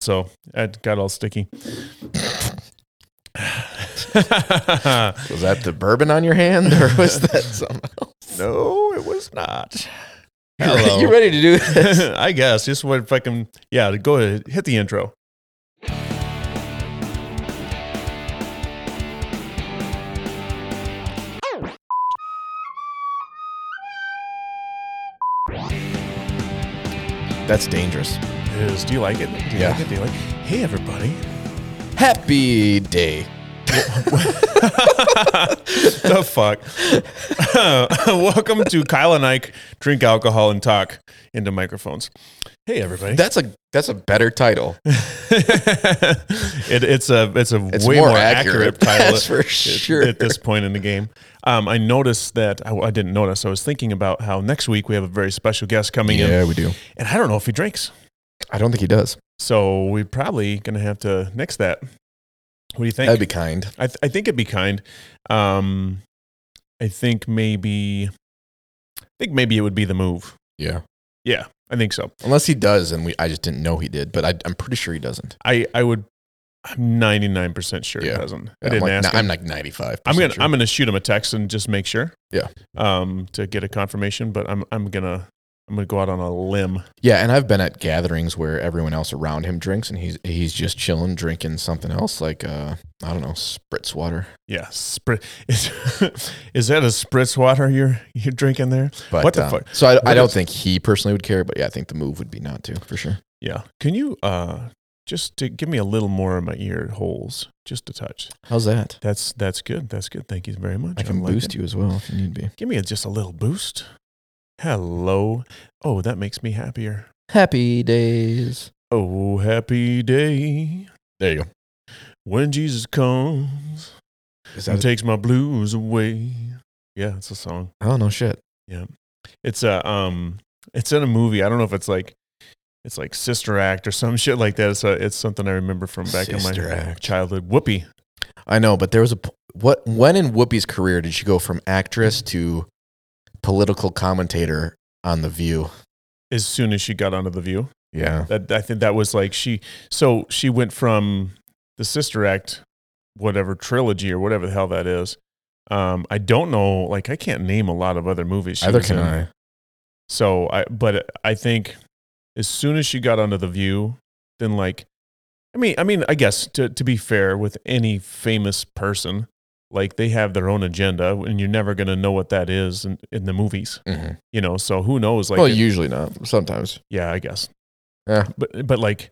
so it got all sticky. Was that the bourbon on your hand, or was that something else? no, it was not. Hello. You ready to do this? I guess. Just what fucking yeah. Go ahead, hit the intro. That's dangerous. It is. Do you like it? Do you Yeah. like it? Do you like? it? Hey, everybody. Happy day. the fuck. Welcome to Kyle and Ike drink alcohol and talk into microphones. Hey, everybody. That's a that's a better title. it, it's a it's a It's way more more, accurate, accurate, title that's for at- sure. at this point in the game. Um, I noticed that I, I didn't notice. I was thinking about how next week we have a very special guest coming in, Yeah, we do. and I don't know if he drinks, I don't think he does. so we're probably gonna have to nix that. What do you think? That'd be kind. I, th- I think it'd be kind. Um, I think maybe, I think maybe it would be the move. Yeah. Yeah, I think so. Unless he does, and we I just didn't know he did, but I, I'm pretty sure he doesn't. I I would. I'm 99 percent sure Yeah. he doesn't. I I'm didn't like, ask. I'm like 95. I'm gonna I'm gonna shoot him a text and just make sure. Yeah. Um, to get a confirmation, but I'm I'm gonna I'm gonna go out on a limb. Yeah, and I've been at gatherings where everyone else around him drinks, and he's he's just chilling, drinking something else like uh I don't know, spritz water. Yeah, spritz. Is, is that a spritz water you're you're drinking there? But What the uh, fuck? So I, I don't is- think he personally would care, but yeah, I think the move would be not to for sure. Yeah. Can you uh just to give me a little more of my ear holes, just a touch? How's that? That's that's good. That's good. Thank you very much. I can like boost it. you as well if you need be. Give me a, just a little boost. Hello. Oh, that makes me happier. Happy days. Oh, happy day There you go. when Jesus comes Is and that? takes my blues away. Yeah, it's a song. oh no shit. Yeah. It's a um, it's in a movie. I don't know if it's like, it's like Sister Act or some shit like that. It's a, it's something I remember from back Sister in my Act. childhood. Whoopi. I know, but there was a p- what when in Whoopi's career did she go from actress to political commentator on The View? As soon as she got onto the View, Yeah. that I think that was like she. So she went from the Sister Act, whatever trilogy or whatever the hell that is. Um, I don't know. Like I can't name a lot of other movies. She Either can in. I. So I, but I think as soon as she got onto the View, then like, I mean, I mean, I guess to to be fair with any famous person, like they have their own agenda, and you're never gonna know what that is in, in the movies, Mhm. you know. So who knows? Like, well, it- usually not. Sometimes. yeah, I guess. Yeah. But but like.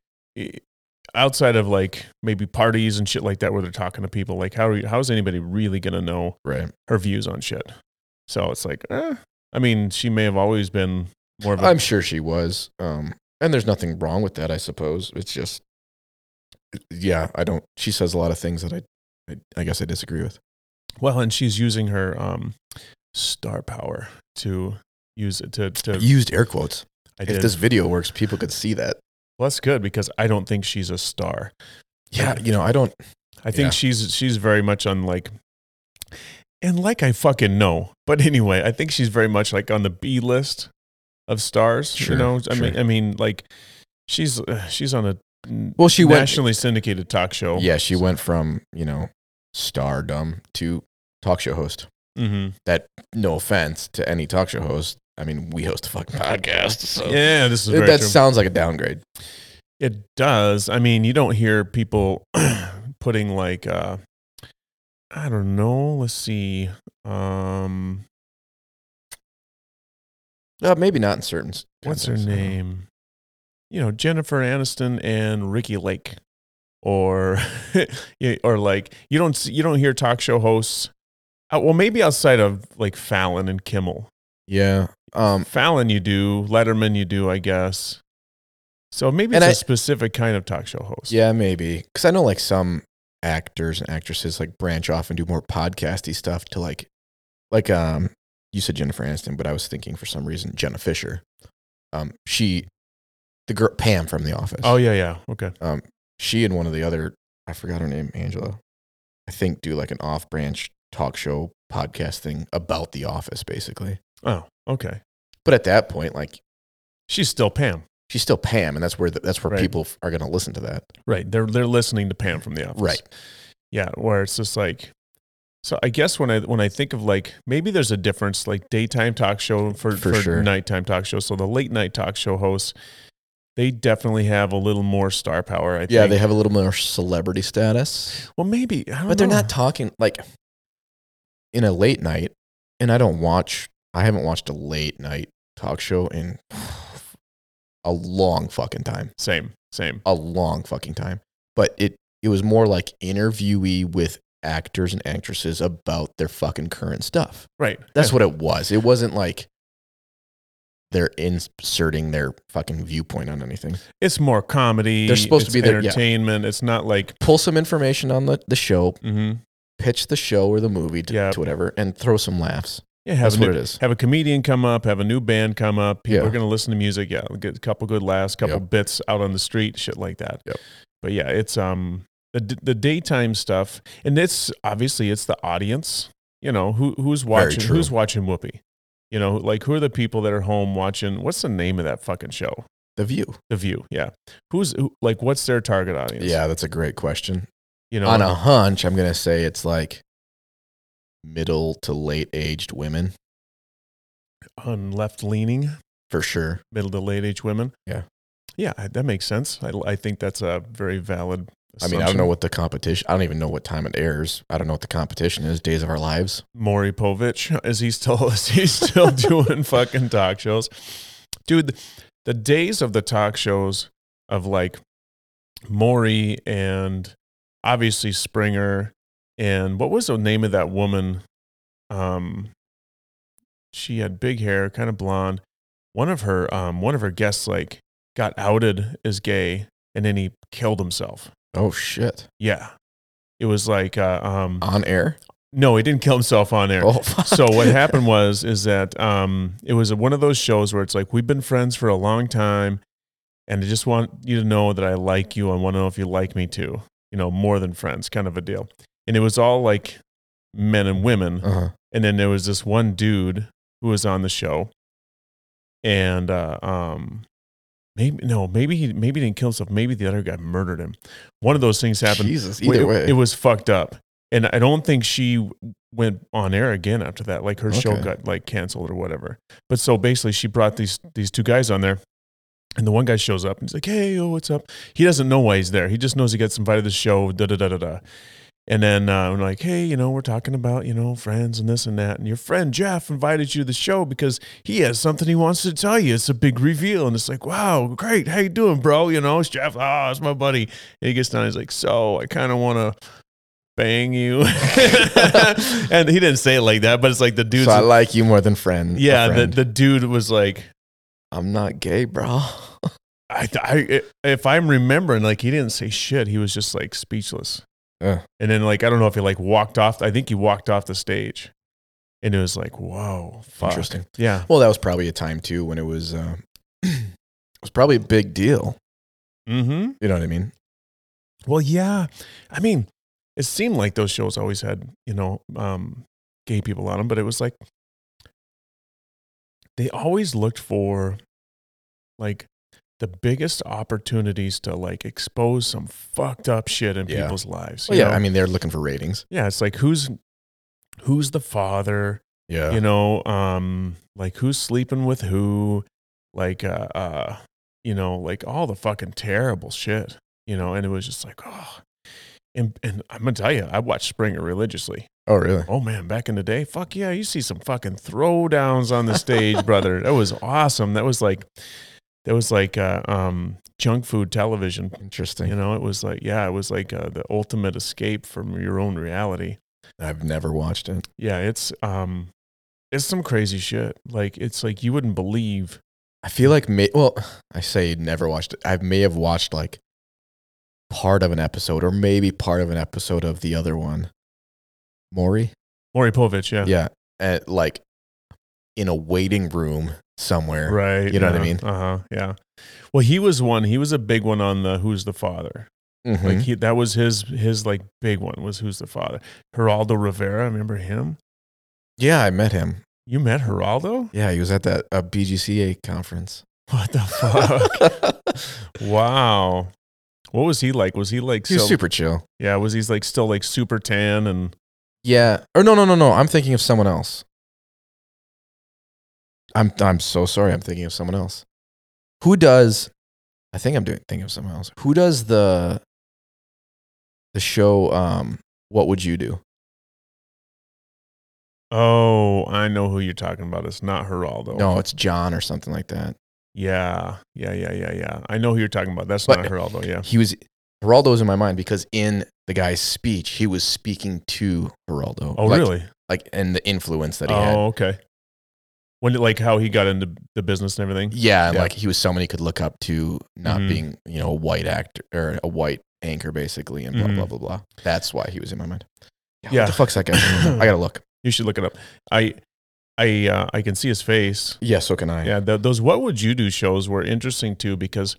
Outside of like maybe parties and shit like that, where they're talking to people, like how are you, how is anybody really gonna know Right. her views on shit? So it's like, eh. I mean, she may have always been more of a I'm sure she was. Um, and there's nothing wrong with that, I suppose. It's just, yeah, I don't. She says a lot of things that I, I, I guess I disagree with. Well, and she's using her um, star power to use it to. to I used air quotes. I If did. this video works, people could see that. well, that's good because I don't think she's a star. Yeah, you know, I don't. I think Yeah. she's she's very much on like, and like I fucking know. But anyway, I think she's very much like on the B list of stars. Sure, you know, I mean. I mean, like she's uh, she's on a Well, she went. nationally syndicated talk show. Yeah, she went from you know stardom to talk show host. hmm That no offense to any talk show host. I mean, we host a fucking podcast, so Yeah, this is that sounds like a downgrade. It does. I mean, you don't hear people putting like uh I don't know, let's see. Um Uh, maybe not in certain. what's her contexts, I don't know. name? You know, Jennifer Aniston and Ricki Lake. Or or like you don't see, you don't hear talk show hosts uh, well maybe outside of like Fallon and Kimmel. Yeah. Um. Fallon you do, Letterman you do, I guess. So maybe it's a specific kind of talk show host. Yeah, maybe because I know like some actors and actresses like branch off and do more podcasty stuff to like, like um, you said Jennifer Aniston, but I was thinking for some reason Jenna Fischer. Um, she, the girl Pam from The Office. Oh yeah, yeah. Okay. Um, she and one of the other, I forgot her name, Angela, I think do like an off branch talk show podcast thing about The Office, basically. Oh, okay. But at that point, like, She's still Pam. she's still Pam, and that's where the, that's where Right. people are going to listen to that. Right. They're they're listening to Pam from the office. Right. Yeah. Where it's just like so I guess when I when I think of like maybe there's a difference like daytime talk show for, For for, sure. nighttime talk show. So the late night talk show hosts, they definitely have a little more star power, I think. Yeah, they have a little more celebrity status, well maybe I don't but they're not talking like in a late night. And I don't watch. I haven't watched a late night talk show in a long fucking time. same. Same. a long fucking time. But it it was more like interviewee with actors and actresses about their fucking current stuff. Right. That's what it was. It wasn't like they're inserting their fucking viewpoint on anything. it's more comedy. They're supposed to be there- yeah. entertainment. It's not like Pull some information on the, the show, mhm. pitch the show or the movie to, Yeah. to whatever, and throw some laughs. yeah, have That's a what it is. have a comedian come up, have a new band come up. People Yeah. are going to listen to music. Yeah, get a couple good laughs, couple Yep. bits out on the street, shit like that. Yep. But yeah, it's um the the daytime stuff, and it's obviously it's the audience. You know who who's watching who's watching Whoopi. You know, like who are the people that are home watching? What's the name of that fucking show? The view. The View. Yeah, who's who, like what's their target audience? Yeah, that's a great question. you know, on a hunch, I'm gonna say it's like middle to late aged women on left leaning, for sure. middle to late age women. Yeah. yeah, that makes sense. I I think that's a very valid. I mean, I don't know what the competition. I don't even know what time it airs. I don't know what the competition is. Days of Our Lives. Maury Povich is he still is he still doing fucking talk shows? Dude, the days of the talk shows of like Maury and obviously Springer and what was the name of that woman? Um she had big hair, kind of blonde. One of her um one of her guests like got outed as gay and then he killed himself. Oh shit! Yeah. It was like uh, um On air. no, he didn't kill himself on air Oh, fuck. so what happened was is that um, it was one of those shows where it's like we've been friends for a long time, and I just want you to know that I like you. I want to know if you like me too. You know, more than friends, kind of a deal. And it was all like men and women, Uh-huh. and then there was this one dude who was on the show, and uh, um, maybe no, maybe he maybe he didn't kill himself. Maybe the other guy murdered him. One of those things happened. Jesus. Either it, way, it was fucked up. And I don't think she went on air again after that. Like her show got like canceled or whatever. But so basically she brought these these two guys on there. And the one guy shows up and he's like, Hey, oh, what's up? He doesn't know why he's there. He just knows he gets invited to the show, da da da da da. And then uh, I'm like, hey, you know, we're talking about, you know, friends and this and that. And your friend Jeff invited you to the show because he has something he wants to tell you. It's a big reveal. And it's like, wow, great. How you doing, bro? You know, it's Jeff. Oh, it's my buddy. And he gets down. He's like, so I kind of want to bang you. and he didn't say it like that, but it's like the dude. so I like you more than friend. yeah, the, the dude was like, I'm not gay, bro. I, I, if I'm remembering, like he didn't say shit. He was just like speechless. Yeah. And then like I don't know if he like walked off. I think he walked off the stage, and it was like, whoa, fuck. Interesting. Yeah. Well, that was probably a time too when it was. Uh, it was probably a big deal. Mm-hmm. You know what I mean? Well, yeah. I mean, it seemed like those shows always had you know um, gay people on them, but it was like they always looked for like the biggest opportunities to like expose some fucked up shit in Yeah. people's lives. Well, yeah. know? I mean, they're looking for ratings. yeah, it's like who's who's the father, Yeah. you know, um, like who's sleeping with who, like uh, uh, you know, like all the fucking terrible shit, you know, and it was just like, oh, and and I'm gonna tell you, I watched Springer religiously. oh, really? Oh man, back in the day, fuck yeah, you see some fucking throwdowns on the stage, brother. That was awesome. That was like, that was like uh, um, junk food television. Interesting. You know, it was like, yeah, it was like uh, the ultimate escape from your own reality. I've never watched it. Yeah, it's um, it's some crazy shit. Like it's like you wouldn't believe. I feel like may well, I say never watched it. I may have watched like part of an episode or maybe part of an episode of the other one. Maury? Maury Povich, yeah, Yeah. At like in a waiting room somewhere. right. You know what I mean? Uh huh. Yeah. Well, he was one. He was a big one on the Who's the Father. Mhm. Like he, that was his his like big one was Who's the Father. Geraldo Rivera, remember him? yeah, I met him. You met Geraldo? Yeah, he was at that uh, BGCA conference. What the fuck? wow. What was he like? Was he like he was so- super chill. Yeah, was he like still like super tan and Yeah. Or no, no, no, no. I'm thinking of someone else. I'm I'm so sorry. I'm thinking of someone else. Who does? I think I'm doing thinking of someone else. Who does the the show? Um, what would you do? Oh, I know who you're talking about. It's not Geraldo. No, it's John or something like that. Yeah, yeah, yeah, yeah, yeah. I know who you're talking about. That's But- not Geraldo. Yeah. He was Geraldo's in my mind because in the guy's speech, he was speaking to Geraldo. Oh, like, really? Like and the influence that he Oh, had. Oh, okay. When like how he got into the business and everything. Yeah, Yeah. like he was someone he could look up to, not Mhm. being you know a white actor or a white anchor basically, and blah Mhm. blah blah blah. That's why he was in my mind. Yeah, Yeah. what the fuck's that guy? I gotta look. You should look it up. I, I, uh, I can see his face. Yeah, so can I. Yeah, th those "What Would You Do" shows were interesting too because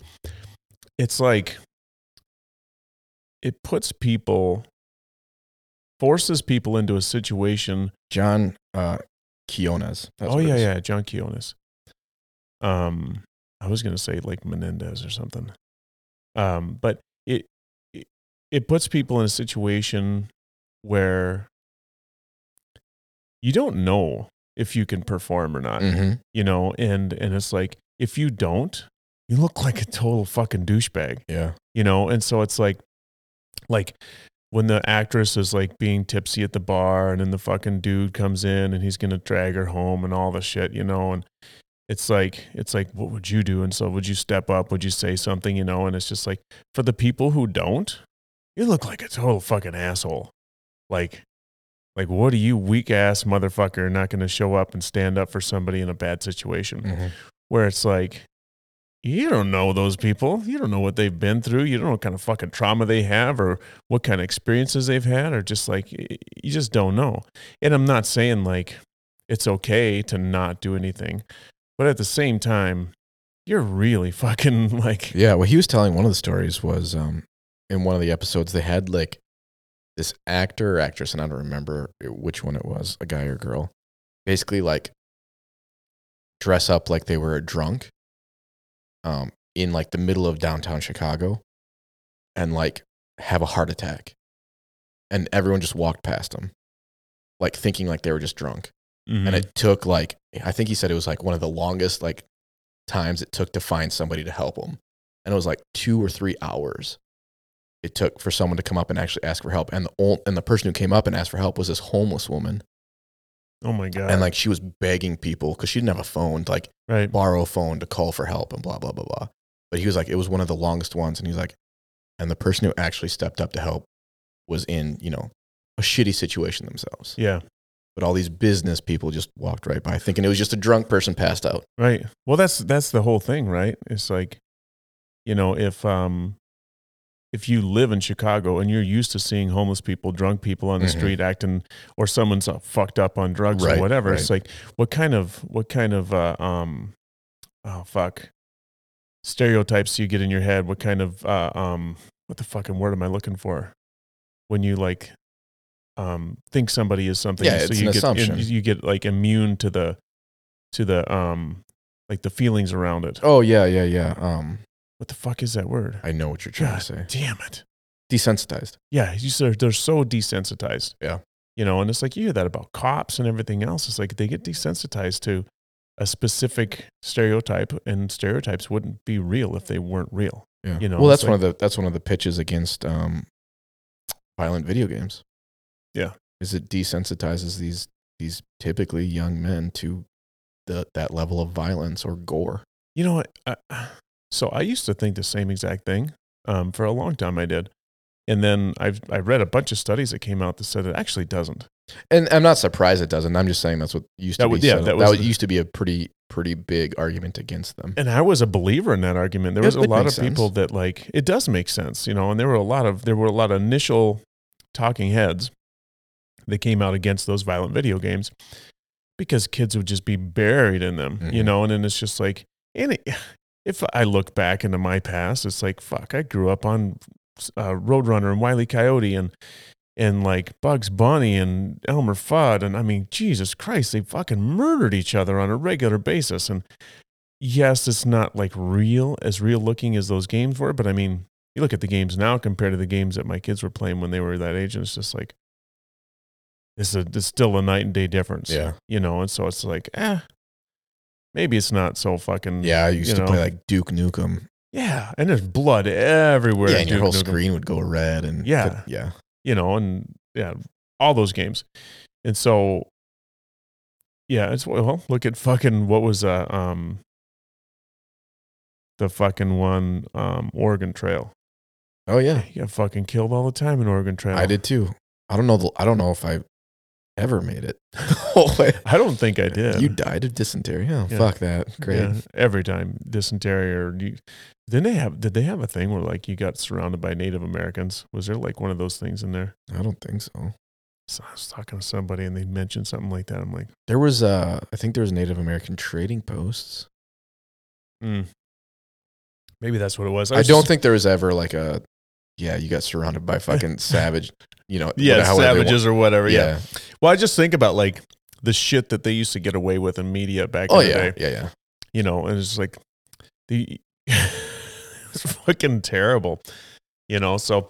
it's like it puts people, forces people into a situation. John uh, Quiñones. Oh yeah, yeah, John Quiñones. Um, I was gonna say like Menendez or something. Um, but it, it it puts people in a situation where you don't know if you can perform or not. Mhm. you know and and it's like if you don't you look like a total fucking douchebag Yeah. you know and so it's like like when the actress is like being tipsy at the bar and then the fucking dude comes in and he's gonna drag her home and all the shit you know and it's like it's like what would you do? And so would you step up? Would you say something you know? And it's just like for the people who don't you look like a total fucking asshole. Like like what are you weak ass motherfucker not going to show up and stand up for somebody in a bad situation? Mhm. where it's like you don't know those people you don't know what they've been through you don't know what kind of fucking trauma they have or what kind of experiences they've had or just like you just don't know and i'm not saying like it's okay to not do anything but at the same time you're really fucking like Yeah. What he was telling one of the stories was um, in one of the episodes they had like this actor or actress, and I don't remember which one it was, a guy or girl, basically like dress up like they were a drunk um, in like the middle of downtown Chicago and like have a heart attack. And everyone just walked past him, like thinking like they were just drunk. Mhm. And it took like, I think he said it was like one of the longest like times it took to find somebody to help him. And it was like two or three hours it took for someone to come up and actually ask for help. And the, old, and the person who came up and asked for help was this homeless woman. Oh my god and like she was begging people because she didn't have a phone to like right borrow a phone to call for help and blah blah blah blah. But he was like, it was one of the longest ones, and he's like, and the person who actually stepped up to help was in you know a shitty situation themselves. yeah But all these business people just walked right by, thinking it was just a drunk person passed out. Right. Well, that's that's the whole thing, right? It's like, you know, if um, if you live in Chicago and you're used to seeing homeless people, drunk people on the Mhm. street acting, or someone's uh, fucked up on drugs Right, or whatever, it's like, what kind of what kind of uh, um, oh fuck, stereotypes do you get in your head? What kind of uh, um, what the fucking word am I looking for? When you like um think somebody is something, Yeah, so it's you an get assumption. you get like immune to the to the um like the feelings around it. Oh yeah, yeah, yeah. Um, What the fuck is that word? I know what you're trying God to say. damn it. Desensitized. Yeah, you said they're so desensitized. Yeah. You know, and it's like you hear that about cops and everything else. It's like they get desensitized to a specific stereotype, and stereotypes wouldn't be real if they weren't real. Yeah. You know, well, that's one of the that's one of the pitches against um, violent video games. Yeah. is it desensitizes these these typically young men to the that level of violence or gore. You know what? I, so I used to think the same exact thing. Um, for a long time, I did, and then I've I read a bunch of studies that came out that said it actually doesn't. And I'm not surprised it doesn't. I'm just saying that's what used to That be. yeah, said. that was that used to be a pretty pretty big argument against them. And I was a believer in that argument. There It- was a lot of sense. people that like it does make sense, you know, and there were a lot of there were a lot of initial talking heads that came out against those violent video games because kids would just be buried in them, you Mhm. know, and then it's just like and it, if I look back into my past, it's like fuck, I grew up on uh, Roadrunner and Wile E. Coyote and and like Bugs Bunny and Elmer Fudd and I mean Jesus Christ, they fucking murdered each other on a regular basis and yes, it's not like real as real looking as those games were, but I mean, you look at the games now compared to the games that my kids were playing when they were that age, and it's just like it's a it's still a night and day difference. Yeah. you know, and so it's like, eh, maybe it's not so fucking Yeah, I used you to know. play like Duke Nukem. yeah, and there's blood everywhere. yeah, and your Duke whole Nukem. screen would go red and Yeah. yeah. you know, and yeah, all those games. And so, yeah, it's well, look at fucking what was uh um the fucking one um Oregon Trail. Oh yeah. You got fucking killed all the time in Oregon Trail. I did too. I don't know. The, I don't know if I ever made it. I don't think I did. You died of dysentery. Oh, Yeah. fuck that. Great. Yeah, every time dysentery or you, didn't they have? Did they have a thing where like you got surrounded by Native Americans? Was there like one of those things in there? I don't think so. So I was talking to somebody and they mentioned something like that. I'm like, There was uh I think there was Native American trading posts. mm. maybe that's what it was. I, was don't just- think there was ever like a yeah, you got surrounded by fucking savage, you know, yeah, whatever- however they savages or whatever. Yeah. Yeah. Well, I just think about like the shit that they used to get away with in media back Oh in the yeah. day. Yeah, yeah. You know, and it's like the it's fucking terrible. You know, so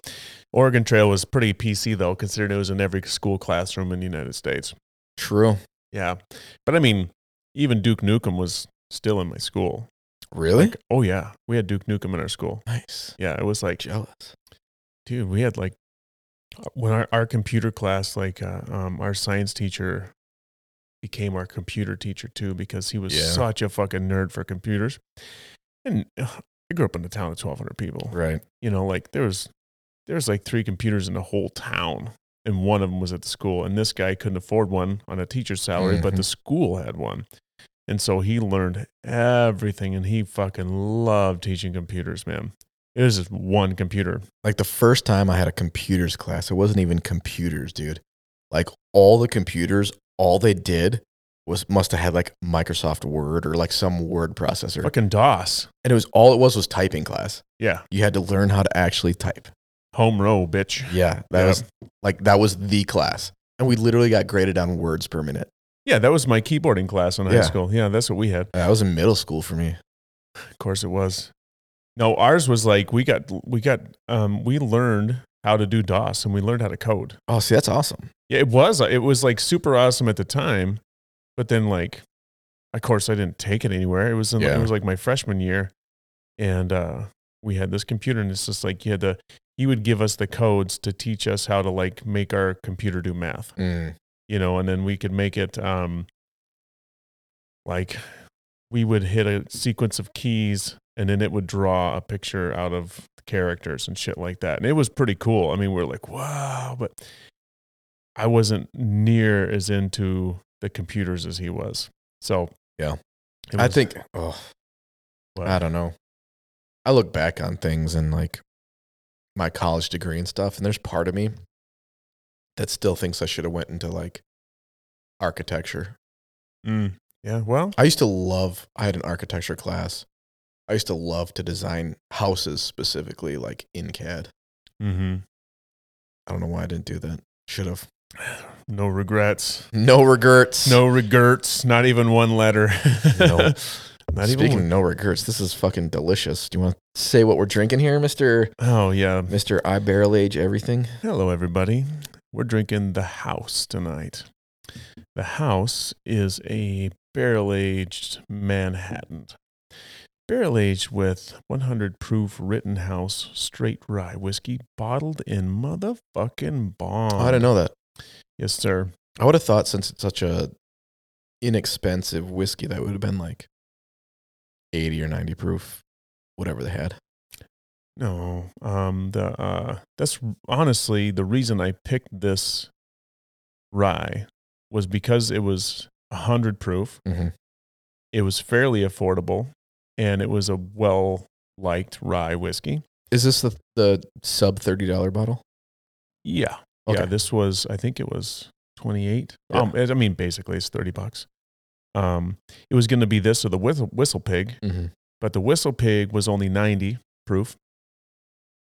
Oregon Trail was pretty PC though, considering it was in every school classroom in the United States. True. Yeah, but I mean, even Duke Nukem was still in my school. Really? Like, oh yeah, we had Duke Nukem in our school. nice. Yeah, it was like Jealous. Dude we had like when our, our computer class like uh, um, our science teacher became our computer teacher too because he was Yeah. such a fucking nerd for computers. And uh, i grew up in a town of 1200 people. Right. you know like there was there was like three computers in the whole town and one of them was at the school and this guy couldn't afford one on a teacher's salary but the school had one. And so he learned everything and he fucking loved teaching computers man it was just one computer Like the first time I had a computers class, it wasn't even computers, dude. Like all the computers, all they did was must have had like Microsoft Word or like some word processor. fucking dos And it was all it was was typing class. Yeah. You had to learn how to actually type. Home row, bitch. Yeah. That Yeah. was like that was the class. And we literally got graded on words per minute. Yeah, that was my keyboarding class in high Yeah. school. Yeah, that's what we had. That was in middle school for me. Of course it was. No, ours was like we got we got um we learned how to do DOS and we learned how to code. Oh, see, that's awesome. Yeah, it was it was like super awesome at the time, but then like of course I didn't take it anywhere. It was in, Yeah. it was like my freshman year and uh we had this computer and it's just like you had to he would give us the codes to teach us how to like make our computer do math. Mm. you know, and then we could make it um, like we would hit a sequence of keys and then it would draw a picture out of the characters and shit like that. And it was pretty cool. I mean, we are like, wow, but I wasn't near as into the computers as he was. So, Yeah. it I think, oh? I don't know. I look back on things and like my college degree and stuff, and there's part of me that still thinks I should have went into like architecture. Mm, yeah, well, I used to love. I had an architecture class. I used to love to design houses specifically, like in CAD. hmm I don't know why I didn't do that. Should have. no regrets. No regrets. No regrets. Not even one letter. No. Not even Speaking of no regrets, this is fucking delicious. Do you want to say what we're drinking here, Mister Oh, yeah. Mister I barrel age everything? Hello, everybody. We're drinking the house tonight. The house is a barrel aged Manhattan. Barrel aged with 100 proof Rittenhouse straight rye whiskey bottled in motherfucking bond. Oh, I didn't know that. Yes, sir. I would have thought since it's such a inexpensive whiskey that would have been like 80 or 90 proof, whatever they had. No, um, the uh, that's honestly the reason I picked this rye was because it was 100 proof. Mm-hmm. it was fairly affordable and it was a well liked rye whiskey. Is this the, the sub $30 bottle? Yeah. Okay. Yeah, this was I think it was 28. Yeah. Um I mean basically it's 30 bucks. Um it was going to be this or the whistle, WhistlePig, Mm-hmm. but the WhistlePig was only 90 proof.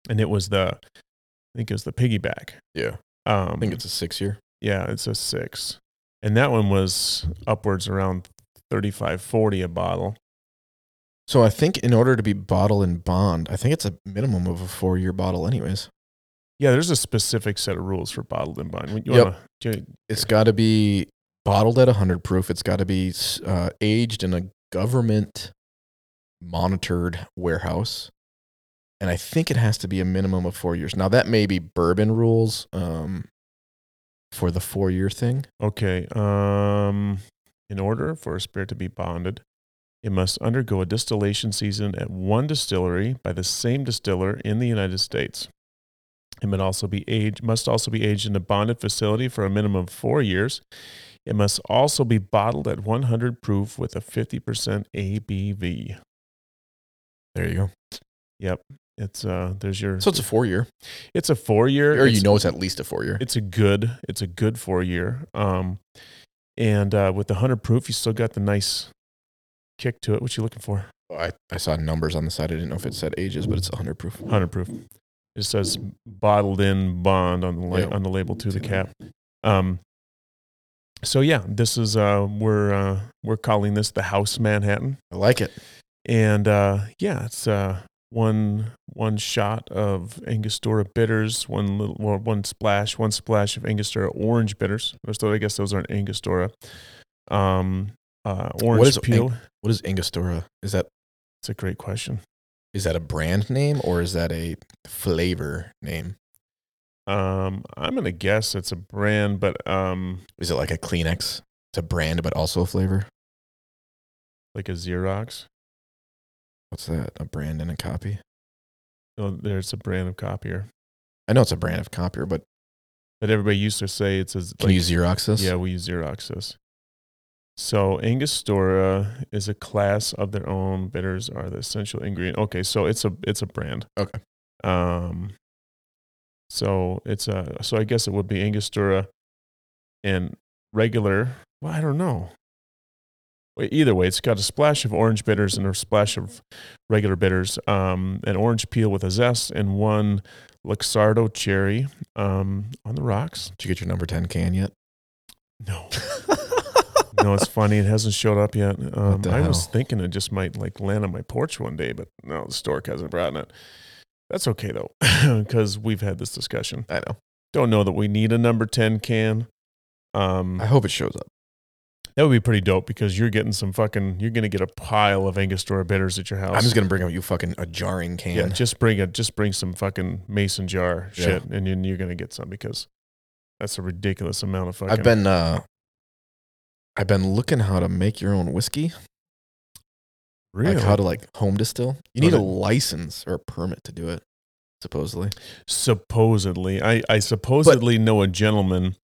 And it was the I think it was the piggyback. Yeah. Um I think it's a six year. yeah, it's a 6. And that one was upwards around 35 40 a bottle. So I think in order to be bottle and bond, I think it's a minimum of a four year bottle, anyways. Yeah, there's a specific set of rules for bottled and bond. You Yep. wanna, you- It's got to be bottled at 100 proof. It's got to be uh, aged in a government monitored warehouse. And I think it has to be a minimum of four years. Now, that may be bourbon rules um, for the four year thing. Okay. Um, in order for a spirit to be bonded, it must undergo a distillation season at one distillery by the same distiller in the United States. It must also be aged. Must also be aged in a bonded facility for a minimum of four years. It must also be bottled at 100 proof with a 50% ABV. There you go. Yep. It's uh. There's your. So it's a four year, it's a four year. or you know it's at least a four year. it's a good it's a good four year um and uh with the 100 proof you still got the nice kick to it what you looking for I, I saw numbers on the side. I didn't know if it said ages, but it's 100 proof. 100 proof it says bottled in bond on the la- Yeah. on the label to the cap um so yeah this is uh we're uh we're calling this the house manhattan I like it. and uh yeah it's uh one one shot of angostura bitters one little well, one splash one splash of angostura orange bitters so i guess those aren't angostura um uh orange is peel What is Angostura? Is that it's a great question is that a brand name or is that a flavor name? um i'm gonna guess it's a brand but um Is it like a Kleenex? It's a brand, but also a flavor. like a xerox What's that? A brand and a copy? oh, there's a brand of copier I know it's a brand of copier, but but everybody used to say it's a can like, you Xerox this? Yeah, we use Xerox this. So Angostura is a class of their own. Bitters are the essential ingredient. Okay, so it's a it's a brand. Okay. Um. So it's a so I guess it would be Angostura, and regular. Well, I don't know. Wait, Either way, it's got a splash of orange bitters and a splash of regular bitters. Um, an orange peel with a zest and one Luxardo cherry. Um, on the rocks. Did you get your number 10 can yet? No. no, it's funny. It hasn't showed up yet. Um, I was thinking it just might like land on my porch one day, but no, the stork hasn't brought it. That's okay though, because we've had this discussion. I know. Don't know that we need a number ten can. Um, I hope it shows up. that would be pretty dope because you're getting some fucking. You're gonna get a pile of Angostura bitters at your house. I'm just gonna bring out you fucking a jarring can. yeah, just bring it. Just bring some fucking mason jar Yeah. shit, and then you're gonna get some because that's a ridiculous amount of fucking. I've been uh I've been looking how to make your own whiskey. really Like how to like home distill. You need a license or a permit to do it, supposedly. supposedly I, I supposedly know a gentleman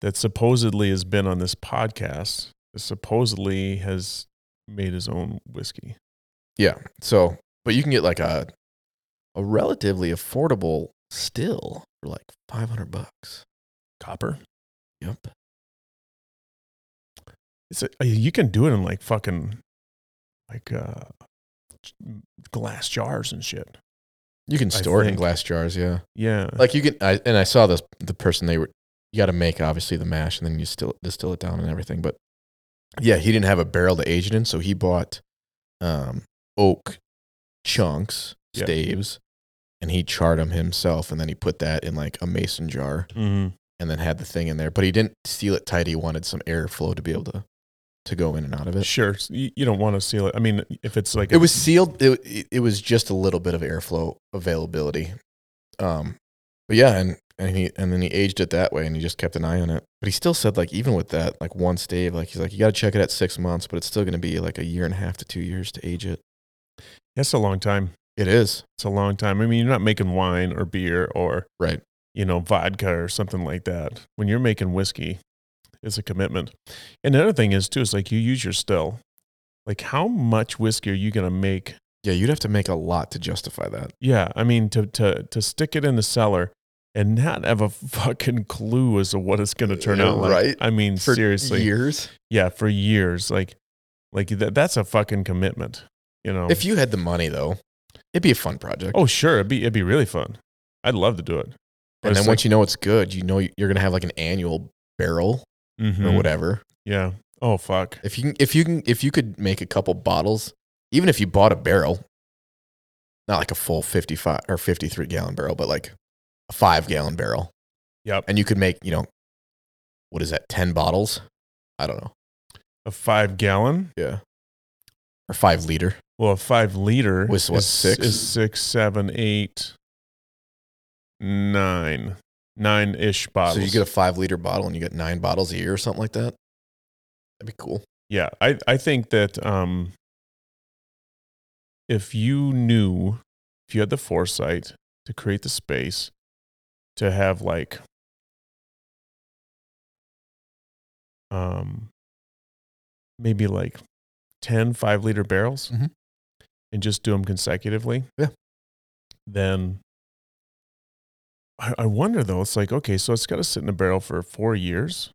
that supposedly has been on this podcast supposedly has made his own whiskey Yeah. So but you can get like a a relatively affordable still for like five hundred bucks. copper Yep. It's a, you can do it in like fucking like uh glass jars and shit You can store it in glass jars, yeah. yeah Like you can I and I saw this the person they were you gotta make obviously the mash and then you still distill it down and everything. But yeah, he didn't have a barrel to age it in, so he bought um oak chunks, Yeah. staves, and he charred them himself and then he put that in like a mason jar hmm and then had the thing in there. But he didn't seal it tight. He wanted some airflow to be able to to go in and out of it. sure So you, you don't want to seal it i mean if it's like It was sealed. It, it- it was just a little bit of airflow availability. Um, but yeah, and and he and then he aged it that way, and he just kept an eye on it. But he still said like even with that like one stave, like he's like you got to check it at six months, but it's still going to be like a year and a half to two years to age it. that's a long time It is it's a long time i mean you're not making wine or beer or right. you know, vodka or something like that. When you're making whiskey, it's a commitment. And the other thing is too, is like you use your still. Like how much whiskey are you gonna make? Yeah, you'd have to make a lot to justify that. Yeah, I mean to to to stick it in the cellar and not have a fucking clue as to what it's gonna turn out like. Right. I mean, For seriously. years. Yeah, for years. Like like that that's a fucking commitment. You know. If you had the money though, it'd be a fun project. oh sure, it'd be it'd be really fun. I'd love to do it. But and then once you know it's good, you know you're going to have like an annual barrel like, or mm-hmm. whatever. Yeah. Oh fuck. If you can, if you can, if you could make a couple bottles, even if you bought a barrel, not like a full 55 or 53 gallon barrel, but like a five gallon barrel. Yep. And you could make, you know, what is that, 10 bottles? I don't know. A five gallon. Yeah. Or five liter. Well, a five liter Was what, is, six? is six, seven, eight, nine, nine ish bottles. So you get a five liter bottle and you get nine bottles a year or something like that. That'd be cool. yeah, I I think that um, if you knew, if you had the foresight to create the space to have like um maybe like 10 5 liter barrels Mhm. and just do them consecutively Yeah. then I, I wonder though it's like okay so it's got to sit in a barrel for four years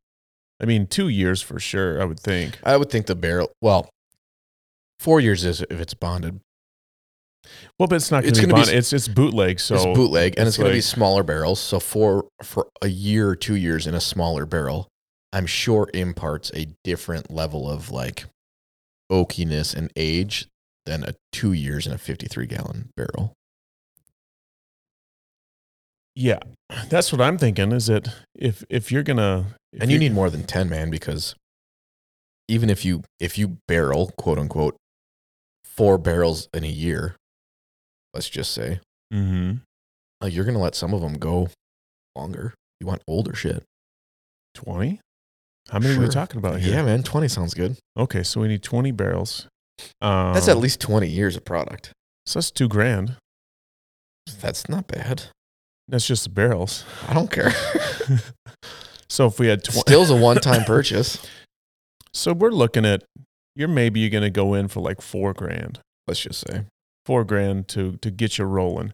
i mean two years for sure i would think I would think the barrel, well, four years is if it's bonded. well but it's not going It's to be, gonna be it's it's bootleg so it's bootleg and it's, it's going to be smaller barrels. So for, for a year or two years in a smaller barrel, I'm sure imparts a different level of like oakiness and age than a two years in a 53 gallon barrel. Yeah that's what i'm thinking is that if if you're gonna if and you need more than 10 man because even if you if you barrel quote unquote four barrels in a year let's just say mm-hmm. like you're gonna let some of them go longer. You want older shit. 20 how many are we talking about here? Yeah man 20 sounds good. Okay so we need 20 barrels. Um, that's at least 20 years of product. so that's two grand. That's not bad that's just the barrels i don't care so if we had 20 still's a one-time purchase so we're looking at you're maybe you're gonna go in for like four grand let's just say four grand to to get you rolling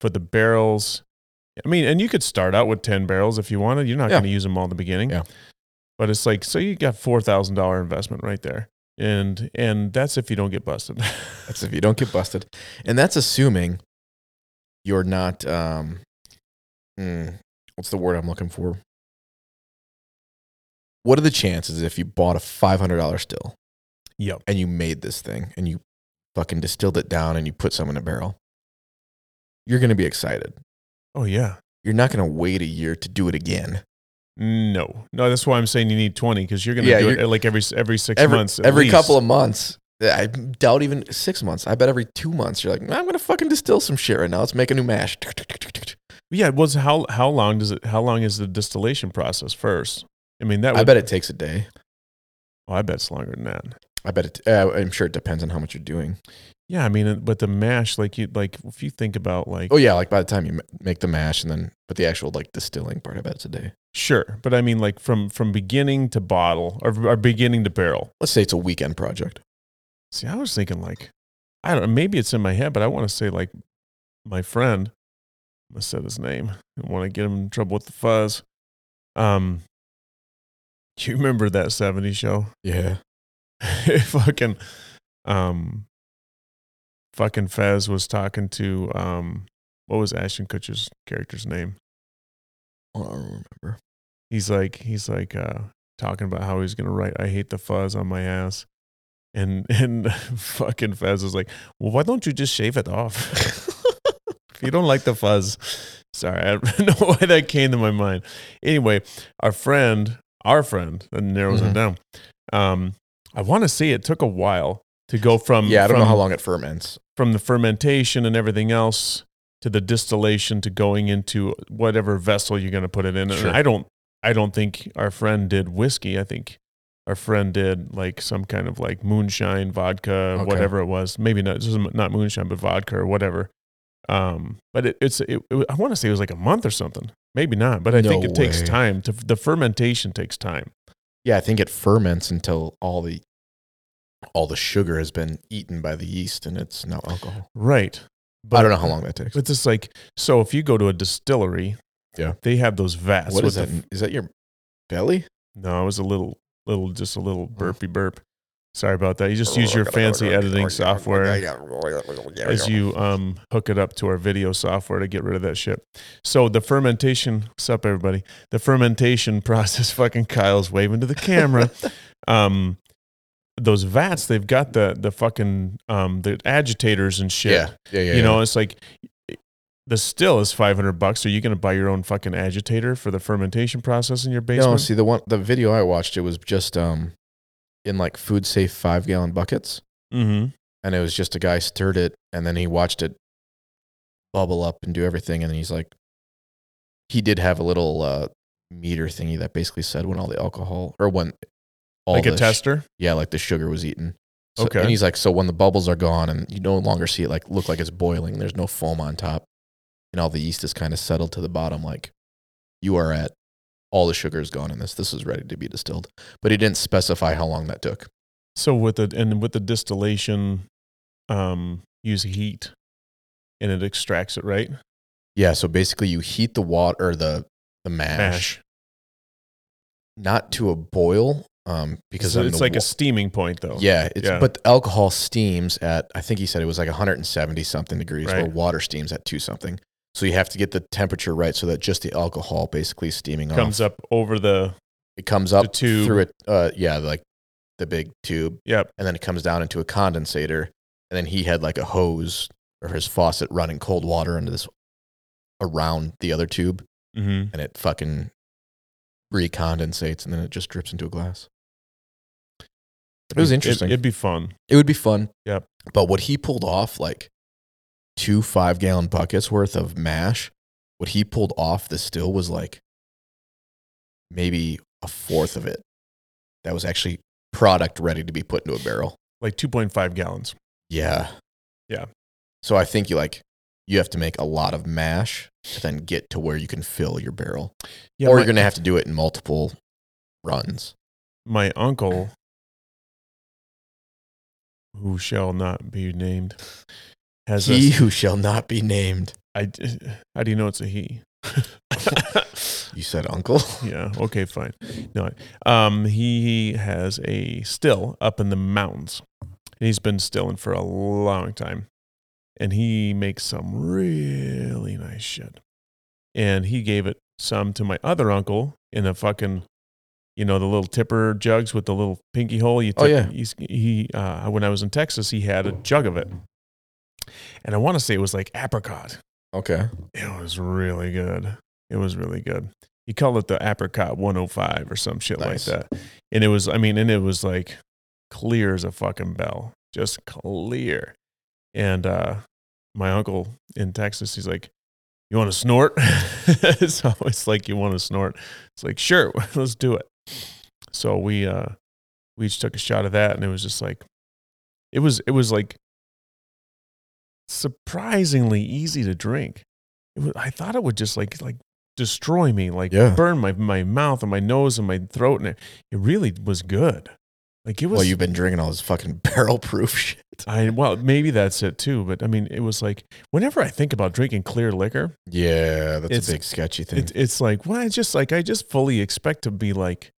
for the barrels. I mean, and you could start out with ten barrels if you wanted. You're not Yeah. going to use them all in the beginning. Yeah. But it's like so you got four thousand dollar investment right there, and and that's if you don't get busted. that's if you don't get busted and that's assuming you're not um hmm, what's the word i'm looking for what are the chances if you bought a $500 still yep. and you made this thing and you fucking distilled it down and you put some in a barrel you're going to be excited Oh yeah. you're not going to wait a year to do it again No, no. That's why I'm saying you need twenty because you're going to Yeah, do it like every every six every, months. at every least. couple of months i doubt even six months i bet every two months you're like i'm going to fucking distill some shit right now let's make a new mash Yeah. Was how how long does it? How long is the distillation process first? I mean that. Would, i bet it takes a day Oh, I bet it's longer than that. I bet it. Uh, I'm sure it depends on how much you're doing. Yeah, I mean, but the mash, like you, like if you think about like, Oh yeah, like by the time you make the mash and then, but the actual like distilling part, I bet it's a day. sure, but I mean, like from from beginning to bottle or, or beginning to barrel. Let's say it's a weekend project. See, I was thinking like, I don't know, maybe it's in my head, but I want to say like my friend. I'm his name. I don't want to get him in trouble with the fuzz. Um, do you remember that '70s show? Yeah. fucking, um, fucking Fez was talking to um, what was Ashton Kutcher's character's name? I don't remember. he's like he's like uh talking about how he's gonna write I hate the fuzz on my ass. And and fucking Fez was like, Well, why don't you just shave it off? if you don't like the fuzz. Sorry, I don't know why that came to my mind. Anyway, our friend, our friend, that narrows Mhm. it down. Um, I want to say it took a while to go from yeah, I don't know how long it ferments. from the fermentation and everything else to the distillation to going into whatever vessel you're going to put it in. Sure. And I don't, I don't think our friend did whiskey. I think our friend did like some kind of like moonshine, vodka, Okay. whatever it was. Maybe not, not moonshine, but vodka or whatever. Um, but it, it's, it, it- I want to say it was like a month or something. Maybe not, but I think No it takes time to, the fermentation takes time. Yeah, I think it ferments until all the all the sugar has been eaten by the yeast and it's now alcohol. Right. But I don't know how long that takes. It's just like, so if you go to a distillery, Yeah. they have those vats. What is that? the Is that your belly? No, it was a little, little, just a little burpy burp. Sorry about that. You just use your fancy editing software as you um, hook it up to our video software to get rid of that shit. So the fermentation, what's up, everybody? The fermentation process, fucking Kyle's waving to the camera. um, those vats, they've got the the fucking um the agitators and shit. Yeah, yeah, yeah. you know, yeah. it's like the still is five hundred bucks. Are you going to buy your own fucking agitator for the fermentation process in your basement? No, see the one the video I watched, it was just um in like food safe five gallon buckets, mm-hmm. and it was just a guy stirred it, and then he watched it bubble up and do everything, and he's like, he did have a little uh meter thingy that basically said when all the alcohol or when all Like a the sh- tester. yeah, like the sugar was eaten. So, Okay. And he's like, so when the bubbles are gone and you no longer see it like look like it's boiling, there's no foam on top, and all the yeast is kind of settled to the bottom, like you are at all the sugar is gone in this. This is ready to be distilled. But he didn't specify how long that took. So with the and with the distillation, um, use heat, and it extracts it, right? Yeah, so basically you heat the water or the the mash, Mash. not to a boil, um, because So it's like wa- a steaming point, though. Yeah, it's Yeah. but the alcohol steams at I think he said it was like 170 something degrees, where water steams at two something. So you have to get the temperature right so that just the alcohol basically steaming comes off. up over the. It comes up tube. through it. Uh, yeah, like the big tube, Yep. and then it comes down into a condensator, and then he had like a hose or his faucet running cold water into this around the other tube, Mm-hmm. and it fucking recondensates, and then it just drips into a glass. It was interesting. It, would be fun. It would be fun. Yep. But what he pulled off, like two five gallon buckets worth of mash, what he pulled off the still was like maybe a fourth of it. That was actually product ready to be put into a barrel. Like two point five gallons. Yeah. Yeah. So I think you like you have to make a lot of mash to then get to where you can fill your barrel. Yeah. or my, you're gonna have to do it in multiple runs. my uncle, who shall not be named, has He a, who shall not be named. I, how do you know it's a he? You said uncle. yeah. Okay. Fine. No. Um. He has a still up in the mountains. And he's been stilling for a long time, and he makes some really nice shit. And he gave it some to my other uncle in a fucking, you know, the little tipper jugs with the little pinky hole. You Oh, yeah. He's, he. Uh, when I was in Texas, he had a jug of it, and I want to say it was like apricot. Okay. It was really good. It was really good. He called it the apricot 105 or some shit Nice. like that. And it was, I mean, and it was like clear as a fucking bell, just clear. And uh, my uncle in Texas, he's like, You want to snort? it's like, You want to snort? It's like, Sure, let's do it. So we, uh, we each took a shot of that and it was just like, it was, it was like surprisingly easy to drink. It was, I thought it would just like like destroy me, like Yeah. burn my my mouth and my nose and my throat, and it, it really was good. Like it was. Well, you've been drinking all this fucking barrel proof shit. I well maybe that's it too, but I mean it was like whenever I think about drinking clear liquor, Yeah, that's a big sketchy thing. it, it's like well, it's just like I just fully expect to be like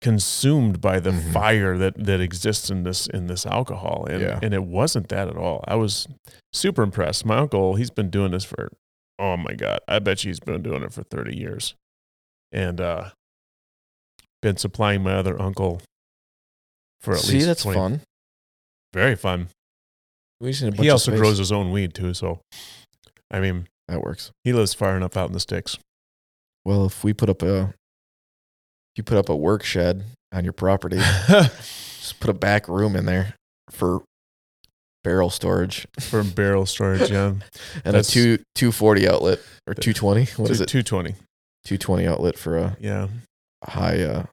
consumed by the Mhm. fire that that exists in this in this alcohol and Yeah. and it wasn't that at all i was super impressed my uncle he's been doing this for oh my god i bet you he's been doing it for 30 years and uh been supplying my other uncle for at least See, least that's 20 fun. very fun We just a bunch he of also grows his own weed too so i mean That works. he lives far enough out in the sticks Well, if we put up a, you put up a work shed on your property, just put a back room in there for barrel storage for barrel storage yeah and That's- a two two forty outlet or two twenty. What is it? 220 Two twenty outlet for a yeah high uh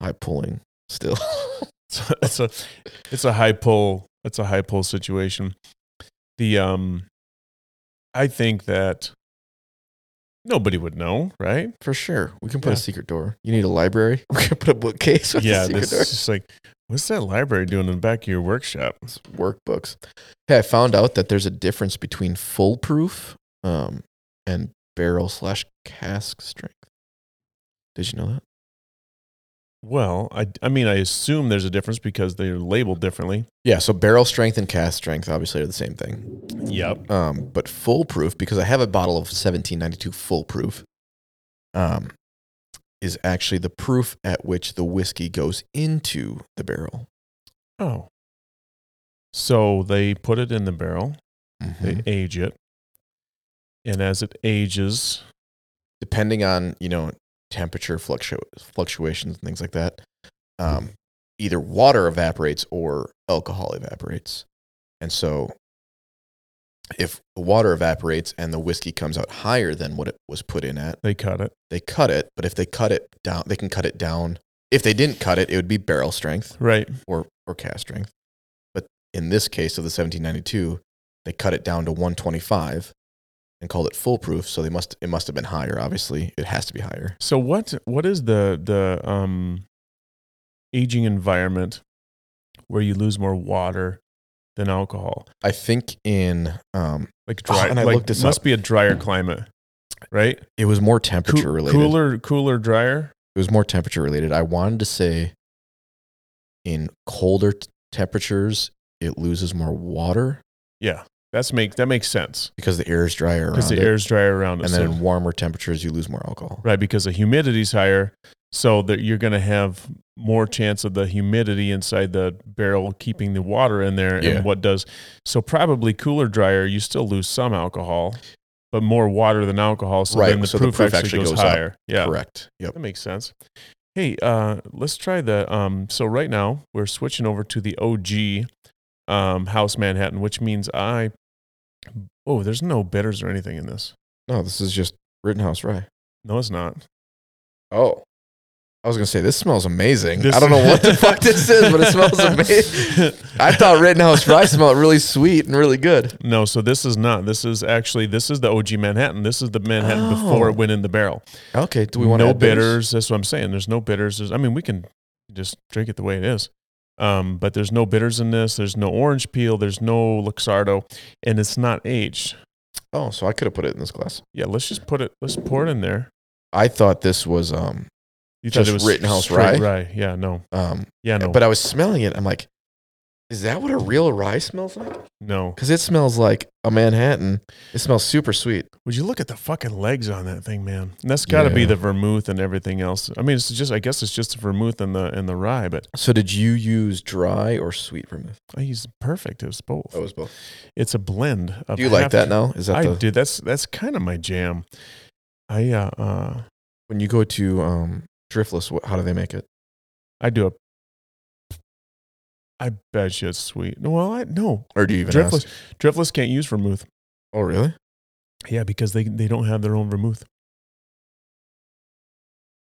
high pulling still. So it's a it's a high pull it's a high pull situation. The um I think that nobody would know, right? for sure. We can put Yeah. a secret door. You need a library? We can put a bookcase with yeah, a secret this door. is just like what's that library doing in the back of your workshop? It's workbooks. Hey, I found out that there's a difference between full proof um, and barrel slash cask strength. Did you know that? Well, I I mean I assume there's a difference because they're labeled differently. Yeah, so barrel strength and cask strength obviously are the same thing. Yep. Um, but Full Proof, because I have a bottle of 1792 foolproof. Um, is actually the proof at which the whiskey goes into the barrel. Oh. So they put it in the barrel, they Mhm. age it. And as it ages, Depending on, you know, temperature fluctu- fluctuations and things like that, um, either water evaporates or alcohol evaporates. And so if water evaporates and the whiskey comes out higher than what it was put in at, they cut it. they cut it. But if they cut it down, they can cut it down. If they didn't cut it, it would be barrel strength Right. or, or cask strength. But in this case of the 1792, they cut it down to 125 and called it Full Proof. So they must it must have been higher. Obviously, it has to be higher. So what what is the the um aging environment where you lose more water than alcohol? I think in um, Like Oh, dry and I like looked this must up. be a drier climate. Right? it was more temperature related. cooler cooler drier? It was more temperature related. I wanted to say in colder t- temperatures, it loses more water Yeah. That's make that makes sense. because the air is drier Because the it. is drier around it. and so- then warmer temperatures, you lose more alcohol. right, because the humidity's higher. So that you're gonna have more chance of the humidity inside the barrel keeping the water in there. Yeah. And what does so probably cooler drier, you still lose some alcohol, but more water than alcohol. So Right, then the, so the proof, proof actually, actually goes, goes up. higher. Yeah. Correct. Yep. That makes sense. Hey, uh, let's try the. Um, so right now we're switching over to the OG um, House Manhattan, which means I. Oh, there's no bitters or anything in this. No, this is just Rittenhouse Rye. No, it's not. Oh. I was gonna say this smells amazing. This- I don't know what the fuck this is, but it smells amazing. I thought Rittenhouse Rye smelled really sweet and really good. No, so this is not. This is actually this is the OG Manhattan. This is the Manhattan before Oh. it went in the barrel. Okay, do we want no add bitters? bitters? That's what I'm saying. There's no bitters. There's, I mean, we can just drink it the way it is. Um, but there's no bitters in this. There's no orange peel. There's no Luxardo, and it's not aged. Oh, so I could have put it in this glass. Yeah, let's just put it. Let's pour it in there. I thought this was um You Just Rittenhouse straight rye? Yeah, no. um Yeah, no. but I was smelling it. I'm like, is that what a real rye smells like? no. Because it smells like a Manhattan. It smells super sweet. Would you look at the fucking legs on that thing, man? And that's got to be Yeah. the vermouth and everything else. I mean, it's just. I guess it's just the vermouth and the and the rye, but So did you use dry or sweet vermouth? I use perfect. It was both. Oh, it was both. It's a blend. Of Do you like half- that now? Is that I the do. That's that's kind of my jam. I uh, uh when you go to um Driftless? What, how do they make it? I do a. I bet you it's sweet. No, Well, I no. Or do you even Driftless, ask? driftless can't use vermouth. Oh, really? Yeah, because they they don't have their own vermouth.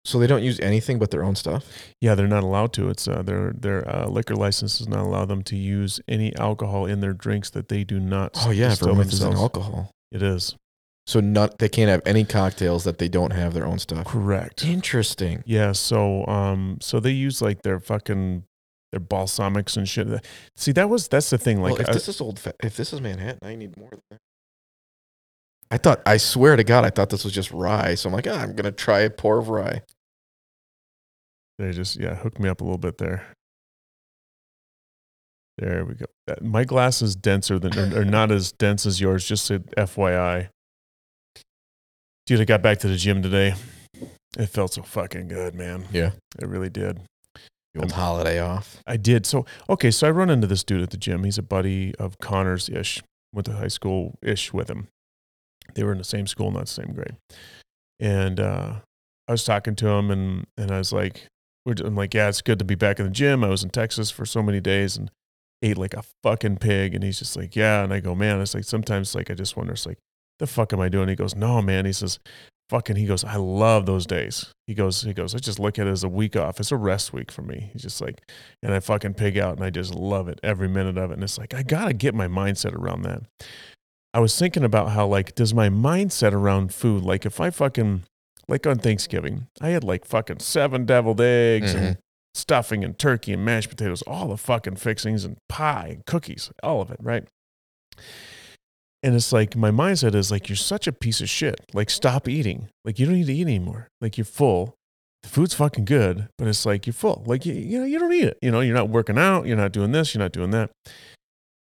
So they don't use anything but their own stuff? Yeah, they're not allowed to. It's uh, their their uh, liquor license does not allow them to use any alcohol in their drinks that they do not. Oh yeah, vermouth is an alcohol. It is So not they can't have any cocktails that they don't have their own stuff. correct. Interesting. Yeah, so um, so they use like their fucking their balsamics and shit. See, that was that's the thing. Like, well, if I- this is old, fa- if this is Manhattan, I need more. I thought, I swear to God, I thought this was just rye. So I'm like, ah, I'm gonna try a pour of rye. they just yeah hooked me up a little bit there. There we go. My glass is denser than or, or not as dense as yours. Just a FYI. Dude, I got back to the gym today. It felt so fucking good, man. Yeah, It really did. Old holiday off. I did. So okay, so I run into this dude at the gym. He's a buddy of Connor's ish. Went to high school ish with him. They were in the same school, not the same grade. And uh, I was talking to him, and and I was like, I'm like, yeah, it's good to be back in the gym. I was in Texas for so many days and ate like a fucking pig. And he's just like, yeah. And I go, man, it's like sometimes like I just wonder, it's like, the fuck am I doing? He goes, no, man. He says, fucking. He goes, I love those days. He goes, he goes, I just look at it as a week off. It's a rest week for me. He's just like, and I fucking pig out and I just love it every minute of it. And it's like, I got to get my mindset around that. I was thinking about how, like, does my mindset around food, like, if I fucking, like on Thanksgiving, I had like fucking seven deviled eggs and mm-hmm. stuffing and turkey and mashed potatoes, all the fucking fixings and pie and cookies, all of it, right? And it's like, my mindset is like, you're such a piece of shit. Like, stop eating. Like, you don't need to eat anymore. Like, you're full the food's fucking good, but it's like you're full. Like you, you know, you don't need it. You know, you're not working out. You're not doing this. You're not doing that.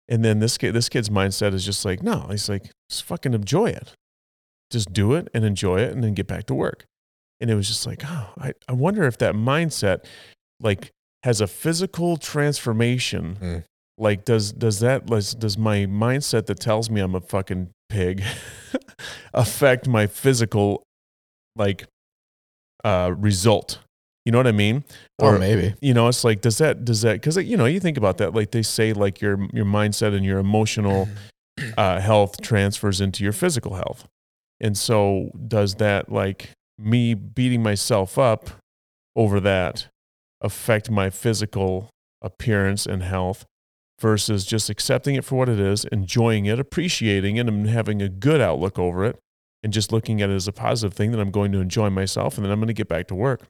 And then this kid, this kid's mindset is just like, no. He's like, just fucking enjoy it. Just do it and enjoy it, and then get back to work. and it was just like, oh, I, I wonder if that mindset like has a physical transformation. Mm. Like, does does that does does my mindset that tells me I'm a fucking pig affect my physical like uh result? You know what I mean? Or maybe. you know it's like does that does that because you know you think about that like they say like your your mindset and your emotional uh, health transfers into your physical health and so does that like me beating myself up over that affect my physical appearance and health versus just accepting it for what it is enjoying it appreciating it and having a good outlook over it and just looking at it as a positive thing that i'm going to enjoy myself and then i'm going to get back to work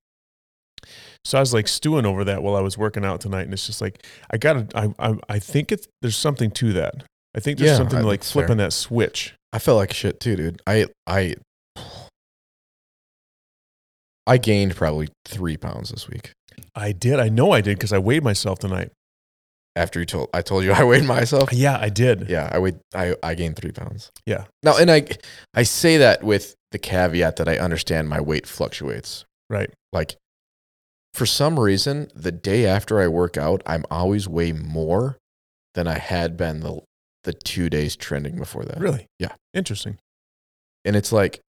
so I was like stewing over that while I was working out tonight, and it's just like I gotta. I I, I think it's there's something to that. I think there's Yeah, something I- like flipping fair. that switch. I felt like shit too, dude. I I I gained probably three pounds this week. I did. I know I did because I weighed myself tonight. After you told I told you I weighed myself. Yeah, I did. Yeah, I weighed I, I gained three pounds. Yeah. Now and I I say that with the caveat that I understand my weight fluctuates. Right. Like for some reason, the day after I work out, I'm always way more than I had been the the two days trending before that. Really? Yeah. Interesting. And it's like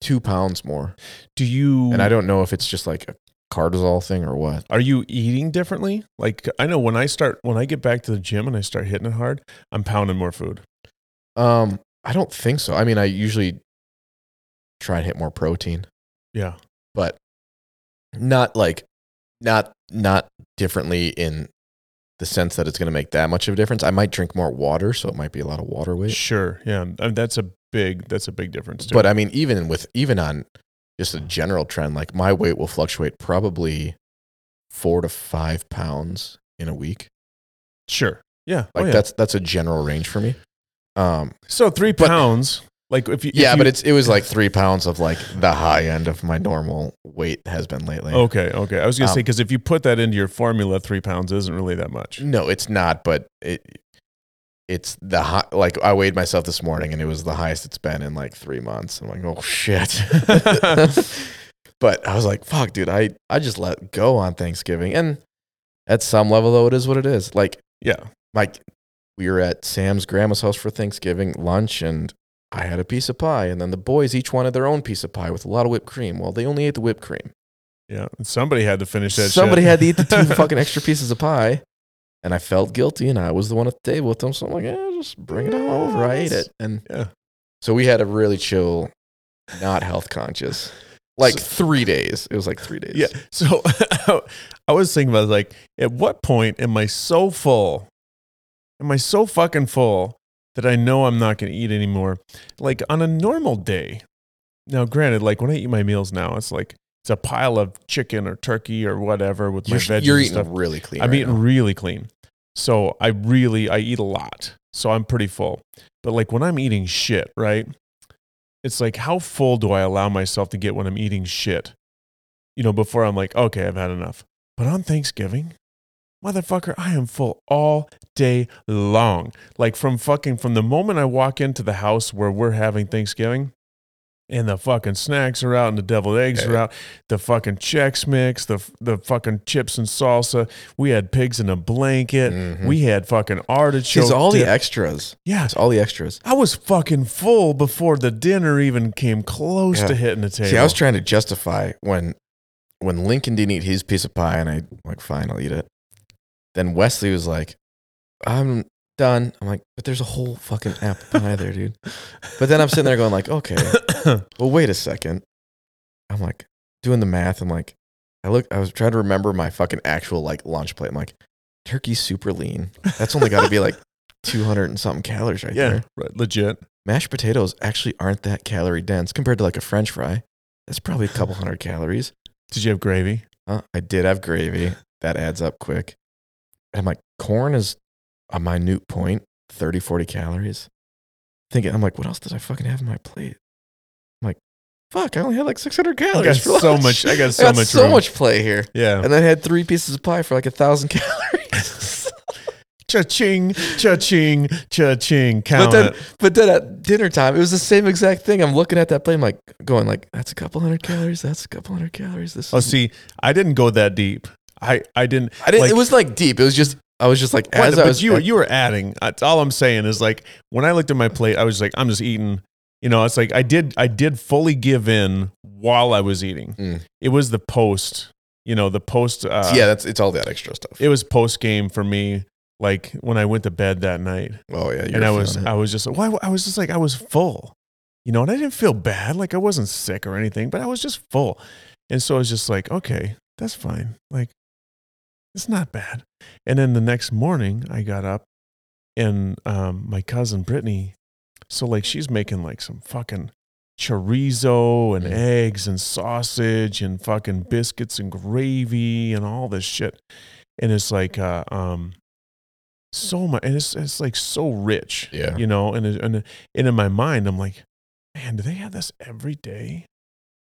two pounds more. Do you? And I don't know if it's just like a cortisol thing or what. Are you eating differently? Like I know when I start when I get back to the gym and I start hitting it hard, I'm pounding more food. Um, I don't think so. I mean, I usually try and hit more protein, Yeah. but not like not not differently in the sense that it's going to make that much of a difference. I might drink more water, so it might be a lot of water weight. Sure. Yeah. I mean, that's a big. That's a big difference. Too. But I mean, even with even on just a general trend, like my weight will fluctuate probably four to five pounds in a week. sure. Yeah. Like oh, yeah. that's that's a general range for me. Um, so three but- pounds. Like if you. if yeah, you- but it's it was like three pounds of like the high end of my normal weight has been lately. Okay, okay. I was gonna say Um, because if you put that into your formula, three pounds isn't really that much. No, it's not, but it it's the high, like I weighed myself this morning and it was the highest it's been in like three months. I'm like, oh shit. but I was like, fuck, dude, I, I just let go on Thanksgiving. And at some level though, it is what it is. Like Yeah, like we were at Sam's grandma's house for Thanksgiving lunch and I had a piece of pie and then the boys each wanted their own piece of pie with a lot of whipped cream. Well, they only ate the whipped cream. yeah. And somebody had to finish that. Somebody shit. had to eat the two fucking extra pieces of pie. And I felt guilty and I was the one at the table with them. So I'm like, yeah, just bring it on over. I ate it. And Yeah. so we had a really chill, not health conscious, like three days. It was like three days. Yeah. So I was thinking about like, at what point am I so full? Am I so fucking full that I know I'm not going to eat anymore? Like on a normal day. Now, granted, like when I eat my meals now, it's like it's a pile of chicken or turkey or whatever with my You're, veggies you're and eating stuff. really clean. I'm right eating now. really clean. So I really I eat a lot. So I'm pretty full. But like when I'm eating shit, right? It's like how full do I allow myself to get when I'm eating shit? You know, before I'm like, okay, I've had enough. But on Thanksgiving, motherfucker, I am full all day long. Like from fucking from the moment I walk into the house where we're having Thanksgiving and the fucking snacks are out and the deviled eggs are out, the fucking Chex Mix, the the fucking chips and salsa. We had pigs in a blanket. Mhm. We had fucking artichoke. It's all the dip. extras. yeah. It's all the extras. I was fucking full before the dinner even came close Yeah. to hitting the table. See, I was trying to justify when when Lincoln didn't eat his piece of pie, and I like, fine, I'll eat it. Then Wesley was like, "I'm done." I'm like, "But there's a whole fucking apple pie there, dude." But then I'm sitting there going like, "Okay, well, wait a second. I'm like doing the math. I'm like, I look. I was trying to remember my fucking actual like lunch plate. I'm like, turkey's super lean. That's only got to be like 200 and something calories right yeah, there. right, legit. Mashed potatoes actually aren't that calorie dense compared to like a French fry. That's probably a couple hundred calories. Did you have gravy? Uh, I did have gravy. That adds up quick. And I'm like, corn is a minute point, 30, 40 calories. Thinking, I'm like, what else did I fucking have on my plate? I'm like, fuck, I only had like 600 I calories. got for so lunch. much. I got I so got much. so room. much play here. Yeah. And then I had three pieces of pie for like a thousand calories. cha-ching, cha-ching, cha-ching. Count But then, it. but then at dinner time, it was the same exact thing. I'm looking at that plate, I'm like going like, that's a couple hundred calories. That's a couple hundred calories. This. Oh, is- see, I didn't go that deep. I, I didn't. I didn't. like- it was like deep. It was just. I was just like, as I but was. you, were- you were adding. That's all I'm saying is like when I looked at my plate, I was like, I'm just eating. You know, it's like I did. I did fully give in while I was eating. Mm. It was the post. You know, the post. Uh, yeah, that's it's all that extra stuff. it was post game for me. Like when I went to bed that night, oh yeah, and I was, it. I was just, well, I was just like, I was full. You know, and I didn't feel bad. Like I wasn't sick or anything, but I was just full. And so I was just like, okay, that's fine. Like it's not bad. And then the next morning, I got up, and um, my cousin Brittany, so like she's making like some fucking chorizo and Mm. eggs and sausage and fucking biscuits and gravy and all this shit. And it's like, uh, um, so much, and it's it's like so rich, Yeah. you know. And and and in my mind, I'm like, man, do they have this every day?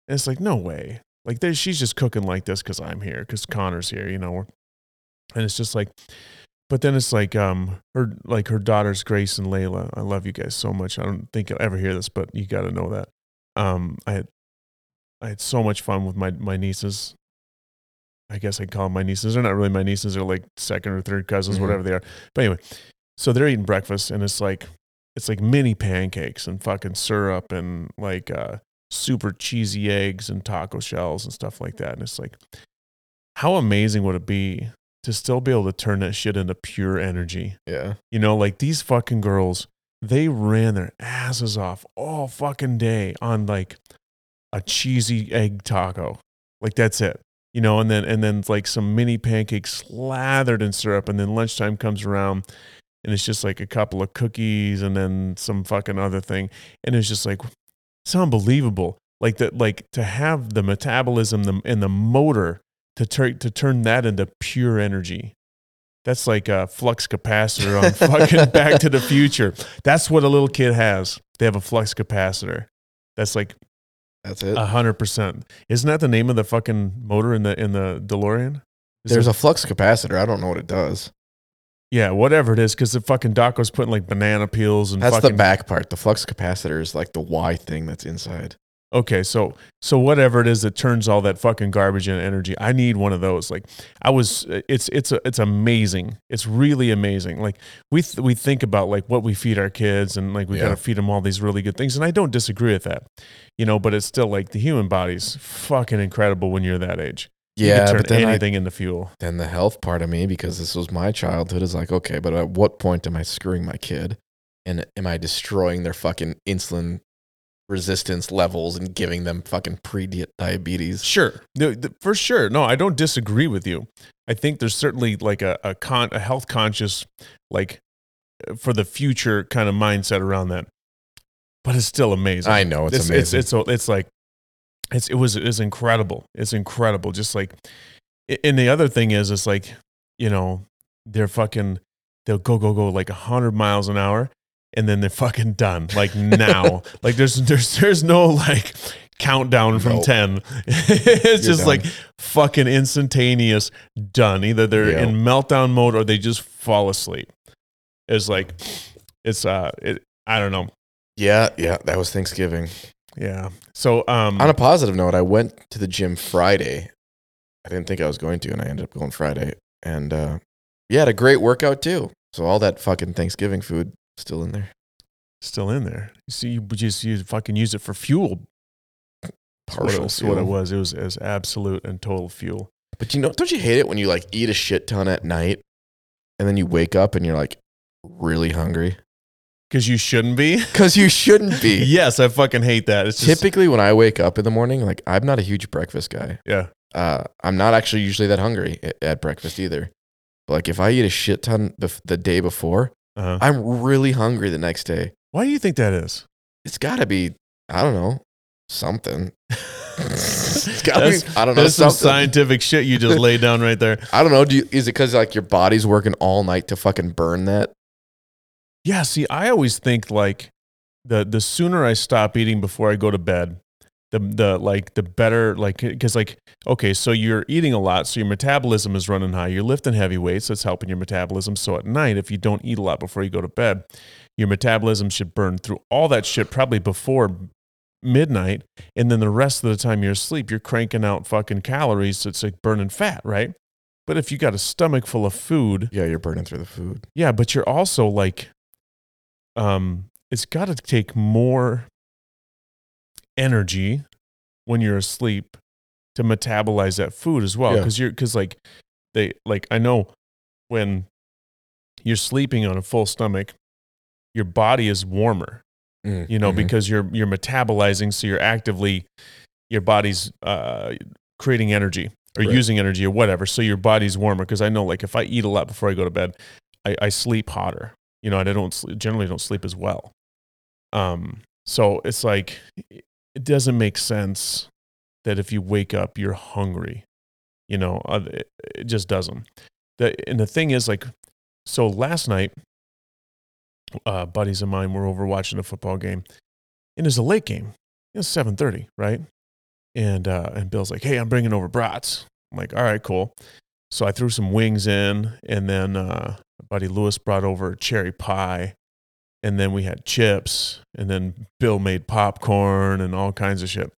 And it's like, no way. Like she's just cooking like this because I'm here, because Connor's here, you know. And it's just like, but then it's like, um, her like her daughters Grace and Layla. I love you guys so much. I don't think you'll ever hear this, but you got to know that. Um, I had I had so much fun with my my nieces. I guess I call them my nieces. They're not really my nieces. They're like second or third cousins, Mhm. whatever they are. But anyway, so they're eating breakfast, and it's like it's like mini pancakes and fucking syrup and like uh, super cheesy eggs and taco shells and stuff like that. And it's like, how amazing would it be to still be able to turn that shit into pure energy? yeah. You know, like these fucking girls, they ran their asses off all fucking day on like a cheesy egg taco. Like that's it. You know, and then and then like some mini pancakes slathered in syrup, and then lunchtime comes around and it's just like a couple of cookies and then some fucking other thing. And it's just like it's unbelievable. Like that like to have the metabolism the, and the motor to turn to turn that into pure energy. That's like a flux capacitor on fucking Back to the Future. That's what a little kid has. They have a flux capacitor. That's like That's it. a hundred percent. Isn't that the name of the fucking motor in the in the DeLorean? Is There's it- a flux capacitor. I don't know what it does. yeah, whatever it is, because the fucking doc was putting like banana peels and That's fucking the back part. The flux capacitor is like the Y thing that's inside. Okay, so so whatever it is that turns all that fucking garbage into energy, I need one of those. Like I was, it's it's it's amazing. It's really amazing. Like we th- we think about like what we feed our kids and like we Yeah. got to feed them all these really good things, and I don't disagree with that, you know. But it's still like the human body's fucking incredible when you're that age. Yeah, turn but then I, anything into fuel. then the health part of me, because this was my childhood, is like, okay, but at what point am I screwing my kid? And am I destroying their fucking insulin resistance levels and giving them fucking pre diabetes? Sure, the- for sure. No, I don't disagree with you. I think there's certainly like a a, con, a health conscious, like uh, for the future kind of mindset around that. But it's still amazing. I know it's, it's, amazing. it's it's it's like it's it was it's incredible. It's incredible. Just like, and the other thing is, it's like you know they're fucking they'll go go go like a hundred miles an hour, and then they're fucking done. Like now, like there's there's there's no like countdown from Nope. ten. it's You're just done. like fucking instantaneous done. Either they're Yep. in meltdown mode or they just fall asleep. It's like it's uh it I don't know. yeah, yeah. That was Thanksgiving. Yeah. So um On a positive note, I went to the gym Friday. I didn't think I was going to, and I ended up going Friday. And uh, yeah, had a great workout too. So all that fucking Thanksgiving food still in there. still in there. You see, you just you fucking use it for fuel. It was- what it was. It was as absolute and total fuel. But you know, don't you hate it when you like eat a shit ton at night, and then you wake up and you're like really hungry? Because you shouldn't be. Because you shouldn't be. yes, I fucking hate that. It's just, Typically, when I wake up in the morning, like I'm not a huge breakfast guy. yeah. Uh, I'm not actually usually that hungry at, at breakfast either. But like if I eat a shit ton bef- the day before, Uh-huh. I'm really hungry the next day. Why do you think that is? It's got to be, I don't know, something. it's got to be, I don't know, That's some scientific shit you just laid down right there. I don't know. Do you, is it because like your body's working all night to fucking burn that? Yeah, see, I always think like the the sooner I stop eating before I go to bed, the the like the better like because like okay so you're eating a lot so your metabolism is running high you're lifting heavy weights that's helping your metabolism so at night if you don't eat a lot before you go to bed your metabolism should burn through all that shit probably before midnight and then the rest of the time you're asleep you're cranking out fucking calories so it's like burning fat right but if you got a stomach full of food Yeah, you're burning through the food. yeah, but you're also like, um, it's got to take more energy when you're asleep to metabolize that food as well. Yeah. Because you're, because like, they, like, I know when you're sleeping on a full stomach, your body is warmer, Mm, you know, mhm. because you're, you're metabolizing. So you're actively, your body's, uh, creating energy or Right. using energy or whatever. So your body's warmer. Cause I know like if I eat a lot before I go to bed, I, I sleep hotter, you know, and I don't sleep, generally don't sleep as well. Um, so it's like, it doesn't make sense that if you wake up, you're hungry, you know, uh, it, just doesn't. The, and the thing is like, so last night, uh, buddies of mine were over watching a football game and it's a late game. It's 730, right? And, uh, and Bill's like, Hey, I'm bringing over brats. I'm like, all right, cool. So I threw some wings in and then, uh, buddy Lewis brought over cherry pie and then we had chips and then Bill made popcorn and all kinds of shit.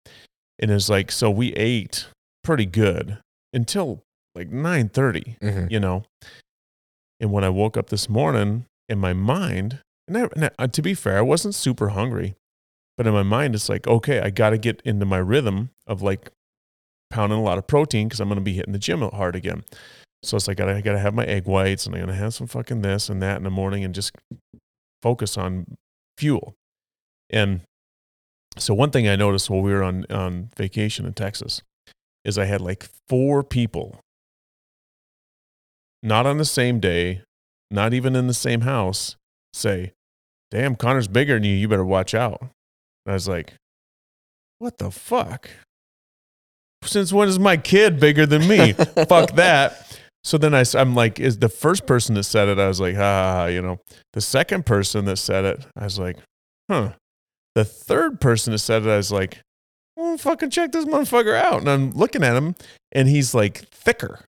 And it's like, so we ate pretty good until like 930 Mhm. you know. And when I woke up this morning, in my mind, and, I, and I, to be fair, I wasn't super hungry, but in my mind, it's like, okay, I got to get into my rhythm of like pounding a lot of protein because I'm going to be hitting the gym hard again. So it's like, I got to have my egg whites and I'm going to have some fucking this and that in the morning and just focus on fuel. And so one thing I noticed while we were on, on vacation in Texas is I had like four people not on the same day, not even in the same house, say, Damn, Connor's bigger than you. You better watch out. And I was like, What the fuck? Since when is my kid bigger than me? fuck that. So then I, am like, is the first person that said it, I was like, ah, you know. The second person that said it, I was like, huh. The third person that said it, I was like, well, fucking check this motherfucker out. And I'm looking at him and he's like thicker.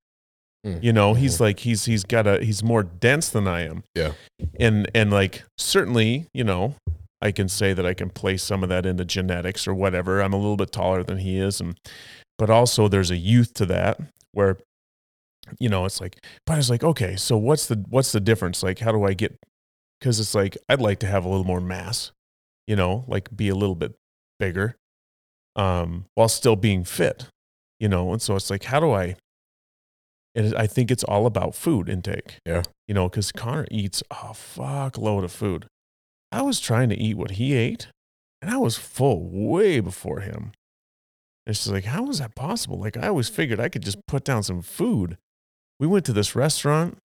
Mm. You know, he's like he's he's got a he's more dense than I am. Yeah. And and like certainly, you know, I can say that I can place some of that into genetics or whatever. I'm a little bit taller than he is and but also there's a youth to that where you know, it's like but it's like, okay, so what's the what's the difference? Like how do I get cuz it's like I'd like to have a little more mass, you know, like be a little bit bigger um while still being fit, you know. And so it's like how do I and I think it's all about food intake. Yeah. You know, because Connor eats a fuck load of food. I was trying to eat what he ate, and I was full way before him. And she's like, how is that possible? Like, I always figured I could just put down some food. We went to this restaurant,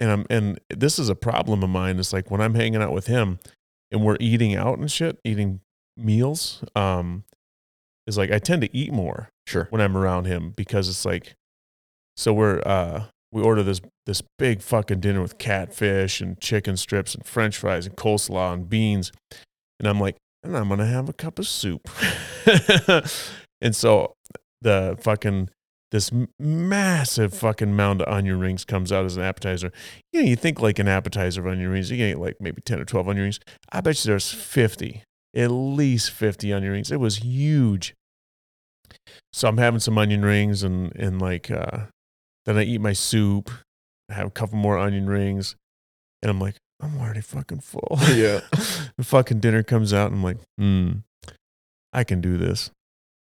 and I'm and this is a problem of mine. It's like when I'm hanging out with him, and we're eating out and shit, eating meals. Um, is like I tend to eat more Sure. when I'm around him because it's like, so we're uh we order this this big fucking dinner with catfish and chicken strips and French fries and coleslaw and beans, and I'm like, and I'm gonna have a cup of soup, and so the fucking this massive fucking mound of onion rings comes out as an appetizer. You know, you think like an appetizer of onion rings, you get like maybe ten or twelve onion rings. I bet you there's fifty, at least fifty onion rings. It was huge. So I'm having some onion rings and and like uh, then I eat my soup, I have a couple more onion rings, and I'm like, I'm already fucking full. Yeah. the fucking dinner comes out, and I'm like, hmm, I can do this.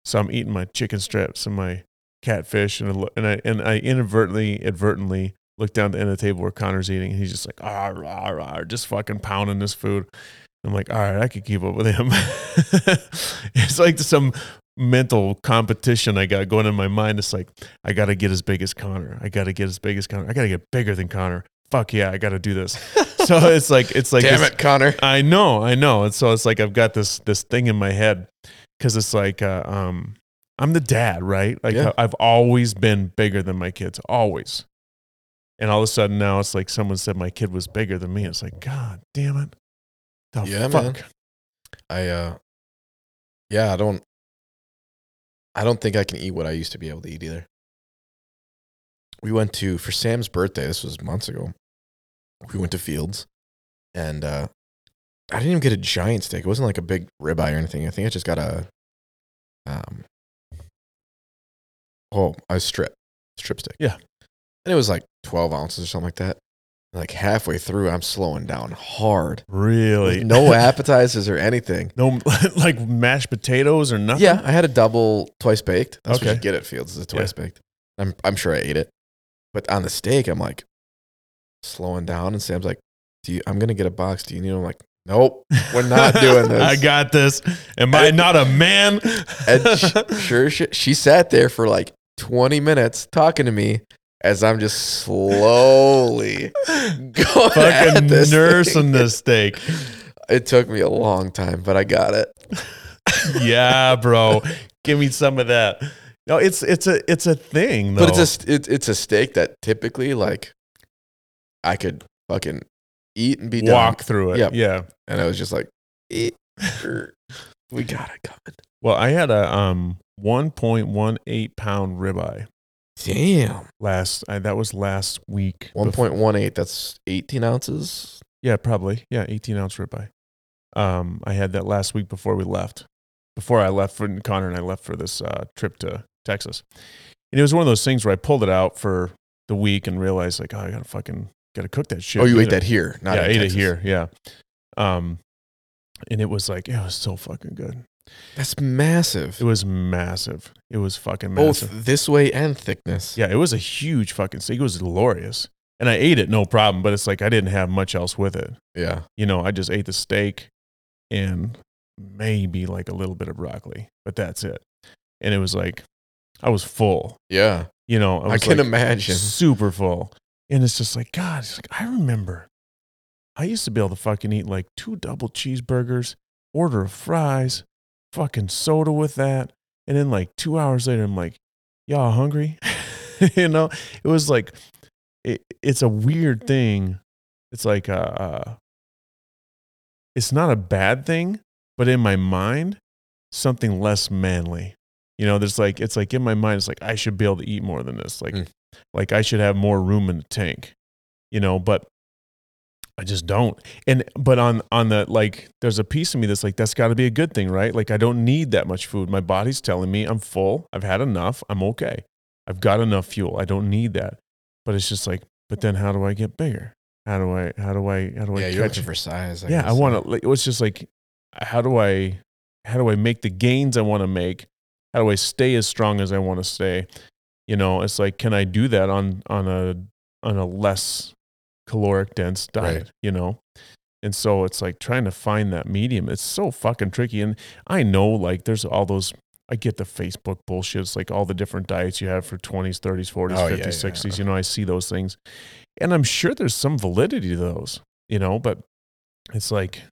So I'm eating my chicken strips and my catfish, and I, and I and I inadvertently, advertently look down at the end of the table where Connor's eating, and he's just like, ah, rah, rah, just fucking pounding this food. I'm like, all right, I could keep up with him. it's like some mental competition I got going in my mind. It's like, I got to get as big as Connor. I got to get as big as Connor. I got to get bigger than Connor. Fuck yeah, I got to do this. so it's like, it's like, Damn it, Connor. I know, I know. And so it's like I've got this this thing in my head because it's like uh, um, I'm the dad, right? Like Yeah. I've always been bigger than my kids, always. And all of a sudden now it's like someone said my kid was bigger than me. It's like God damn it, the Yeah, fuck. man. I uh yeah, I don't I don't think I can eat what I used to be able to eat either. We went to for Sam's birthday. This was months ago. We went to Fields, and uh, I didn't even get a giant steak. It wasn't like a big ribeye or anything. I think I just got a um. Oh, a strip, strip steak. Yeah. and it was like twelve ounces or something like that. Like halfway through, I'm slowing down hard. Really? No appetizers or anything. No, like mashed potatoes or nothing. Yeah, I had a double twice baked. That's what Okay. you get at Fields is a twice baked. I'm I'm sure I ate it, but on the steak, I'm like slowing down, and Sam's like, "Do you? I'm gonna get a box. Do you need?" them?" I'm like, "Nope, we're not doing this." I got this. Am I not a man? and sh- sure, she, she sat there for like 20 minutes talking to me as I'm just slowly going Fucking this nursing thing. this steak. It took me a long time, but I got it. Yeah, bro. Give me some of that. No, it's it's a it's a thing though. But it's a it, it's a steak that typically like I could fucking eat and be done. walk through it. Yep. Yeah. and I was just like, "Eh, er, we got it coming. Well, I had a um 1.18 pound ribeye Damn, last. I, that was last week. One point one eight. bef- point one eight. That's eighteen ounces. Yeah, probably. Yeah, 18 ounce ribeye. Um, I had that last week before we left. Before I left for Connor and I left for this uh, trip to Texas, and it was one of those things where I pulled it out for the week and realized like, oh, I gotta fucking gotta cook that shit. oh, you ate that here, not yeah, I ate Texas. it here. Yeah. Um, and it was like it was so fucking good. That's massive. It was massive. It was fucking Both massive. this way and thickness. Yeah, it was a huge fucking steak. It was glorious, and I ate it no problem. But it's like I didn't have much else with it. Yeah. You know, I just ate the steak and maybe like a little bit of broccoli, but that's it. And it was like I was full. Yeah. You know, I, I, can like, imagine. super full. And it's just like, God, it's like, I remember I used to be able to fucking eat like two double cheeseburgers, order of fries, fucking soda with that. And then like two hours later, I'm like, y'all hungry? you know, it was like, it, it's a weird thing. It's like, uh, uh, it's not a bad thing, but in my mind, something less manly. You know, there's like, it's like in my mind, it's like, I should be able to eat more than this. Like, Mm. like I should have more room in the tank, you know, but I just don't. And, but on, on the, like, there's a piece of me that's like, that's got to be a good thing, right? Like, I don't need that much food. My body's telling me I'm full. I've had enough. I'm okay. I've got enough fuel. I don't need that. But it's just like, but then how do I get bigger? How do I, how do I, how do I yeah, you're looking for size. I yeah, I want to. Like, it was just like, how do I, how do I make the gains I want to make? How do I stay as strong as I want to stay? You know, it's like, can I do that on on a on a less caloric dense diet? Right. You know, and so it's like trying to find that medium. It's so fucking tricky, and I know like there's all those. I get the Facebook bullshit. It's like all the different diets you have for 20s, 30s, 40s, Oh, 50s, yeah, 60s. You know, I see those things. And I'm sure there's some validity to those, you know, but it's like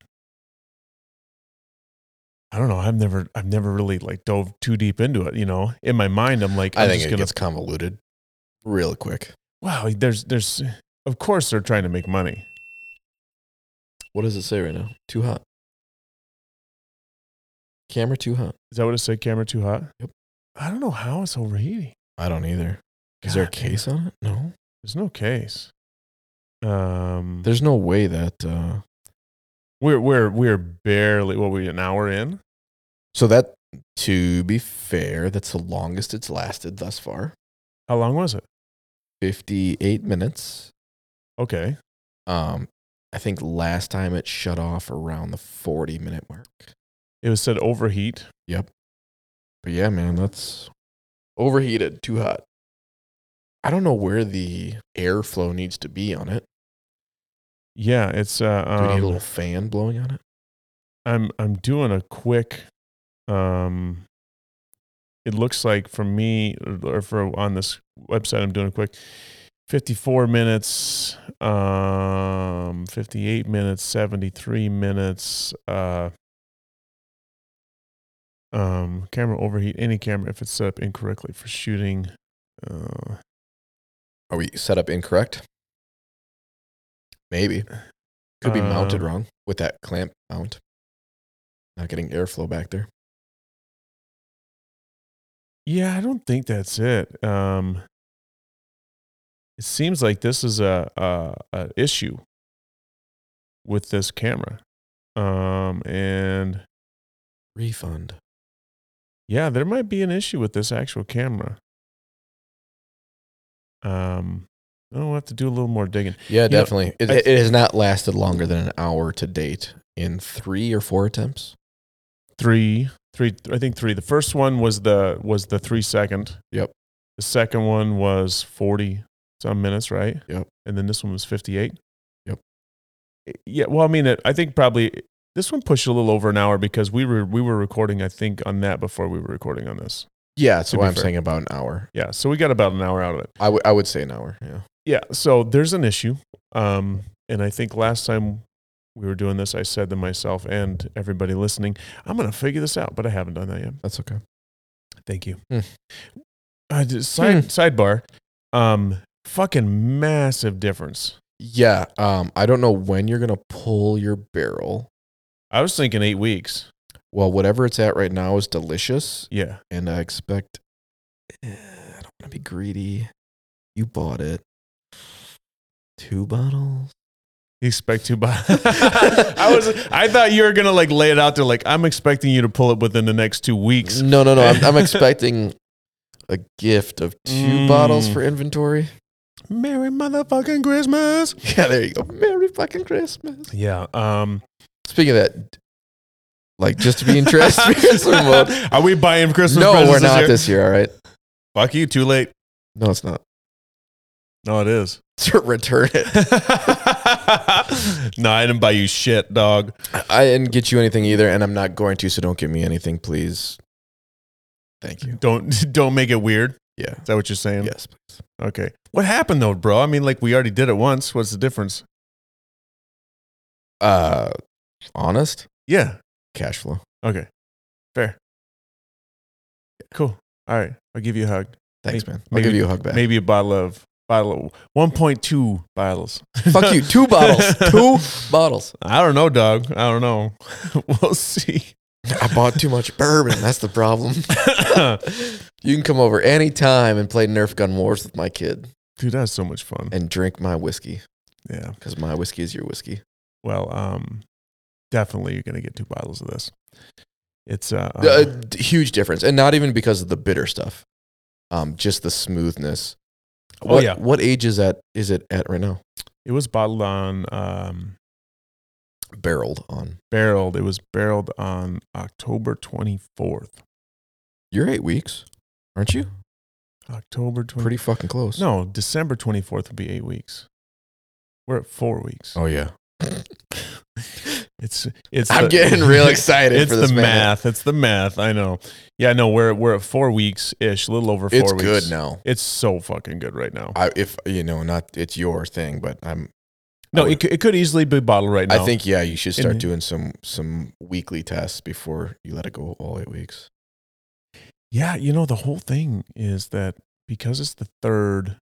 I don't know. I've never I've never really like dove too deep into it, you know. In my mind I'm like I I'm think just it gonna gets convoluted real quick. wow, there's there's of course they're trying to make money. What does it say right now? Too hot. Camera too hot. Is that what it said? Camera too hot? Yep. I don't know how it's overheating. I don't either. Is there a case on it? No. There's no case. Um There's no way that. uh we're we're we're barely what we an hour in. So that, to be fair, that's the longest it's lasted thus far. How long was it? 58 minutes. Okay. Um, I think last time it shut off around the 40 minute mark. It was said overheat. Yep. But yeah, man, that's overheated, too hot. I don't know where the airflow needs to be on it. Yeah, it's uh Do we need a um, little fan blowing on it? I'm I'm doing a quick um it looks like for me or for on this website I'm doing a quick 54 minutes um 58 minutes 73 minutes uh um camera overheat any camera if it's set up incorrectly for shooting uh Are we set up incorrect? Maybe. Could be mounted Um, wrong with that clamp mount. Not getting airflow back there. Yeah, I don't think that's it. Um, it seems like this is a, a, a issue with this camera. Um, and Refund. yeah, there might be an issue with this actual camera. Um, I'll have to do a little more digging. Yeah, know, definitely. it, I- it has not lasted longer than an hour to date in three or four attempts. Three, three, I think three. The first one was the was the three second. Yep. The second one was forty some minutes, right? Yep. And then this one was fifty eight. Yep. Yeah. Well, I mean, it, I think probably this one pushed a little over an hour because we were we were recording, I think, on that before we were recording on this. Yeah, that's why I'm fair. saying about an hour. Yeah. So we got about an hour out of it. I would I would say an hour. Yeah. Yeah. So there's an issue. Um, and I think last time we were doing this, I said to myself and everybody listening, I'm going to figure this out, but I haven't done that yet. That's okay. Thank you. Hmm. Uh, just side Hmm. sidebar. Um, fucking massive difference. Yeah. Um, I don't know when you're gonna pull your barrel. I was thinking eight weeks. Well, whatever it's at right now is delicious, Yeah. and I expect. eh, I don't want to be greedy. You bought it. Two bottles. You expect two bottles. I was. I thought you were gonna like lay it out there. Like I'm expecting you to pull it within the next two weeks. No, no, no. I'm, I'm expecting a gift of two Mm. bottles for inventory. Merry motherfucking Christmas. Yeah, there you go. Merry fucking Christmas. Yeah. Um. Speaking of that, like just to be in trash mode. Are we buying Christmas? No, presents we're not this year. All right. Fuck you. Too late. No, it's not. No, it is. Return it. no, I didn't buy you shit, dog. I didn't get you anything either, and I'm not going to. So don't get me anything, please. Thank you. Don't don't make it weird. Yeah. Is that what you're saying? Yes, please. Okay. What happened though, bro? I mean, like we already did it once. What's the difference? Uh, honest Yeah. cash flow. Okay. Fair. Cool. All right. I'll give you a hug. Thanks, man. I'll maybe- give you a hug back. Maybe a bottle of bottle 1.2 bottles. Fuck you. Two bottles. Two bottles. I don't know, dog. I don't know. we'll see. I bought too much bourbon. That's the problem. You can come over anytime and play Nerf gun wars with my kid Dude, that's so much fun. and drink my whiskey Yeah. because my whiskey is your whiskey. Well, um, definitely you're gonna get two bottles of this. It's uh, Uh, d- huge difference, and not even because of the bitter stuff. Um, just the smoothness. Oh, What, yeah. What age is that? Is it at right now? it was bottled on um Barreled on. barreled. It was barreled on October 24th. You're eight weeks, aren't you? October 20. Pretty fucking close. No, December 24th would be eight weeks. We're at four weeks. Oh yeah. It's it's. I'm the- getting real excited It's for the man. math. It's the math. I know. Yeah, no, we're we're at four weeks ish, a little over four It's weeks. good now. It's so fucking good right now. I if you know not it's your thing, but I'm. No, would- it, could- it could easily be bottled right now. I think yeah, you should start And- doing some some weekly tests before you let it go all eight weeks. Yeah, you know the whole thing is that because it's the third.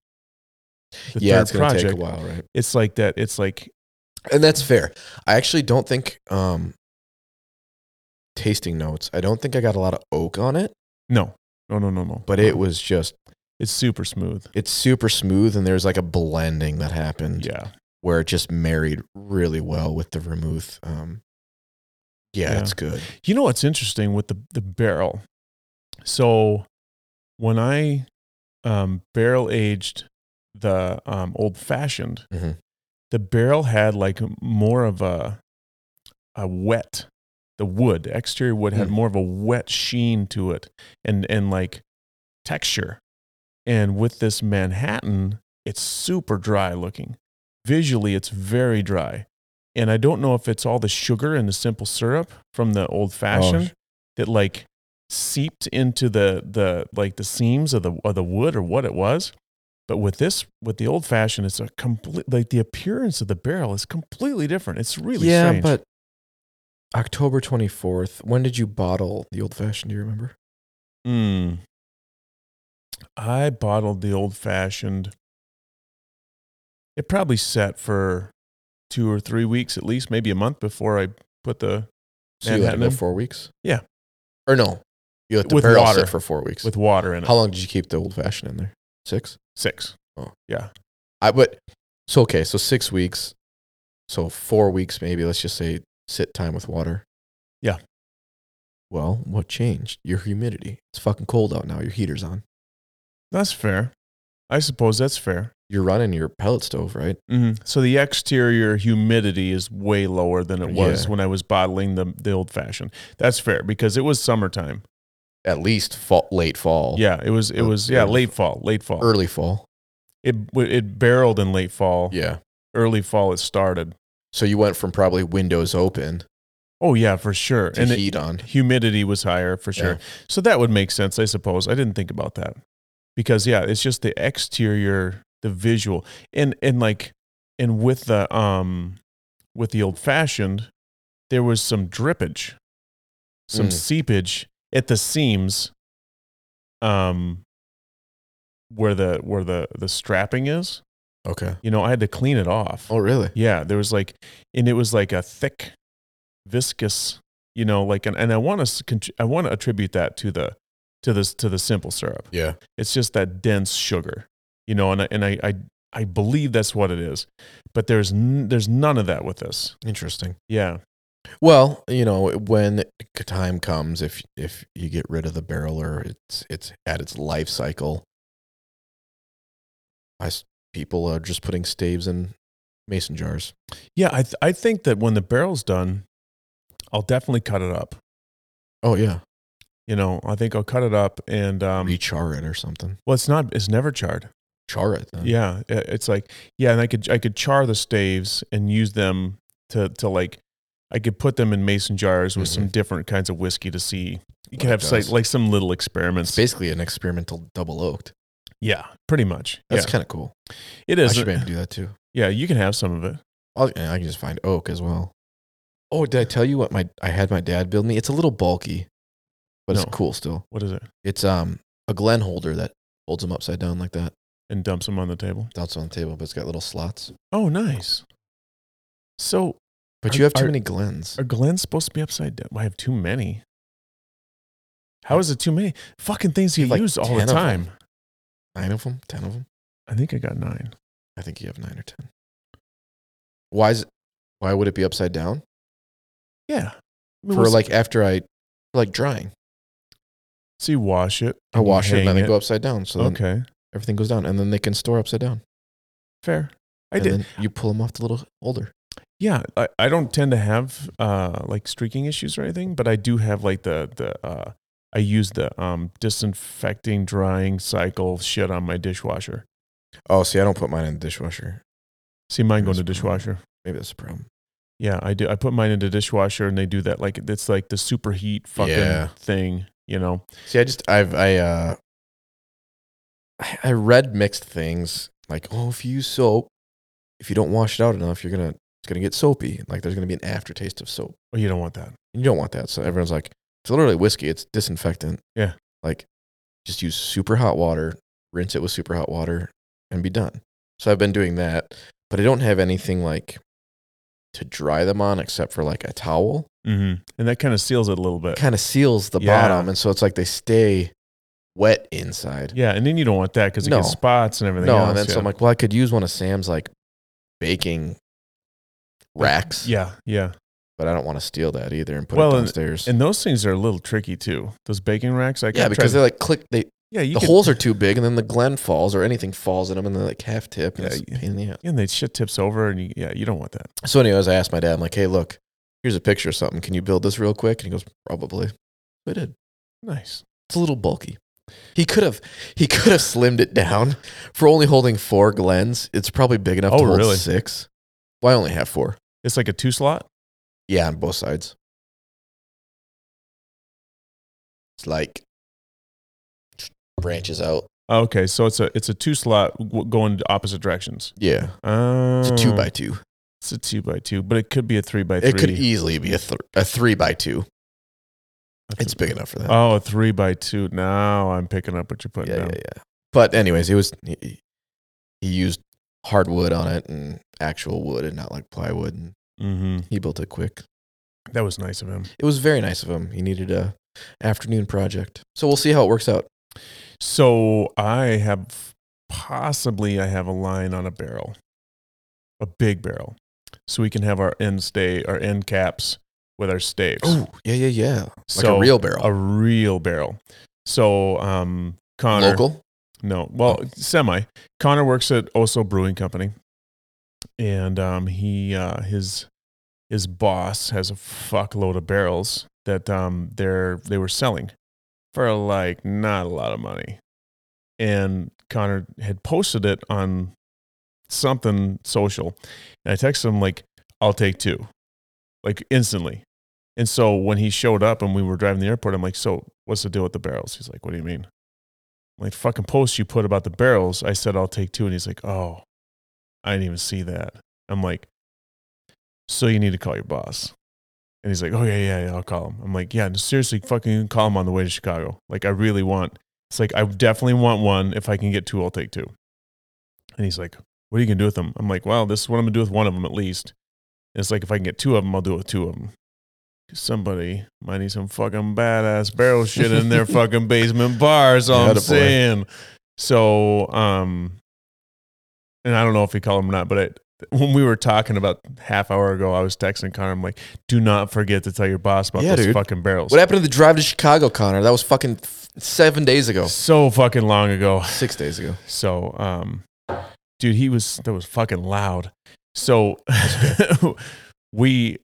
The yeah, third it's project. take a while, right? It's like that. It's like And that's fair. I actually don't think um tasting notes. I don't think I got a lot of oak on it, no, no, no, no, no. but it was just It's super smooth. it's super smooth and there's like a blending that happened Yeah, where it just married really well with the vermouth. Um yeah, Yeah. it's good. You know what's interesting with the the barrel? So when I um, barrel aged the um, old fashioned, Mhm. the barrel had like more of a a wet. The wood, the exterior wood, had Mm. more of a wet sheen to it, and and like texture. And with this Manhattan, it's super dry looking. Visually, it's very dry. And I don't know if it's all the sugar and the simple syrup from the old fashioned that like seeped into the the like the seams of the of the wood or what it was. But with this, with the old fashioned, it's a complete like the appearance of the barrel is completely different. It's really yeah, strange. but October 24th, when did you bottle the old fashioned? Do you remember? Mm. I bottled the old fashioned. It probably set for two or three weeks at least, maybe a month before I put the So you let it go four weeks? Yeah. Or no? You let the With barrel water. sit for four weeks. with water in it. How long did you keep the old fashioned in there? Six. Six. Oh. Yeah. I but so okay, so six weeks. So four weeks maybe. Let's just say sit time with water. Yeah. Well, what changed? Your humidity. It's fucking cold out now. Your heater's on. That's fair. I suppose that's fair. You're running your pellet stove, right? hmm So the exterior humidity is way lower than it was Yeah. when I was bottling the the old fashioned. That's fair because it was summertime. At least fall, late fall. Yeah, it was. It was. Yeah, late fall. Late fall. Early fall. It it barreled in late fall. Yeah. Early fall. It started. So you went from probably windows open Oh yeah, for sure. and heat on. humidity was higher for sure. Yeah. So that would make sense, I suppose. I didn't think about that because yeah, it's just the exterior, the visual, and and like, and with the um, with the old fashioned, there was some drippage, some Mm. seepage at the seams, um, where the where the the strapping is. Okay. You know, I had to clean it off. Oh, really? Yeah, there was like, and it was like a thick, viscous, you know, like, an, and I want to, I want to attribute that to the, to this, to the simple syrup. Yeah. It's just that dense sugar, you know, and I, and I, I, I believe that's what it is, but there's, n- there's none of that with this. Interesting. Yeah, Well, you know, when time comes, if if you get rid of the barrel or it's it's at its life cycle, I people are just putting staves in mason jars. yeah. I, th- I think that when the barrel's done, I'll definitely cut it up. Oh yeah, You know, I think I'll cut it up and, um, rechar it or something. well, it's not, it's never charred. Char it. Then. Yeah, it's like yeah, and I could I could char the staves and use them to to like I could put them in mason jars with some different kinds of whiskey to see. You can have like, like some little experiments. It's basically an experimental double oaked. Yeah, pretty much. That's yeah, kind of cool. It is. I should be able to do that too. Yeah, you can have some of it. I'll, I can just find oak as well. Oh, did I tell you what my I had my dad build me? It's a little bulky, but No. it's cool still. What is it? It's um a Glen holder that holds them upside down like that. And dumps them on the table. That's on the table, but it's got little slots. Oh, nice. So But Are- you have too are- many Glens. are Glens supposed to be upside down? I have too many. How is it too many? Fucking things you like use all 10 the of time. Nine of them? Ten of them? I think I got nine. I think you have nine or ten. Why is it, why would it be upside down? Yeah. I mean, For like after I like drying. so you wash it. I wash it and then hang they go upside down. So then okay. everything goes down. And then they can store upside down. Fair. I and did. Then you pull them off the little holder. Yeah, I, I don't tend to have uh like streaking issues or anything, but I do have like the the uh I use the um disinfecting drying cycle shit on my dishwasher. Oh, see, I don't put mine in the dishwasher. See mine go in the dishwasher. Maybe that's a problem. Yeah, I do. I put mine in the dishwasher and they do that like it's like the superheat fucking Yeah. thing, you know. See, I just I've I uh I I read mixed things like, oh, if you use soap, if you don't wash it out enough, you're gonna it's gonna get soapy. Like there's gonna be an aftertaste of soap. Well, you don't want that. You don't want that. So everyone's like, it's literally whiskey. It's disinfectant. Yeah. Like, just use super hot water, rinse it with super hot water, and be done. So I've been doing that, but I don't have anything like to dry them on except for like a towel. Mm-hmm. And that kind of seals it a little bit. Kind of seals the Yeah. bottom, and so it's like they stay wet inside. Yeah, and then you don't want that because it No. gets spots and everything No, else. and then yeah. so I'm like, well, I could use one of Sam's like baking racks, yeah, yeah. but I don't want to steal that either and put Well, it and- downstairs. And those things are a little tricky too. Those baking racks, I yeah, because they like click. They yeah, the could- holes are too big, and then the Glen falls or anything falls in them, and they're like half tip. And Yeah, it's yeah. pain in the ass. Yeah, and they shit tips over, and you, yeah, you don't want that. So, anyways, I asked my dad, I'm like, "Hey, look, here's a picture of something. Can you build this real quick?" And he goes, "Probably." I did. Nice. It's a little bulky. He could have he could have slimmed it down for only holding four Glens. It's probably big enough Oh, to hold really? six. Well, I only have four. It's like a two slot. Yeah, on both sides. It's like branches out. Okay, so it's a it's a two slot going opposite directions. Yeah, Uh, it's a two by two. It's a two by two, but it could be a three by three. It could easily be a th- a three by two. That's It's a- big enough for that. Oh, a three by two. Now I'm picking up what you're putting yeah, down. yeah, yeah. But anyways, it was he, he used hardwood on it and actual wood and not like plywood. And Mm-hmm. he built it quick. That was nice of him. It was very nice of him. He needed a afternoon project. So we'll see how it works out. So I have possibly I have a line on a barrel, a big barrel, so we can have our end stay, our end caps with our staves. Oh, yeah, yeah, yeah. Like So, a real barrel. a real barrel. So um, Connor, Local? no, well, semi. Connor works at O'so Brewing Company, and um, he uh, his his boss has a fuckload of barrels that um, they're they were selling for like not a lot of money, and Connor had posted it on something social, and I texted him like, "I'll take two, like instantly." And so when he showed up and we were driving the airport, I'm like, "So what's the deal with the barrels?" He's like, "What do you mean?" I'm like fucking post you put about the barrels. I said I'll take two, and he's like, "Oh, I didn't even see that." I'm like, "So you need to call your boss." And he's like, "Oh yeah, yeah, yeah, I'll call him." I'm like, "Yeah, seriously, fucking call him on the way to Chicago. Like, I really want." It's like I definitely want one. If I can get two, I'll take two. And he's like, "What are you gonna do with them?" I'm like, "Well, this is what I'm gonna do with one of them at least." And it's like if I can get two of them, I'll do it with two of them. Somebody might need some fucking badass barrel shit in their fucking basement bars. All I'm saying. So, um, and I don't know if he called him or not, but it, when we were talking about half hour ago, I was texting Connor. I'm like, "Do not forget to tell your boss about Yeah, those dude. fucking barrels." What happened to the drive to Chicago, Connor? That was fucking f- seven days ago. So fucking long ago. Six days ago. So, um, dude, he was that was fucking loud. So we.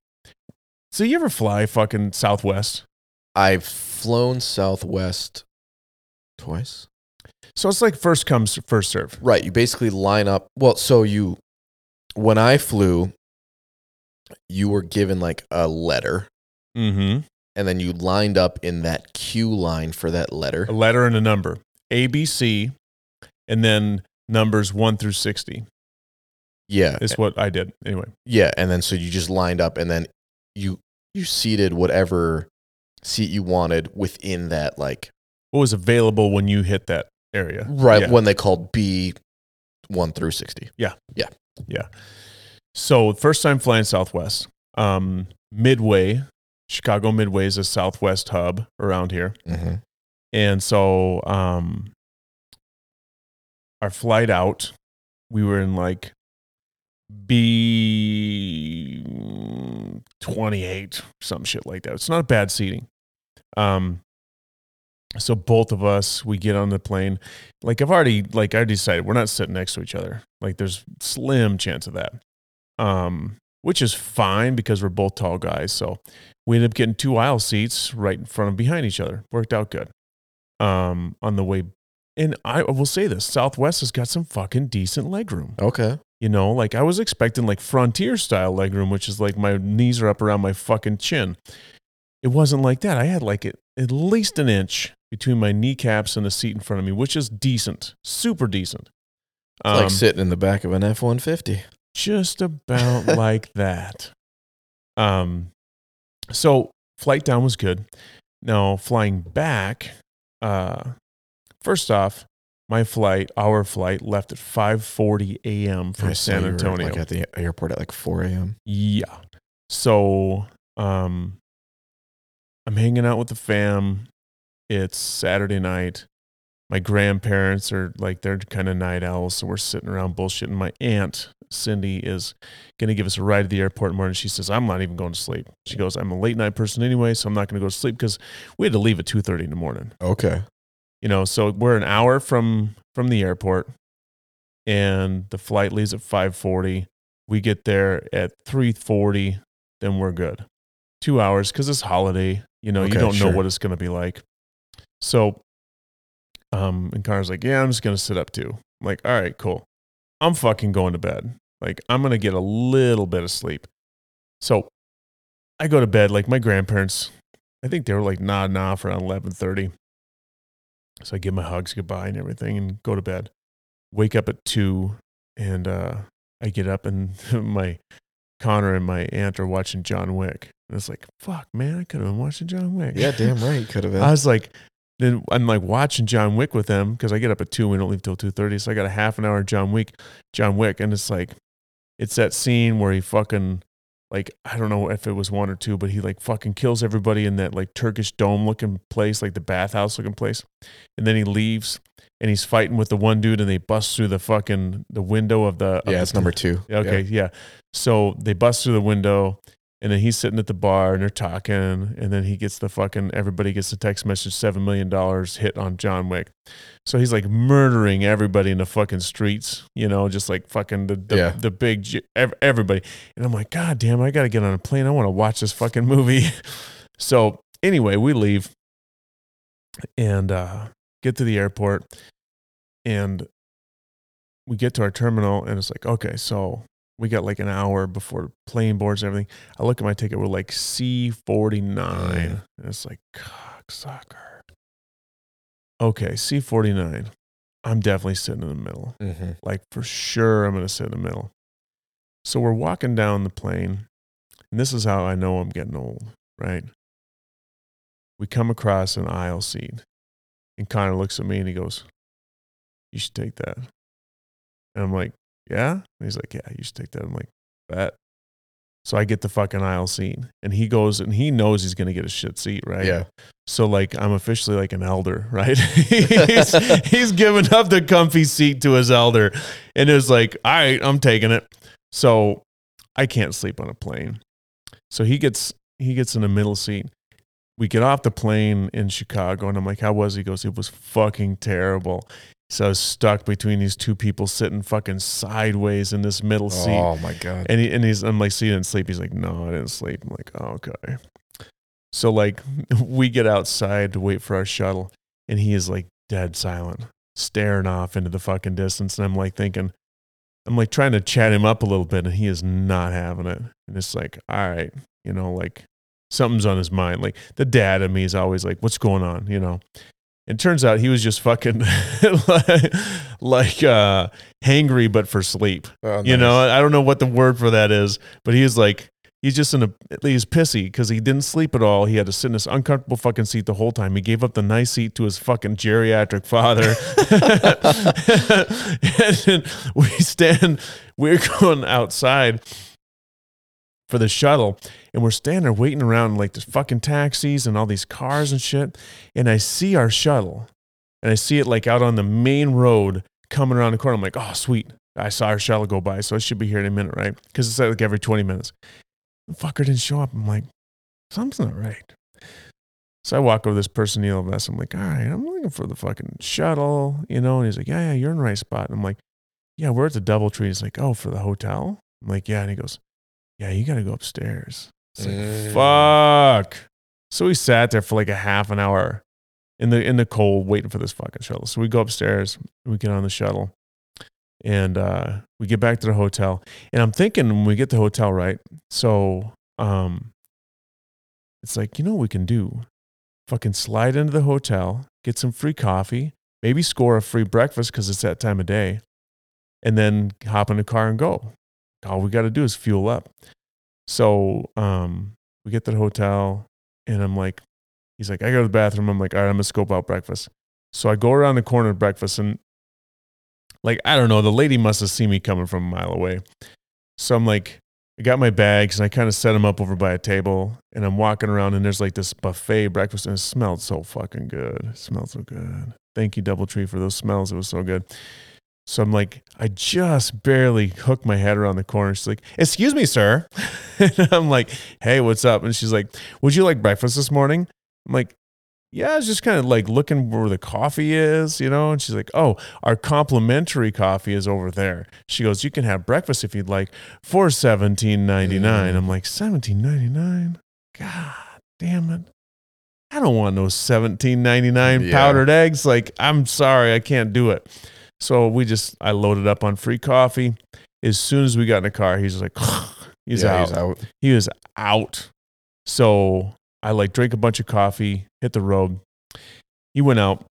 So you ever fly fucking Southwest? I've flown Southwest twice. So it's like first comes first serve. Right. You basically line up. Well, so you, when I flew, you were given like a letter Mm-hmm. and then you lined up in that queue line for that letter. A letter and a number, A, B, C, and then numbers one through sixty Yeah. is what I did anyway. Yeah. And then so you just lined up and then you, you seated whatever seat you wanted within that, like, What was available when you hit that area? right Yeah. when they called B one through 60. Yeah. Yeah. Yeah. So first time flying Southwest. Um, Midway, Chicago Midway is a Southwest hub around here. Mm-hmm. And so um our flight out, we were in like B twenty eight, some shit like that. It's not a bad seating. Um so both of us, we get on the plane. Like I've already like I decided we're not sitting next to each other. Like there's slim chance of that. Um, which is fine because we're both tall guys. So we ended up getting two aisle seats right in front of behind each other. Worked out good um, on the way. And I will say this Southwest has got some fucking decent legroom. Okay. You know, like I was expecting like frontier style legroom, which is like my knees are up around my fucking chin. It wasn't like that. I had like it, at least an inch between my kneecaps and the seat in front of me, which is decent, super decent. It's like Um, sitting in the back of an F 150. just about like that. Um, so flight down was good. Now flying back, uh, first off, my flight, our flight, left at 5:40 a.m. from San Antonio. Like at the airport at like 4 a.m. Yeah. So um I'm hanging out with the fam. It's Saturday night. My grandparents are like they're kind of night owls, so we're sitting around bullshitting. My aunt Cindy is gonna give us a ride to the airport in the morning. She says, I'm not even going to sleep. She goes, I'm a late night person anyway, so I'm not gonna go to sleep because we had to leave at two thirty in the morning Okay. you know so we're an hour from from the airport and the flight leaves at 5.40 we get there at 3.40 then we're good two hours because it's holiday you know you don't know what it's going to be like so um and Connor's like yeah i'm just going to sit up too i'm like all right cool i'm fucking going to bed like i'm going to get a little bit of sleep so i go to bed like my grandparents i think they were like nodding off around 11.30 so I give my hugs goodbye and everything and go to bed. Wake up at two and uh, I get up and my Connor and my aunt are watching John Wick. And it's like, fuck, man, I could have been watching John Wick. Yeah, damn right. Could have been. I was like, then I'm like watching John Wick with them because I get up at two. We don't leave till two thirty, so I got a half an hour of John Wick, John Wick, and it's like, it's that scene where he fucking like I don't know if it was one or two, but he like fucking kills everybody in that like Turkish dome looking place, like the bathhouse looking place. And then he leaves and he's fighting with the one dude and they bust through the fucking the window of the of Yeah, the- number two. Yeah, Okay, yeah. So they bust through the window and then he's sitting at the bar and they're talking and then he gets the fucking everybody gets the text message 7 million dollars hit on John Wick. So he's like murdering everybody in the fucking streets, you know, just like fucking the the, Yeah. the big everybody. And I'm like, god damn, I got to get on a plane. I want to watch this fucking movie. so anyway, we leave and uh get to the airport and we get to our terminal and it's like, okay, so we got like an hour before the plane boards and everything. I look at my ticket, we're like C49. Mm. And it's like, cocksucker. Okay, C49. I'm definitely sitting in the middle. Mm-hmm. Like for sure, I'm going to sit in the middle. So we're walking down the plane, and this is how I know I'm getting old, right? We come across an aisle seat, and Connor looks at me and he goes, You should take that. And I'm like, Yeah? And he's like, Yeah, you should take that. I'm like, Bet. So I get the fucking aisle seat, and he goes and he knows he's going to get a shit seat, right? Yeah. So like I'm officially like an elder, right? he's, he's giving up the comfy seat to his elder, and it was like, all right, I'm taking it. So I can't sleep on a plane. So he gets he gets in the middle seat. We get off the plane in Chicago, and I'm like, how was he? He goes, it was fucking terrible. So I was stuck between these two people sitting fucking sideways in this middle oh seat. Oh my god. And he and he's I'm like, so you didn't sleep? He's like, no, I didn't sleep. I'm like, oh, okay. So like we get outside to wait for our shuttle, and he is like dead silent, staring off into the fucking distance. And I'm like thinking, I'm like trying to chat him up a little bit, and he is not having it. And it's like, all right, you know, like something's on his mind. Like the dad of me is always like, what's going on? You know. It turns out he was just fucking like, like uh hangry but for sleep. Oh, You know, I don't know what the word for that is, but he's like, he's just in a, he's pissy because he didn't sleep at all. He had to sit in this uncomfortable fucking seat the whole time. He gave up the nice seat to his fucking geriatric father. and we stand, we're going outside for the shuttle and we're standing there waiting around like there's fucking taxis and all these cars and shit. And I see our shuttle and I see it like out on the main road coming around the corner. I'm like, oh, sweet. I saw our shuttle go by, so I should be here in a minute, right? Because it's like every 20 minutes. The fucker didn't show up. I'm like, something's not right. So I walk over this person, neon vest. I'm like, all right, I'm looking for the fucking shuttle, you know? And he's like, yeah, yeah, you're in the right spot. And I'm like, yeah, we're at the Doubletree. He's like, oh, for the hotel? I'm like, yeah. And he goes, yeah, you got to go upstairs. It's like, Mm. fuck. So we sat there for like a half an hour in the in the cold waiting for this fucking shuttle. So we go upstairs, we get on the shuttle, and uh, we get back to the hotel. And I'm thinking when we get the hotel, right? So um, it's like you know what we can do? Fucking slide into the hotel, get some free coffee, maybe score a free breakfast because it's that time of day, and then hop in the car and go. All we got to do is fuel up. So um, we get to the hotel, and I'm like, he's like, I go to the bathroom. I'm like, all right, I'm gonna scope out breakfast. So I go around the corner of breakfast, and like, I don't know, the lady must have seen me coming from a mile away. So I'm like, I got my bags, and I kind of set them up over by a table, and I'm walking around, and there's like this buffet breakfast, and it smelled so fucking good. It smelled so good. Thank you, Doubletree, for those smells. It was so good. So I'm like, I just barely hooked my head around the corner. She's like, Excuse me, sir. and I'm like, Hey, what's up? And she's like, Would you like breakfast this morning? I'm like, Yeah, I was just kind of like looking where the coffee is, you know? And she's like, Oh, our complimentary coffee is over there. She goes, You can have breakfast if you'd like for seventeen ninety nine. Mm. I'm like, seventeen ninety nine? God damn it. I don't want no seventeen ninety nine Yeah. powdered eggs. Like, I'm sorry, I can't do it. So we just I loaded up on free coffee. As soon as we got in the car, he's like he's, Yeah, out. He's out. He was out. So I like drank a bunch of coffee, hit the road. He went out,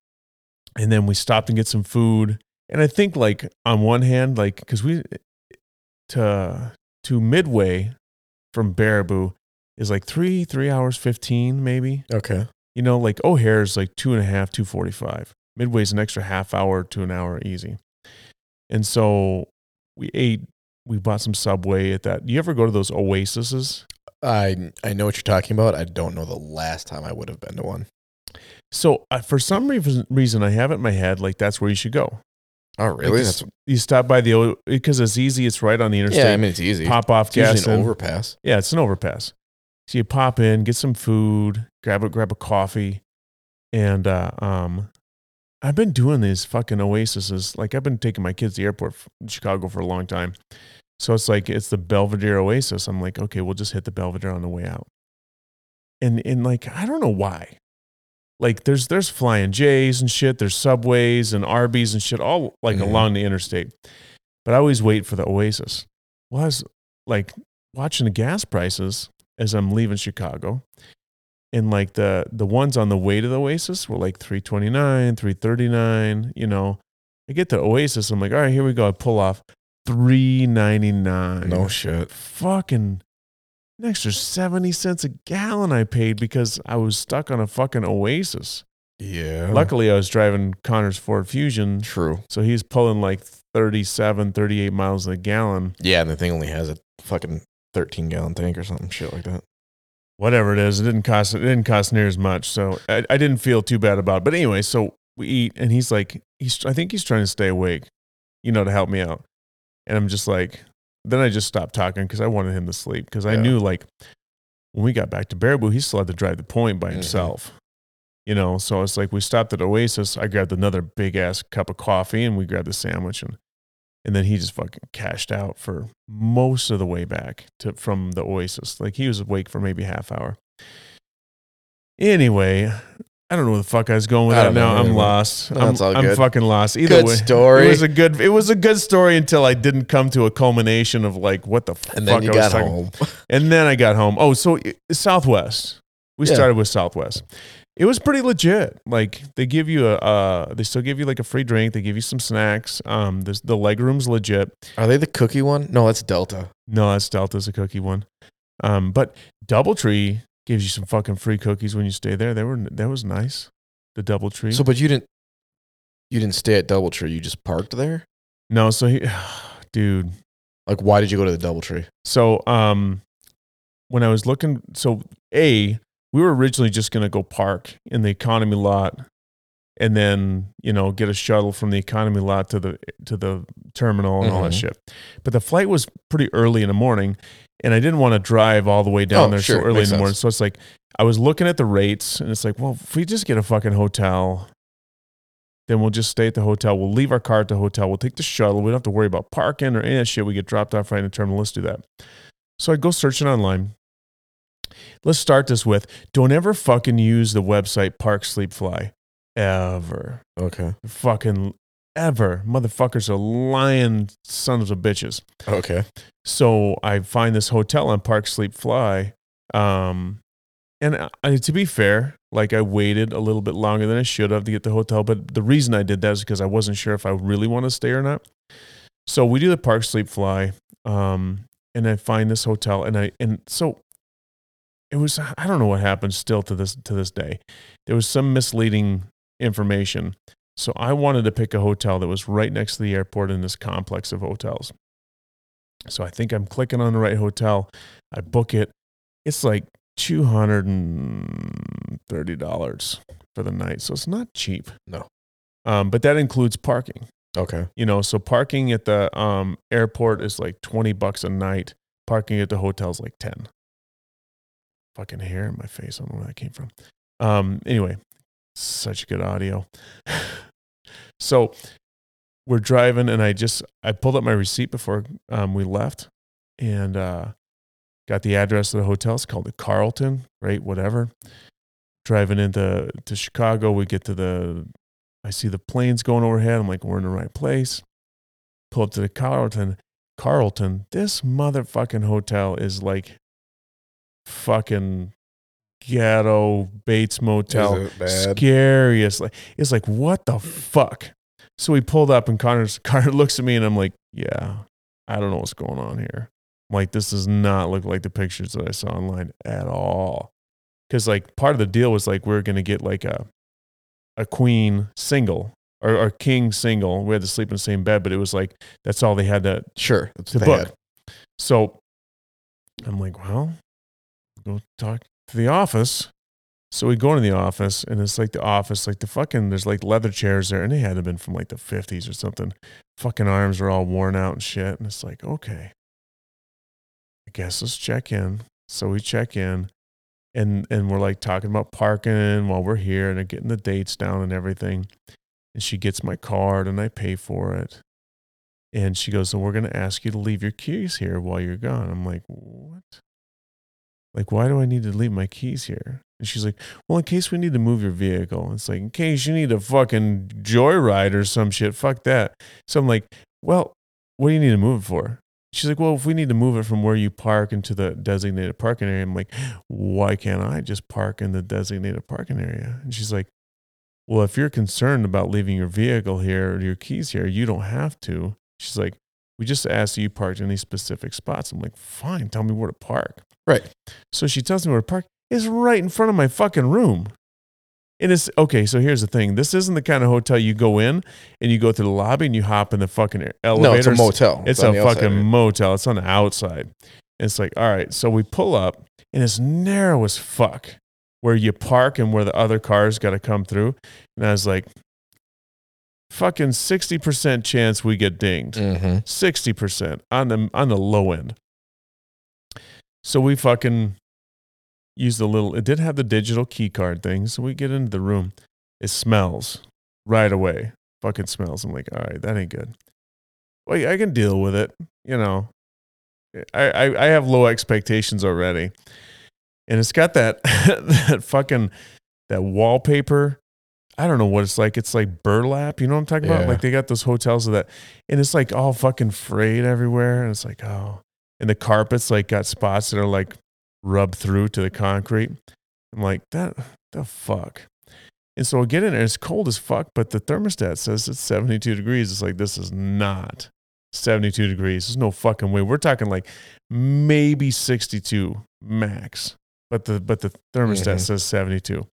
and then we stopped and get some food. And I think like on one hand, like because we to to Midway from Baraboo is like three three hours fifteen maybe. Okay. You know, like O'Hare is like two and a half, two forty five. Midway's an extra half hour to an hour easy. And so we ate we bought some Subway at that. Do You ever go to those Oases? I I know what you're talking about. I don't know the last time I would have been to one. So uh, for some reason, reason, I have it in my head like that's where you should go. Oh, really? Like, That's you stop by the because it's easy. It's right on the interstate. yeah. I mean, it's easy. pop off it's usually gas an in. overpass. Yeah, it's an overpass. So you pop in, get some food, grab a grab a coffee, and uh, um, I've been doing these fucking oases. Like I've been taking my kids to the airport in Chicago for a long time. So it's like it's the Belvidere Oasis. I'm like, okay, we'll just hit the Belvidere on the way out. And and like I don't know why. Like there's there's flying J's and shit. There's subways and Arby's and shit all like Mhm. along the interstate. But I always wait for the Oasis. Well, I was like watching the gas prices as I'm leaving Chicago. And like the the ones on the way to the Oasis were like 329, 339, you know. I get to Oasis, I'm like, all right, here we go. I pull off 399. No shit. Fucking an extra 70 cents a gallon I paid because I was stuck on a fucking Oasis. Yeah. Luckily, I was driving Connor's Ford Fusion, True. so he's pulling like 37, 38 miles a gallon. Yeah, and the thing only has a fucking 13 gallon tank or something shit like that. Whatever it is, it didn't cost it didn't cost near as much. So I, I didn't feel too bad about it. But anyway, so we eat and he's like he's I think he's trying to stay awake, you know, to help me out. And I'm just like then I just stopped talking because I wanted him to sleep because I Yeah. knew like when we got back to Baraboo, he still had to drive the point by Mhm. himself. You know, so it's like we stopped at Oasis. I grabbed another big ass cup of coffee and we grabbed a sandwich and and then he just fucking cashed out for most of the way back to from the Oasis. Like he was awake for maybe half hour. Anyway, I don't know where the fuck I was going with I that. Now I'm lost. No, I'm, I'm fucking lost. Either Good way, story. It was a good. It was a good story until I didn't come to a culmination of like what the And fuck then you I was talking- home. and then I got home. Oh, so uh, Southwest. We Yeah. started with Southwest. It was pretty legit. Like they give you a, uh, they still give you like a free drink. They give you some snacks. Um, this, the leg room's legit. Are they the cookie one? No, that's Delta. No, that's Delta's a cookie one. Um, but DoubleTree gives you some fucking free cookies when you stay there. They were that was nice. The DoubleTree. So, but you didn't. You didn't stay at DoubleTree. You just parked there. no, so he, dude. Like, why did you go to the DoubleTree? So um, when I was looking, so a we were originally just gonna go park in the economy lot, and then you know get a shuttle from the economy lot to the to the terminal and all that Mhm. shit. But the flight was pretty early in the morning, and I didn't want to drive all the way down Oh, there sure. so early Makes in the morning. sense. So it's like I was looking at the rates, and it's like, well, if we just get a fucking hotel. Then we'll just stay at the hotel. We'll leave our car at the hotel. We'll take the shuttle. We don't have to worry about parking or any of that shit. We get dropped off right in the terminal. Let's do that. So I go searching online. Let's start this with don't ever fucking use the website Park Sleep Fly. Ever. Okay. Fucking ever. Motherfuckers are lying sons of bitches. Okay. So I find this hotel on Park Sleep Fly. Um, and I, to be fair, like I waited a little bit longer than I should have to get the hotel. But the reason I did that is because I wasn't sure if I really want to stay or not. So we do the Park Sleep Fly. Um, and I find this hotel and I, and so it was, I don't know what happened still to this, to this day. There was some misleading information. So I wanted to pick a hotel that was right next to the airport in this complex of hotels. So I think I'm clicking on the right hotel. I book it. It's like two hundred and thirty dollars for the night, so it's not cheap. No. um, but that includes parking. Okay. You know, so parking at the um, airport is like twenty bucks a night. Parking at the hotel is like ten. Fucking hair in my face. I don't know where that came from. Um, anyway, such good audio. so we're driving, and I just I pulled up my receipt before um, we left, and uh, got the address of the hotel. It's called the Carlton, right? Whatever. Driving into to Chicago, we get to the. I see the planes going overhead. I'm like, we're in the right place. Pull up to the Carlton. Carlton, this motherfucking hotel is like fucking ghetto Bates Motel Is it bad? scariest. Like it's like what the fuck. So we pulled up, and Connor's Connor looks at me, and I'm like, yeah, I don't know what's going on here. I'm like this does not look like the pictures that I saw online at all. Because like part of the deal was like we are gonna get like a a queen single or, or king single. We had to sleep in the same bed, but it was like that's all they had to Sure. That's to book. had. So I'm like, well, go talk to the office. So we go into the office, and it's like the office, like the fucking, there's like leather chairs there, and they had to have been from like the 50s or something. Fucking arms are all worn out and shit. And it's like, okay, I guess let's check in. So we check in, and and we're like talking about parking while we're here, and they're getting the dates down and everything. And she gets my card, and I pay for it. And she goes, So we're going to ask you to leave your keys here while you're gone. I'm like, What? Like, why do I need to leave my keys here? And she's like, Well, in case we need to move your vehicle. It's like, In case you need a fucking joyride or some shit, fuck that. So I'm like, Well, what do you need to move it for? She's like, Well, if we need to move it from where you park into the designated parking area, I'm like, Why can't I just park in the designated parking area? And she's like, Well, if you're concerned about leaving your vehicle here or your keys here, you don't have to. She's like, we just asked you parked in these specific spots. I'm like, fine, tell me where to park. Right. So she tells me where to park. It's right in front of my fucking room. And it's okay. So here's the thing: this isn't the kind of hotel you go in and you go to the lobby and you hop in the fucking elevator. No, it's a motel. It's, on a the outside fucking motel. It's on the outside. It's like, all right. So we pull up and it's narrow as fuck where you park and where the other cars got to come through. And I was like, fucking 60% chance we get dinged. Mhm. 60% on the on the low end. So we fucking use the little it did have the digital key card thing. So we get into the room. It smells right away. Fucking smells. I'm like, all right, that ain't good. Well, I can deal with it. You know. I, I, I have low expectations already. And it's got that that fucking that wallpaper. I don't know what it's like. It's like burlap. You know what I'm talking Yeah. about? Like they got those hotels of that, and it's like all fucking frayed everywhere. And it's like, oh, and the carpets like got spots that are like rubbed through to the concrete. I'm like, that the fuck. And so I get in there. It's cold as fuck, but the thermostat says it's 72 degrees. It's like this is not 72 degrees. There's no fucking way. We're talking like maybe 62 max, but the but the thermostat Mhm. says 72.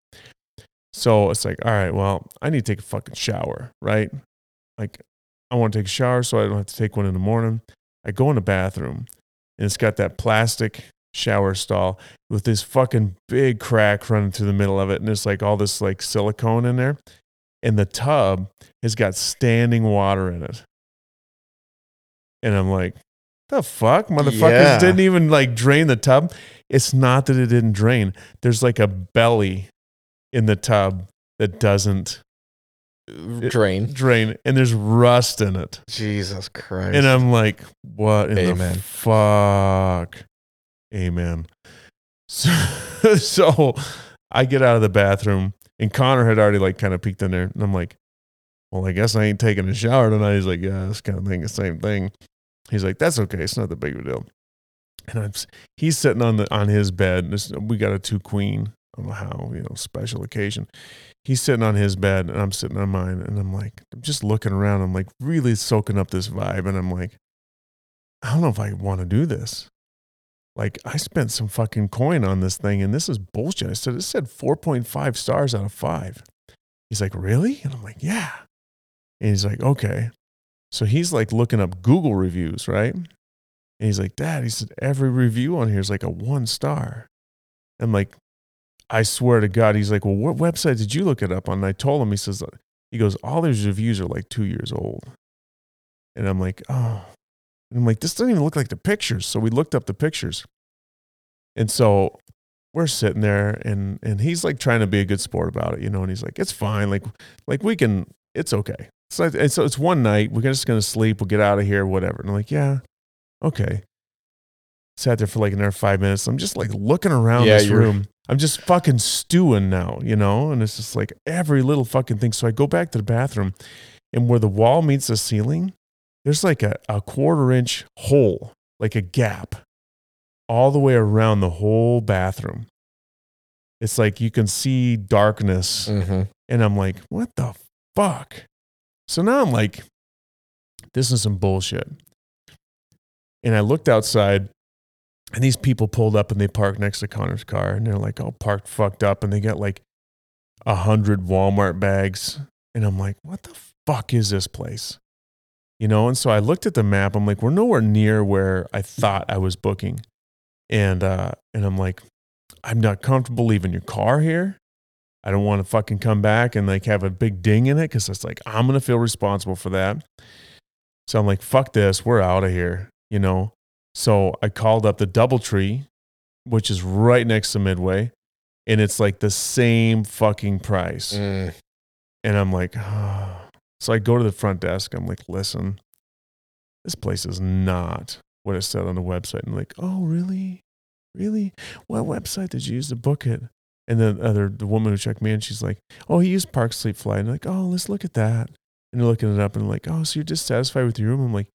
So it's like, all right, well, I need to take a fucking shower, right? Like, I want to take a shower so I don't have to take one in the morning. I go in the bathroom and it's got that plastic shower stall with this fucking big crack running through the middle of it. And there's like all this like silicone in there. And the tub has got standing water in it. And I'm like, the fuck? Motherfuckers Yeah. didn't even like drain the tub. It's not that it didn't drain. There's like a belly in the tub that doesn't Drain. drain and there's rust in it. Jesus Christ. And I'm like, what in Amen. the fuck? Amen. So, so I get out of the bathroom and Connor had already like kind of peeked in there. And I'm like, well, I guess I ain't taking a shower tonight. He's like, yeah, it's kind of thing the same thing. He's like, that's okay. It's not the big of a deal. And I'm, he's sitting on the on his bed. This, we got a two queen. How, you know, special occasion. He's sitting on his bed and I'm sitting on mine. And I'm like, I'm just looking around. I'm like really soaking up this vibe. And I'm like, I don't know if I want to do this. Like I spent some fucking coin on this thing and this is bullshit. I said, it said 4.5 stars out of five. He's like, really? And I'm like, yeah. And he's like, okay. So he's like looking up Google reviews, right? And he's like, Dad, he said, every review on here is like a one star. I'm like, I swear to God, he's like, Well, what website did you look it up on? And I told him, he says, uh, he goes, All these reviews are like two years old. And I'm like, Oh. And I'm like, This doesn't even look like the pictures. So we looked up the pictures. And so we're sitting there and and he's like trying to be a good sport about it, you know, and he's like, It's fine. Like, like we can, it's okay. So, and so it's one night. We're just going to sleep. We'll get out of here, whatever. And I'm like, Yeah, okay. Sat there for like another five minutes. I'm just like looking around Yeah, this room. I'm just fucking stewing now, you know? And it's just like every little fucking thing. So I go back to the bathroom and where the wall meets the ceiling, there's like a, a quarter inch hole, like a gap all the way around the whole bathroom. It's like you can see darkness. hmm And I'm like, what the fuck? So now I'm like, this is some bullshit. And I looked outside and these people pulled up and they parked next to Connor's car and they're like all parked fucked up and they got like a hundred Walmart bags. And I'm like, what the fuck is this place? You know, and so I looked at the map. I'm like, we're nowhere near where I thought I was booking. And uh and I'm like, I'm not comfortable leaving your car here. I don't want to fucking come back and like have a big ding in it because it's like I'm gonna feel responsible for that. So I'm like, fuck this, we're out of here, you know. So I called up the DoubleTree, which is right next to Midway, and it's like the same fucking price. Mm. And I'm like, oh. so I go to the front desk. I'm like, listen, this place is not what it said on the website. And like, oh, really? Really? What website did you use to book it? And then other the woman who checked me in, she's like, oh, he used Park Sleep Fly. And I'm like, oh, let's look at that. And they're looking it up and I'm like, oh, so you're dissatisfied with your room? I'm like,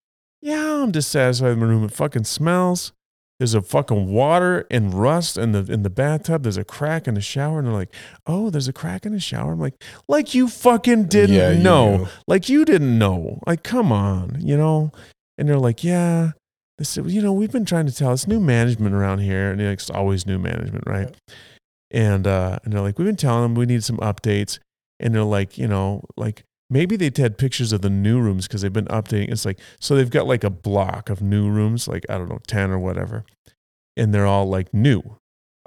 yeah, I'm dissatisfied with my room. It fucking smells. There's a fucking water and rust in the in the bathtub. There's a crack in the shower, and they're like, "Oh, there's a crack in the shower." I'm like, "Like you fucking didn't Yeah, you know? knew. Like you didn't know? Like come on, you know?" And they're like, "Yeah." They said, "You know, we've been trying to tell it's new management around here, and it's always new management, right?" And uh, and they're like, "We've been telling them we need some updates," and they're like, you know, like maybe they had pictures of the new rooms because they've been updating. It's like so they've got like a block of new rooms, like I don't know, ten or whatever, and they're all like new,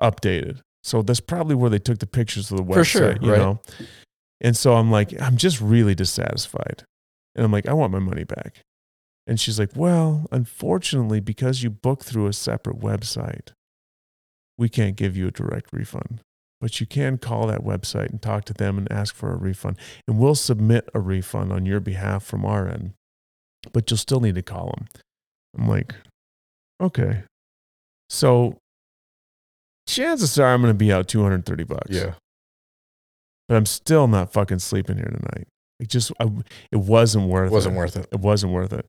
updated. So that's probably where they took the pictures of the website, For sure, you right. know. And so I'm like, I'm just really dissatisfied, and I'm like, I want my money back. And she's like, Well, unfortunately, because you booked through a separate website, we can't give you a direct refund. But you can call that website and talk to them and ask for a refund. And we'll submit a refund on your behalf from our end. But you'll still need to call them. I'm like, Okay. So chances are I'm going to be out 230 bucks. Yeah. But I'm still not fucking sleeping here tonight. It just, I, it wasn't worth It wasn't worth it. It wasn't worth it.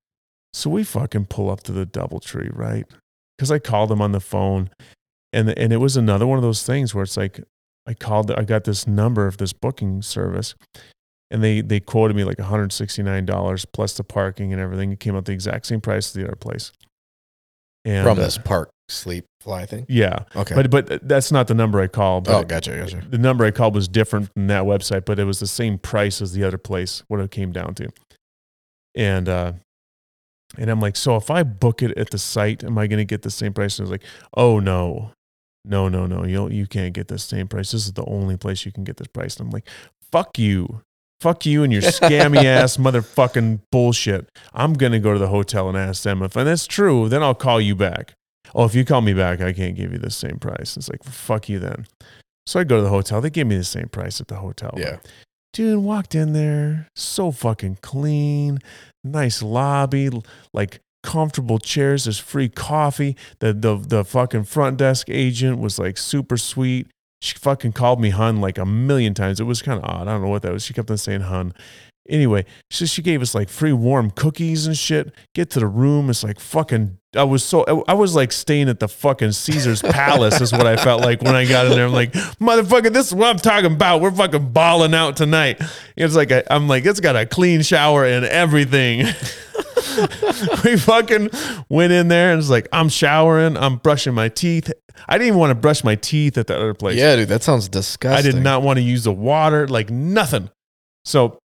So we fucking pull up to the DoubleTree, right? Because I called them on the phone, and and it was another one of those things where it's like I called, I got this number of this booking service, and they they quoted me like 169 dollars plus the parking and everything. It came out the exact same price as the other place. And From uh, this park sleep fly thing. yeah, Okay. but but that's not the number I called. Oh, gotcha, gotcha. the number I called was different than that website, but it was the same price as the other place, what it came down to. And uh and I'm like, so if I book it at the site, am I gonna get the same price? And I was like, oh no. No, no, no. You you can't get the same price. This is the only place you can get this price. And I'm like, fuck you. Fuck you and your scammy ass motherfucking bullshit. I'm gonna go to the hotel and ask them if and that's true, then I'll call you back. Oh, if you call me back, I can't give you the same price. It's like, fuck you then. So I go to the hotel. They gave me the same price at the hotel. Yeah. Dude, walked in there, so fucking clean, nice lobby, like comfortable chairs. There's free coffee. The the the fucking front desk agent was like super sweet. She fucking called me hun like a million times. It was kind of odd. I don't know what that was. She kept on saying hun. Anyway, so she gave us like free warm cookies and shit. Get to the room. It's like fucking. I was so. I was like staying at the fucking Caesar's Palace. is what I felt like when I got in there. I'm like, motherfucker, this is what I'm talking about. We're fucking balling out tonight. It's like a, I'm like, it's got a clean shower and everything. we fucking went in there and it's like, I'm showering. I'm brushing my teeth. I didn't even want to brush my teeth at the other place. Yeah, dude, that sounds disgusting. I did not want to use the water, like nothing. So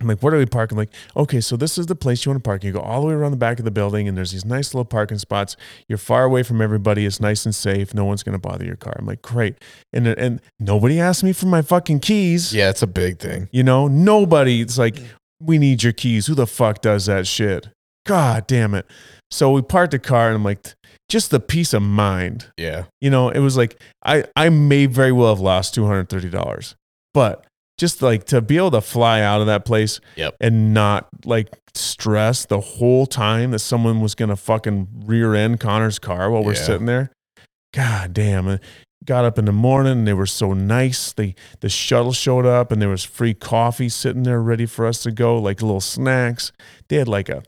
I'm like, where do we park? I'm like, okay, so this is the place you want to park. You go all the way around the back of the building, and there's these nice little parking spots. You're far away from everybody. It's nice and safe. No one's going to bother your car. I'm like, great. And and nobody asked me for my fucking keys. Yeah, it's a big thing. You know, nobody. It's like, we need your keys. Who the fuck does that shit? God damn it. So we parked the car, and I'm like, just the peace of mind Yeah. you know, it was like I I may very well have lost two hundred thirty dollars, but just like to be able to fly out of that place Yep. and not like stress the whole time that someone was gonna fucking rear end Connor's car while we're Yeah. sitting there. God damn. Got up in the morning and they were so nice. They the shuttle showed up and there was free coffee sitting there ready for us to go, like little snacks. They had like a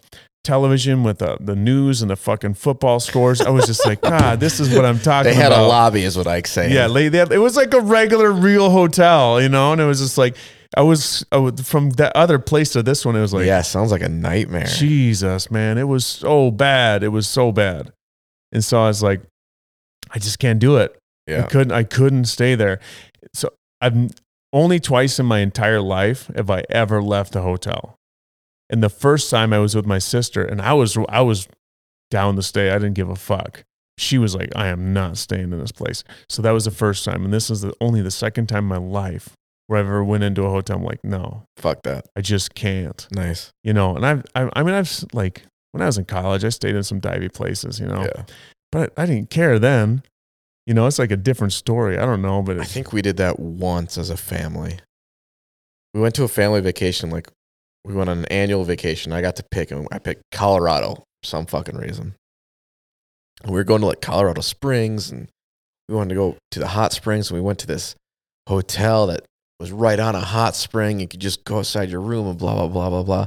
television with the, the news and the fucking football scores. I was just like, God, this is what I'm talking about. They had about. a lobby, is what Ike's saying. Yeah, they, they had, it was like a regular real hotel, you know, and it was just like I was, I was from that other place to this one. It was like, yeah, sounds like a nightmare. Jesus, man, it was so bad. It was so bad, and so I was like, I just can't do it. I yeah. couldn't. I couldn't stay there. So I've only twice in my entire life have I ever left a hotel. And the first time I was with my sister, and I was I was down to stay. I didn't give a fuck. She was like, I am not staying in this place. So that was the first time, and this is the, only the second time in my life where I ever went into a hotel. I'm like, no, Fuck that. I just can't. Nice. You know, and I've I, I mean I've like when I was in college, I stayed in some divey places. You know, Yeah. but I didn't care then. You know, it's like a different story. I don't know, but I think we did that once as a family. We went to a family vacation, like we went on an annual vacation. I got to pick, and I picked Colorado for some fucking reason. And we were going to like Colorado Springs, and we wanted to go to the hot springs. And we went to this hotel that was right on a hot spring. You could just go outside your room and blah blah blah blah blah.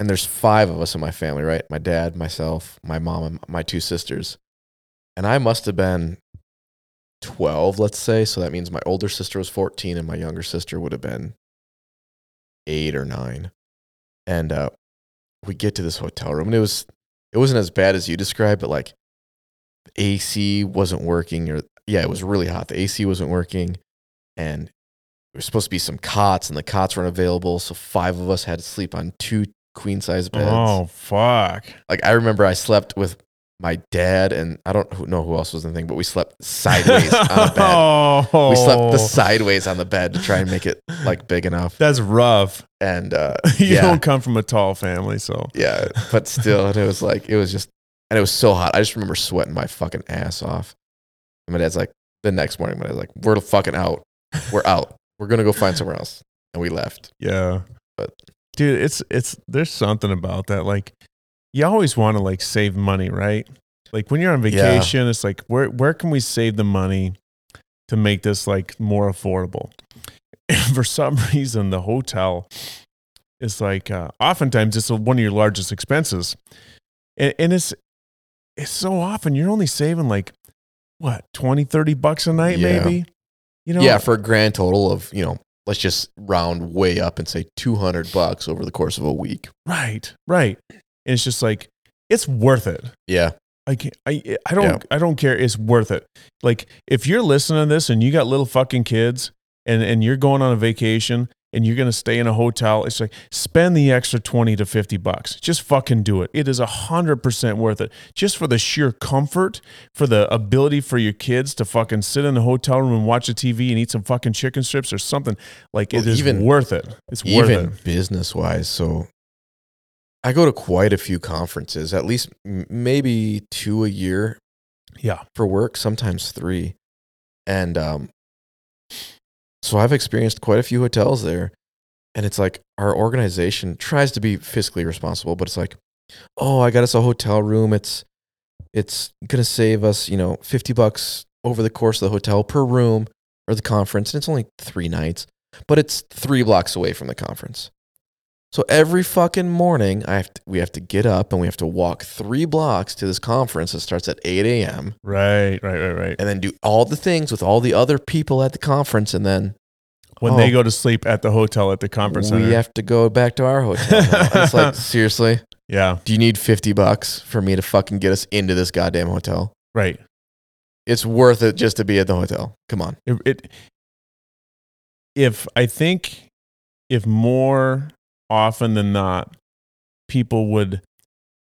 And there's five of us in my family, right? My dad, myself, my mom, and my two sisters. And I must have been 12, let's say. So that means my older sister was 14 and my younger sister would have been eight or nine. And uh, we get to this hotel room and it was, it wasn't as bad as you described, but like the AC wasn't working or yeah, it was really hot. The AC wasn't working and there was supposed to be some cots and the cots weren't available. So five of us had to sleep on two queen size beds. oh fuck. Like I remember I slept with my dad and I don't know who else was in the thing, but we slept sideways on the bed. oh, We slept the sideways on the bed to try and make it like big enough. That's rough. And uh, you yeah, don't come from a tall family, so yeah, but still, and it was like it was just, and it was so hot. I just remember sweating my fucking ass off. And my dad's like, the next morning, my dad's like, "We're fucking out. We're out. We're gonna go find somewhere else." And we left. yeah. But- dude, it's it's there's something about that. Like you always want to like save money, right? Like when you're on Yeah. vacation, it's like where where can we save the money to make this like more affordable? And for some reason, the hotel is like uh, oftentimes it's one of your largest expenses, and, and it's it's so often you're only saving like what 20 30 bucks a night Yeah. maybe you know yeah, for a grand total of you know, let's just round way up and say two hundred bucks over the course of a week. right right and it's just like it's worth it Yeah, Like I, I don't, I don't care. It's worth it. Like if you're listening to this and you got little fucking kids and and you're going on a vacation and you're gonna stay in a hotel, it's like spend the extra twenty to fifty bucks. Just fucking do it. It is a hundred percent worth it. Just for the sheer comfort, for the ability for your kids to fucking sit in the hotel room and watch the TV and eat some fucking chicken strips or something. Like it Well, is even- worth it. It's worth even it. business wise. So I go to quite a few conferences, at least m- maybe two a year Yeah. for work, sometimes three. And um, so I've experienced quite a few hotels there. And it's like our organization tries to be fiscally responsible, but it's like, oh, I got us a hotel room. It's it's gonna save us, you know, fifty bucks over the course of the hotel per room or the conference, and it's only three nights, but it's three blocks away from the conference. So every fucking morning, I have to, we have to get up and we have to walk three blocks to this conference that starts at 8 a.m. Right, right, right, right. and then do all the things with all the other people at the conference. And then When Oh. they go to sleep at the hotel at the conference we center. have to go back to our hotel. now. It's like, seriously, yeah, do you need 50 bucks for me to fucking get us into this goddamn hotel? right. It's worth it just to be at the hotel. Come on. it, it if i think if more often than not people would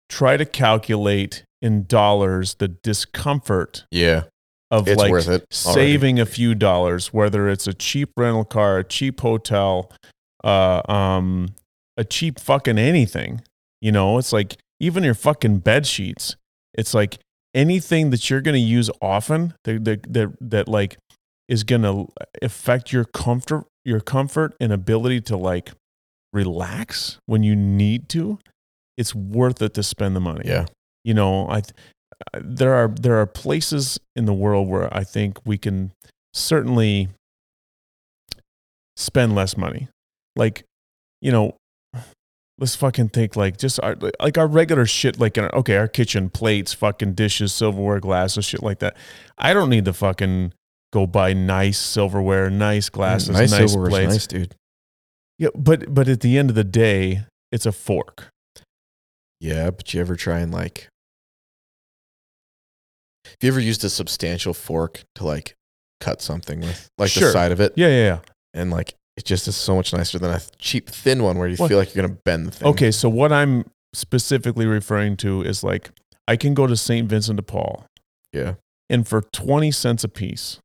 try to calculate in dollars the discomfort Yeah. of It's like saving a few dollars whether it's a cheap rental car a cheap hotel uh um a cheap fucking anything you know it's like even your fucking bed sheets it's like anything that you're going to use often that, that that that like is going to affect your comfort your comfort and ability to like relax when you need to it's worth it to spend the money Yeah. you know i uh, there are there are places in the world where i think we can certainly spend less money like you know let's fucking think like just our, like our regular shit like in our, okay our kitchen plates fucking dishes silverware glasses shit like that i don't need to fucking go buy nice silverware nice glasses mm, nice, silverware's plates nice, dude. Yeah but but at the end of the day it's a fork Yeah, but you ever try and like, have you ever used a substantial fork to like cut something with, like Sure. the side of it, yeah yeah yeah and like it just is so much nicer than a cheap thin one where you What? feel like you're gonna bend the thing. Okay, so what I'm specifically referring to is like I can go to St. Vincent de Paul Yeah. and for 20 cents a piece,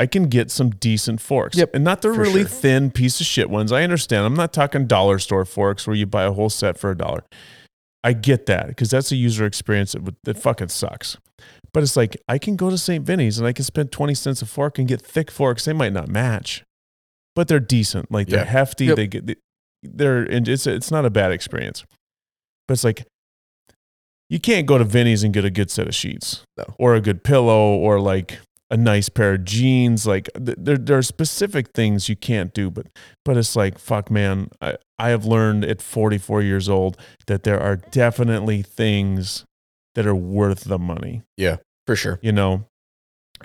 I can get some decent forks. Yep, and not the really sure. thin piece of shit ones. I understand. I'm not talking dollar store forks where you buy a whole set for a dollar. I get that because that's a user experience that, that fucking sucks. But it's like I can go to St. Vinny's and I can spend 20 cents a fork and get thick forks. They might not match, but they're decent. Like they're Yeah. hefty. Yep. They get they're and it's it's not a bad experience. But it's like you can't go to Vinny's and get a good set of sheets No. or a good pillow or like a nice pair of jeans. Like th- there, there are specific things you can't do, but but it's like fuck, man. I I have learned at 44 years old that there are definitely things that are worth the money. Yeah, for sure. You know,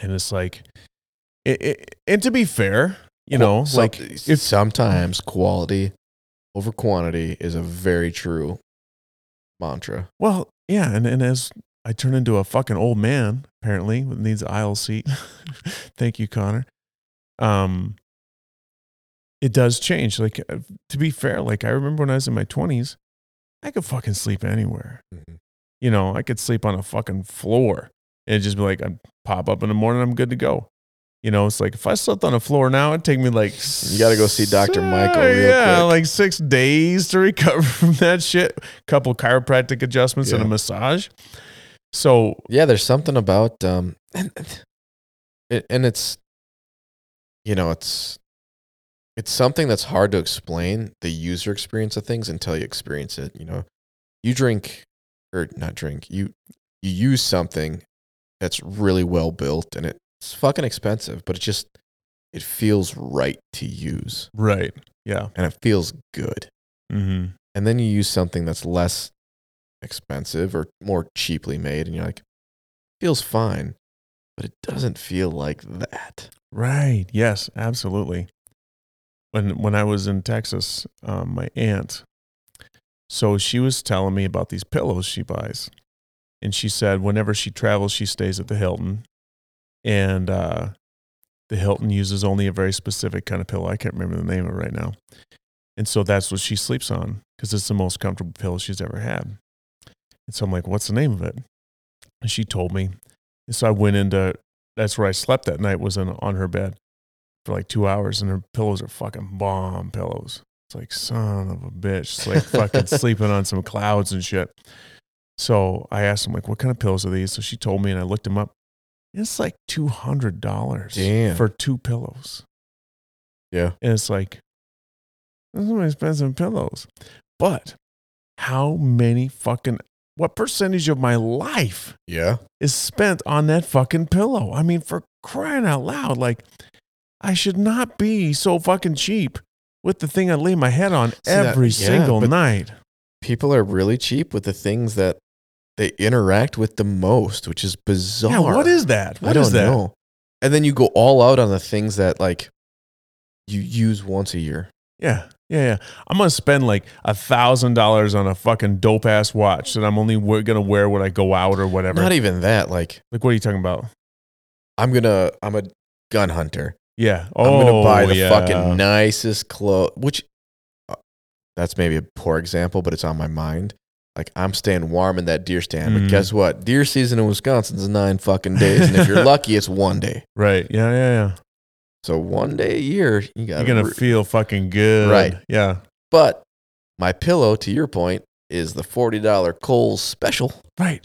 and it's like, it, it, and to be fair, you know, Some- like if sometimes quality over quantity is a very true mantra. Well, yeah, and, and as I turn into a fucking old man, apparently, with needs an aisle seat. Thank you, Connor. Um, it does change. Like uh, to be fair, like I remember when I was in my twenties, I could fucking sleep anywhere. You know, I could sleep on a fucking floor and just be like, I pop up in the morning, I'm good to go. You know, it's like if I slept on the floor now, it'd take me like You gotta go see Dr. Michael yeah, quick. like six days to recover from that shit. A Couple chiropractic adjustments and a massage. So Yeah, there's something about um and and it's you know, it's it's something that's hard to explain the user experience of things until you experience it, you know. You drink or not drink, you you use something that's really well built and it's fucking expensive, but it just it feels right to use right, yeah, and it feels good. hmm And then you use something that's less expensive or more cheaply made, and you're like, feels fine, but it doesn't feel like that. right, yes, absolutely. When when I was in Texas, um, my aunt, so she was telling me about these pillows she buys, and she said whenever she travels, she stays at the Hilton, and uh, the Hilton uses only a very specific kind of pillow. I can't remember the name of it right now. And so that's what she sleeps on because it's the most comfortable pillow she's ever had. And so I'm like, what's the name of it? And she told me. And so I went into, that's where I slept that night was in, on her bed for like two hours and her pillows are fucking bomb pillows. It's like, son of a bitch. It's like fucking sleeping on some clouds and shit. So I asked him like, what kind of pillows are these? So she told me and I looked them up. It's like $200 Damn. for two pillows. Yeah. And it's like, those are my expensive pillows. But how many fucking, what percentage of my life Yeah. is spent on that fucking pillow? I mean, for crying out loud, like, I should not be so fucking cheap with the thing I lay my head on that- every yeah, single night. People are really cheap with the things that they interact with the most, which is bizarre. Yeah, what is that? I don't is that? know. And then you go all out on the things that like you use once a year. Yeah, yeah, yeah. I'm gonna spend like a thousand dollars on a fucking dope ass watch that I'm only gonna wear when I go out or whatever. Not even that. Like like, what are you talking about? I'm gonna I'm a gun hunter. Yeah. Oh, I'm gonna buy Oh, the yeah. fucking nicest clothes. Which uh, that's maybe a poor example, but it's on my mind. Like I'm staying warm in that deer stand, Mhm. but guess what? Deer season in Wisconsin is nine fucking days, and if you're lucky, it's one day. Right. Yeah, yeah, yeah. So one day a year, you got. You're gonna feel fucking good. Right. Yeah. But my pillow, to your point, is the forty dollar Kohl's special, Right.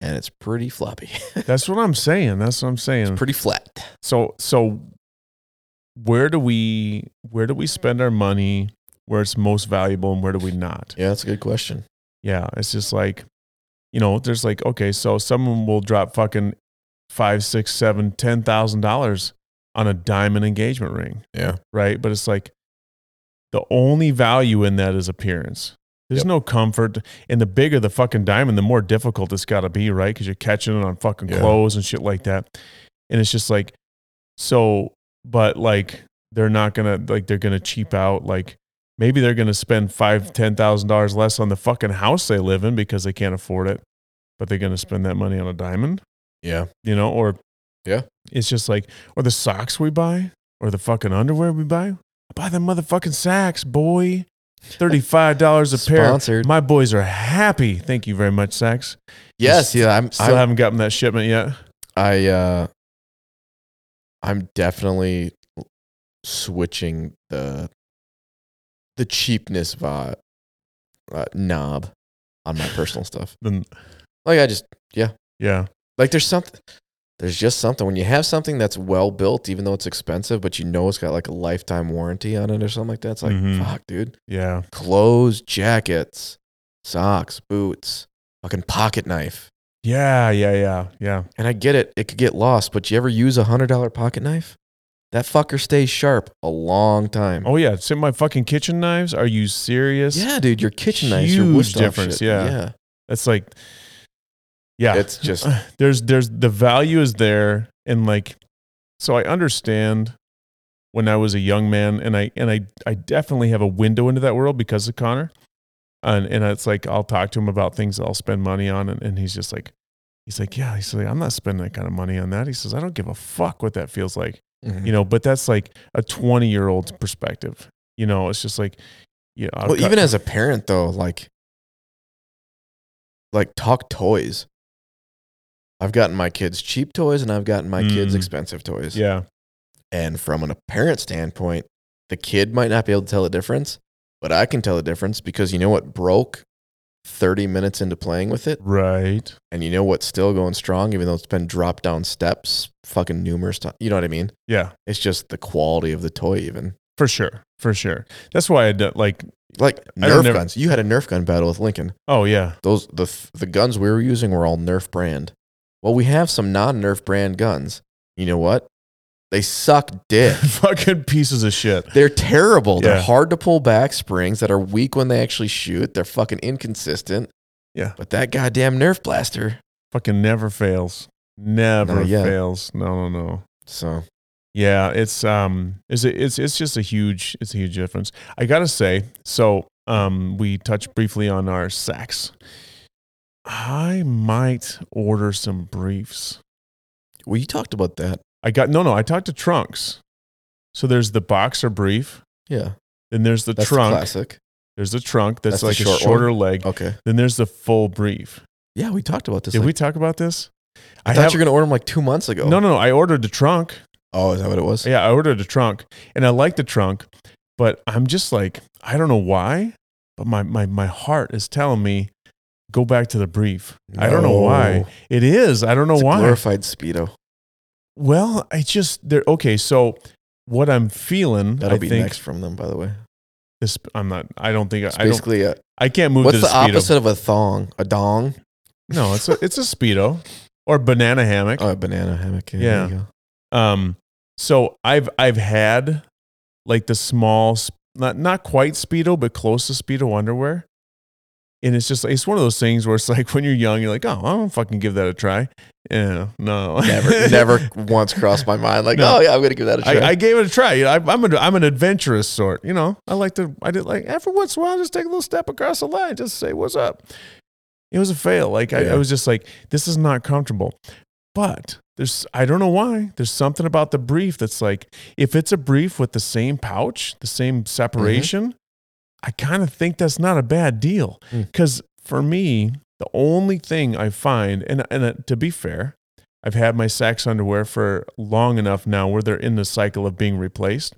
and it's pretty floppy. That's what I'm saying. That's what I'm saying. pretty flat. So so where do we where do we spend our money where it's most valuable and where do we not? Yeah, that's a good question. Yeah, it's just like, you know, there's like, okay, so someone will drop fucking five, six, seven, ten thousand dollars on a diamond engagement ring, Yeah, right? But it's like the only value in that is appearance. There's Yep. no comfort. And the bigger the fucking diamond, the more difficult it's got to be, right? Because you're catching it on fucking Yeah. clothes and shit like that. And it's just like, so, but like, they're not gonna like they're gonna cheap out. Like maybe they're gonna spend five, ten thousand dollars less on the fucking house they live in because they can't afford it, but they're gonna spend that money on a diamond, yeah, you know? Or Yeah. it's just like, or the socks we buy, or the fucking underwear we buy. I buy the motherfucking Saxx, boy. Thirty-five dollars a pair. Sponsored. My boys are happy. Thank you very much, Saxx. Yes, yeah. I'm. Still I'm haven't gotten that shipment yet. I uh I'm definitely switching the the cheapness vi- uh, knob on my personal stuff. Then Like I just yeah yeah, like there's something there's just something when you have something that's well built even though it's expensive but you know it's got like a lifetime warranty on it or something like that. It's like Mhm. fuck, dude. yeah. Clothes, jackets, socks, boots, fucking pocket knife. Yeah, yeah, yeah, yeah. And I get it, it could get lost, but you ever use a hundred dollar pocket knife? That fucker stays sharp a long time. Oh yeah, see my fucking kitchen knives. Are you serious? yeah, dude, your kitchen knives, your wood Huge difference, shit. yeah. yeah. That's like, yeah. It's just there's there's the value is there, and like, so I understand when I was a young man, and I and I I definitely have a window into that world because of Connor, and and it's like I'll talk to him about things I'll spend money on, and, and he's just like, he's like, yeah, he's like, I'm not spending that kind of money on that. He says, I don't give a fuck what that feels like. Mhm. you know but that's like a 20 year old's perspective you know it's just like yeah I've well, got- even as a parent though, like like talk toys. I've gotten my kids cheap toys and I've gotten my kids Mm. expensive toys. yeah And from an parent standpoint, the kid might not be able to tell the difference, but I can tell the difference because you know what broke 30 minutes into playing with it? right And you know what's still going strong, even though it's been dropped down steps fucking numerous times? You know what I mean? yeah It's just the quality of the toy, even. for sure for sure that's why i do, like Like I Nerf never- guns. You had a Nerf gun battle with Lincoln. oh yeah Those the the guns we were using were all Nerf brand. Well, we have some non-Nerf brand guns. You know what? They suck dick. fucking pieces of shit They're terrible. They're hard to pull back springs that are weak when they actually shoot. They're fucking inconsistent. Yeah. But that goddamn Nerf blaster. fucking never fails never fails no no no So yeah it's um it's it's it's just a huge it's a huge difference i gotta say so um we touched briefly on our sacks i might order some briefs well, you talked about that. I got no, no. I talked to trunks. So there's the boxer brief. Yeah. Then there's the That's the trunk. classic. there's the trunk that's, That's like short a one? shorter leg. Okay. Then there's the full brief. Yeah, we talked about this. Did like- we talk about this? I, thought you were gonna order them like two months ago. No, no, no. I ordered the trunk. Oh, is that what it was? Yeah, I ordered a trunk, and I like the trunk, but I'm just like I don't know why, but my my my heart is telling me go back to the brief. I don't know why. It is. I don't know why. glorified speedo. Well, I just there. Okay, so what I'm feeling, That'll I be think next from them, by the way. this. I'm not. I don't think It's I don't. basically a, I can't move what's the, the, opposite of a thong? A dong? No, it's a it's a speedo or banana hammock. Oh, a banana hammock. Yeah. Yeah. there you go. Um, so I've I've had like the small, not not quite speedo, but close to speedo underwear, and it's just it's one of those things where it's like when you're young, you're like, oh, I don't fucking give that a try. Yeah, no, Never, never once crossed my mind. Like, No. oh yeah, I'm gonna give that a try. I, I gave it a try. I, I'm a, I'm an adventurous sort. You know, I like to. I did like every once in a while, just take a little step across the line, just say what's up. It was a fail. Like I, Yeah. I was just like, this is not comfortable. But there's, I don't know why. There's something about the brief that's like, if it's a brief with the same pouch, the same mm-hmm. separation, I kind of think that's not a bad deal. Mm. Because for me, the only thing I find, and and uh, to be fair, I've had my Saxx underwear for long enough now where they're in the cycle of being replaced,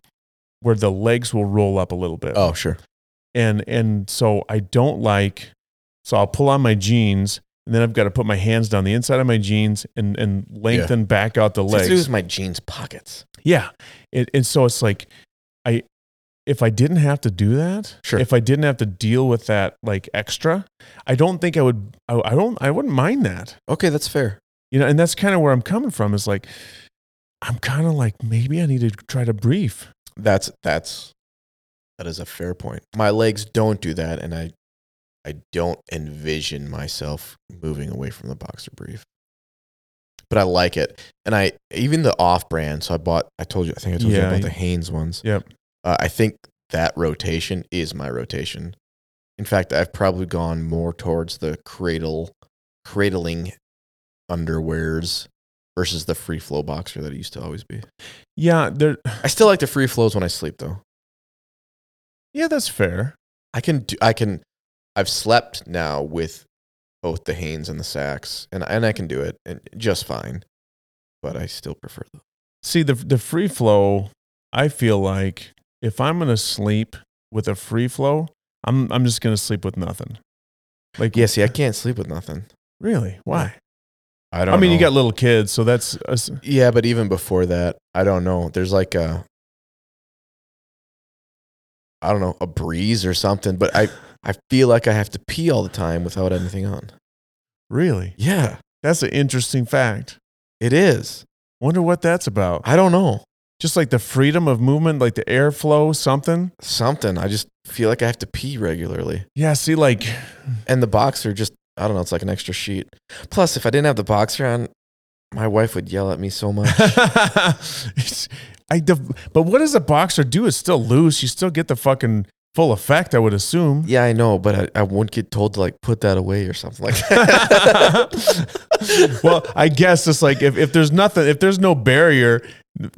where the legs will roll up a little bit. oh sure. And and so I don't like so I'll pull on my jeans and then I've got to put my hands down the inside of my jeans and and lengthen back out the It's to do legs. with my jeans pockets. Yeah. It, and so it's like I if I didn't have to do that, Sure. if I didn't have to deal with that like extra, I don't think I would I, I don't I wouldn't mind that. Okay, that's fair. You know, and that's kind of where I'm coming from is like I'm kind of like maybe I need to try to brief. That's that's that is a fair point. My legs don't do that, and I I don't envision myself moving away from the boxer brief. But I like it, and I even the off brand. So I bought. I told you. I think I told you Yeah, about the Hanes ones. Yep. Uh, I think that rotation is my rotation. In fact, I've probably gone more towards the cradle, cradling underwears versus the free flow boxer that it used to always be. Yeah, there I still like the free flows when I sleep though. Yeah, that's fair. I can do, I can I've slept now with both the Hanes and the Saxx and and I can do it and just fine. But I still prefer the See the the free flow. I feel like if I'm gonna sleep with a free flow, I'm I'm just gonna sleep with nothing. Like Yeah, see, I can't sleep with nothing. really? Why? I don't know. I mean, you got little kids, so that's uh, Yeah, but even before that, I don't know. There's like a I don't know, a breeze or something, but I I feel like I have to pee all the time without anything on. really Yeah, that's an interesting fact. it is. Wonder what that's about. I don't know. Just like the freedom of movement, like the airflow, something. Something. I just feel like I have to pee regularly. Yeah. See, like And the boxer just I don't know, it's like an extra sheet. Plus, if I didn't have the boxer on, my wife would yell at me so much. I, the, but what does a boxer do? It's still loose. You still get the fucking full effect, I would assume. yeah, I know, but I, I wouldn't get told to like put that away or something like that. well, I guess it's like if, if there's nothing, if there's no barrier,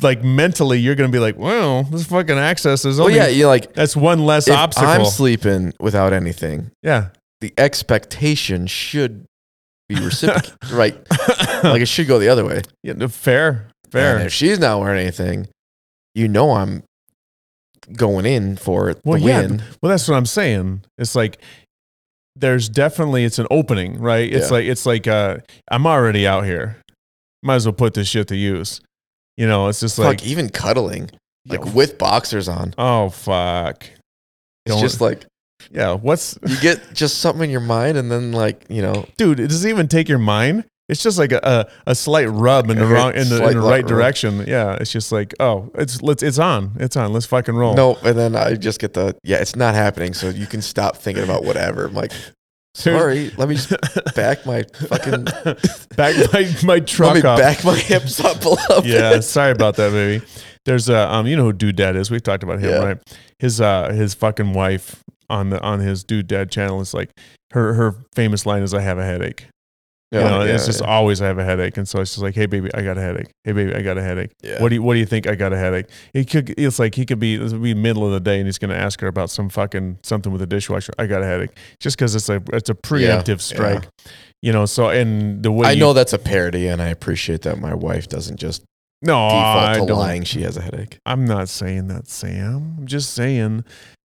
like mentally, you're gonna be like, well, this fucking access is well, only yeah, you're like that's one less if obstacle. I'm sleeping without anything, yeah, the expectation should be reciprocated, right? Like it should go the other way. yeah, fair, fair. And if she's not wearing anything, you know I'm going in for it. Well, the yeah. win. Well, that's what I'm saying. It's like there's definitely it's an opening, right? It's Yeah. like it's like uh, I'm already out here. Might as well put this shit to use. You know, it's just Fuck, like even cuddling, like with boxers on. oh fuck. It's Don't- just like yeah. What's you get just something in your mind, and then like you know, dude? It doesn't even take your mind. It's just like a, a, a slight rub in the wrong in the, in the right rub. direction. Yeah, it's just like oh, it's let's it's on, it's on. Let's fucking roll. no, and then I just get the yeah, it's not happening. So you can stop thinking about whatever. I'm like, sorry, let me just back my fucking back my my truck let me up. back my hips up a little yeah, bit. sorry about that, baby. There's a um, you know who Dude Dad is. We've talked about him, Yeah. right? His uh, his fucking wife on the on his Dude Dad channel is like her her famous line is "I have a headache." Yeah, you know, yeah, it's just yeah. always I have a headache, and so it's just like, "Hey, baby, I got a headache. Hey, baby, I got a headache. Yeah. What do you What do you think? I got a headache." He could. It's like he could be. Would be middle of the day, and he's going to ask her about some fucking something with a dishwasher. I got a headache, just because it's a it's a preemptive strike. You know, so and the way I you- know that's a parody, and I appreciate that my wife doesn't just no, I default to don't. lying. She has a headache. I'm not saying that, Sam. I'm just saying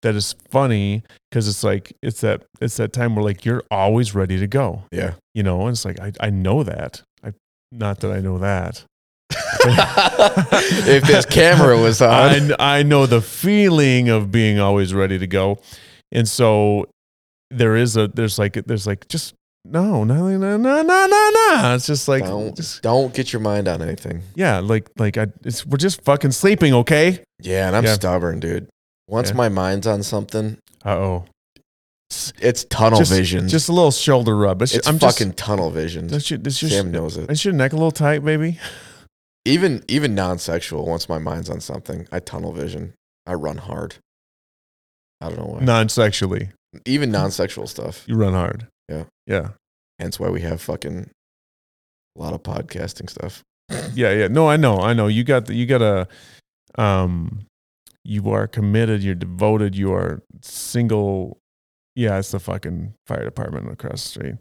that it's funny because it's like it's that it's that time where like you're always ready to go. Yeah. You know, and it's like I, I know that. I not that I know that. if this camera was on, I I know the feeling of being always ready to go. And so there is a there's like there's like just no, no, no, no, no, no, no. It's just like don't just don't get your mind on anything. yeah, like like I it's we're just fucking sleeping, okay? Yeah, and I'm Yeah. stubborn, dude. Once Yeah. my mind's on something, Uh oh. it's tunnel Just- vision. Just a little shoulder rub. It's, it's I'm fucking just tunnel vision. Is your, is your, Sam knows it. is your neck a little tight, baby? Even even non-sexual. Once my mind's on something, I tunnel vision. I run hard. I don't know why. Non-sexually, Even non-sexual stuff. you run hard. Yeah. yeah, Hence why we have fucking a lot of podcasting stuff. yeah, yeah. No, I know, I know. You got the, you got a, um, you are committed. You're devoted. You are single. Yeah, it's the fucking fire department across the street.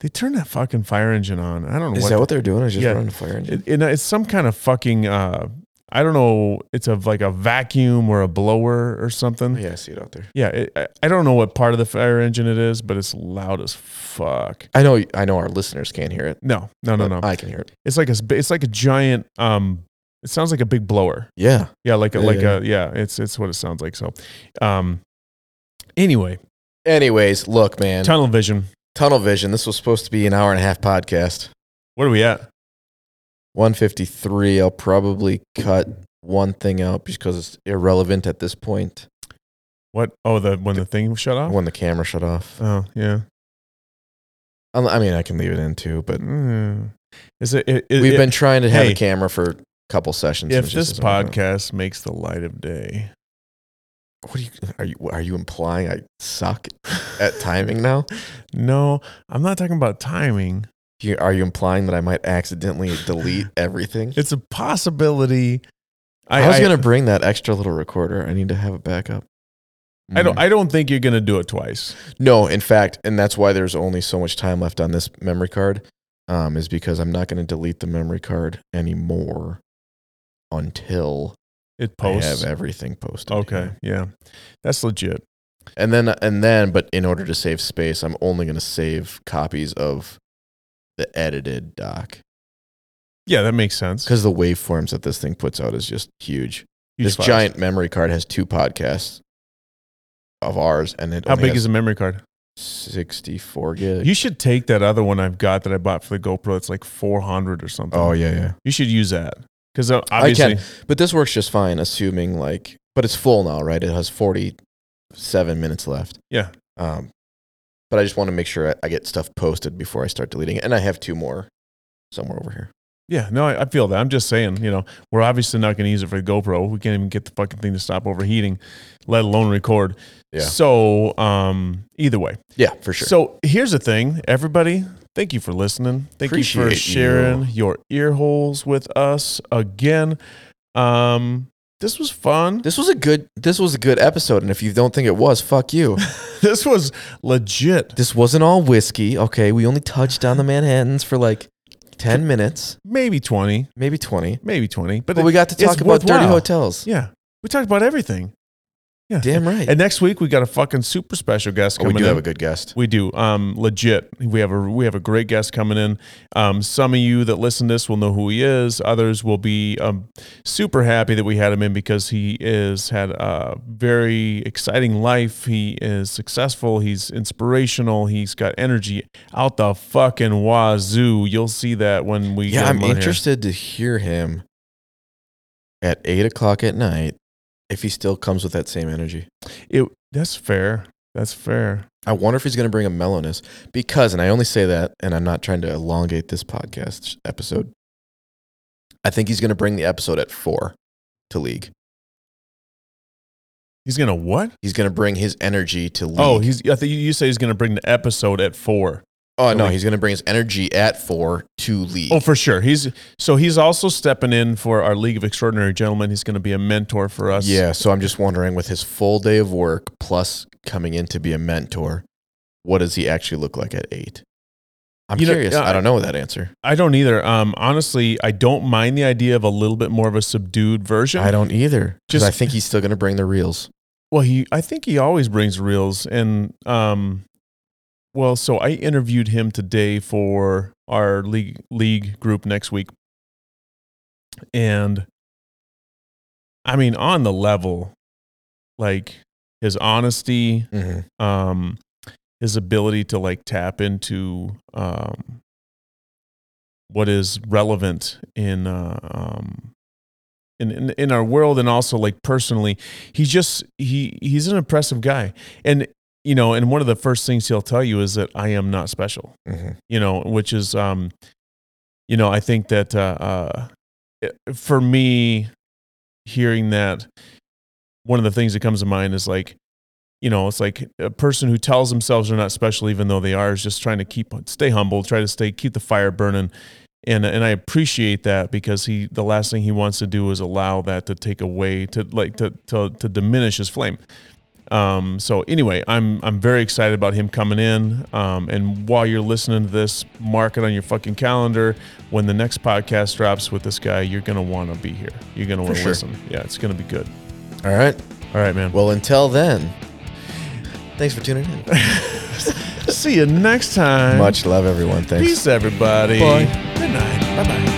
They turned that fucking fire engine on. I don't know Is what. that what they're doing? Is just Yeah. running fire engine? it, it, it's some kind of fucking. Uh, I don't know. It's a like a vacuum or a blower or something. Oh, yeah, I see it out there. Yeah, it, I, I don't know what part of the fire engine it is, but it's loud as fuck. I know. I know our listeners can't hear it. No, no, no, no. I can hear it. It's like a it's like a giant. Um, it sounds like a big blower. Yeah. Yeah, like a Yeah, like yeah. a yeah. It's it's what it sounds like. So, um, anyway, Anyways, look, man. tunnel vision. Tunnel vision. This was supposed to be an hour and a half podcast. Where are we at? 153. I'll probably cut one thing out because it's irrelevant at this point What? Oh, the when the thing shut off. when the camera shut off. Oh yeah. I mean, I can leave it in too, but Mm. Is it? it, it we've it- been trying to have hey, a camera for couple sessions. If this podcast makes the light of day, what are you are you are you implying I suck at timing now? no, I'm not talking about timing. You, are you implying that I might accidentally delete everything? It's a possibility. I, was gonna bring that extra little recorder. I need to have a backup. I don't. Mm. I don't think you're gonna do it twice. No, in fact, and that's why there's only so much time left on this memory card, um, is because I'm not going to delete the memory card anymore until It I posts. have everything posted. okay. Yeah. That's legit. And then, and then, but in order to save space, I'm only going to save copies of the edited doc Yeah, that makes sense. because the waveforms that this thing puts out is just huge. Huge this files. giant memory card has two podcasts of ours, and it How big is the memory card? 64 gig. You should take that other one I've got that I bought for the GoPro. It's like 400 or something. oh yeah, yeah. You should use that because obviously, But this works just fine, assuming like, but it's full now, right? It has 47 minutes left. yeah. Um, but I just want to make sure I, I get stuff posted before I start deleting it. And I have two more somewhere over here. Yeah, no, I, I feel that. I'm just saying, you know, we're obviously not going to use it for the GoPro. We can't even get the fucking thing to stop overheating, let alone record. Yeah. So, um, either way. Yeah, for sure. So here's the thing, everybody. Thank you for listening. Thank you for sharing you. your ear holes with us again. Um, this was fun. this was a good, this was a good episode. And if you don't think it was, fuck you. This was legit. this wasn't all whiskey. Okay. We only touched on the Manhattans for like 10 minutes, Maybe 20, maybe 20. maybe 20, but, But we got to talk about dirty worthwhile. hotels. yeah, we talked about everything. Yeah. Damn right. And next week we got a fucking super special guest Oh, we coming do in. have a good guest. We do. Um, legit. We have a we have a great guest coming in. Um, some of you that listen to this will know who he is. Others will be um, super happy that we had him in because he is had a very exciting life. He is successful. He's inspirational. He's got energy out the fucking wazoo. You'll see that when we Yeah, get I'm on here. interested to hear him at eight o'clock at night if he still comes with that same energy. It that's fair. That's fair. I wonder if he's going to bring a mellowness because, and I only say that, and I'm not trying to elongate this podcast episode. I think he's going to bring the episode at four to league. He's gonna what? He's going to bring his energy to oh, league. Oh, he's. I think you say he's gonna bring the episode at four. Oh no, he's going to bring his energy at four to league. Oh, for sure. He's so he's also stepping in for our League of Extraordinary Gentlemen. He's going to be a mentor for us. yeah. So I'm just wondering, with his full day of work plus coming in to be a mentor, what does he actually look like at eight? I'm You know, curious. yeah, I don't know that answer. I don't either. Um, honestly, I don't mind the idea of a little bit more of a subdued version. I don't either. Just- I think he's still going to bring the reels. well, he, I think he always brings reels, and um, well, so I interviewed him today for our league league group next week, and I mean, on the level, like his honesty, Mm-hmm. um, his ability to like tap into um, what is relevant in, uh, um, in in in our world and also like personally he's just he he's an impressive guy and you know and one of the first things he'll tell you is that i am not special Mm-hmm. you know which is um you know i think that uh, uh for me hearing that one of the things that comes to mind is like you know it's like a person who tells themselves they're not special even though they are is just trying to keep stay humble try to stay keep the fire burning and and I appreciate that because he the last thing he wants to do is allow that to take away to like to to, to diminish his flame um, so anyway, I'm I'm very excited about him coming in. Um, and while you're listening to this, mark it on your fucking calendar. When the next podcast drops with this guy, you're gonna want to be here. You're gonna want to sure. listen. Yeah, it's gonna be good. All right. All right, man. Well, until then, thanks for tuning in. See you next time. Much love, everyone. Thanks. Peace, everybody. Good night. Bye bye.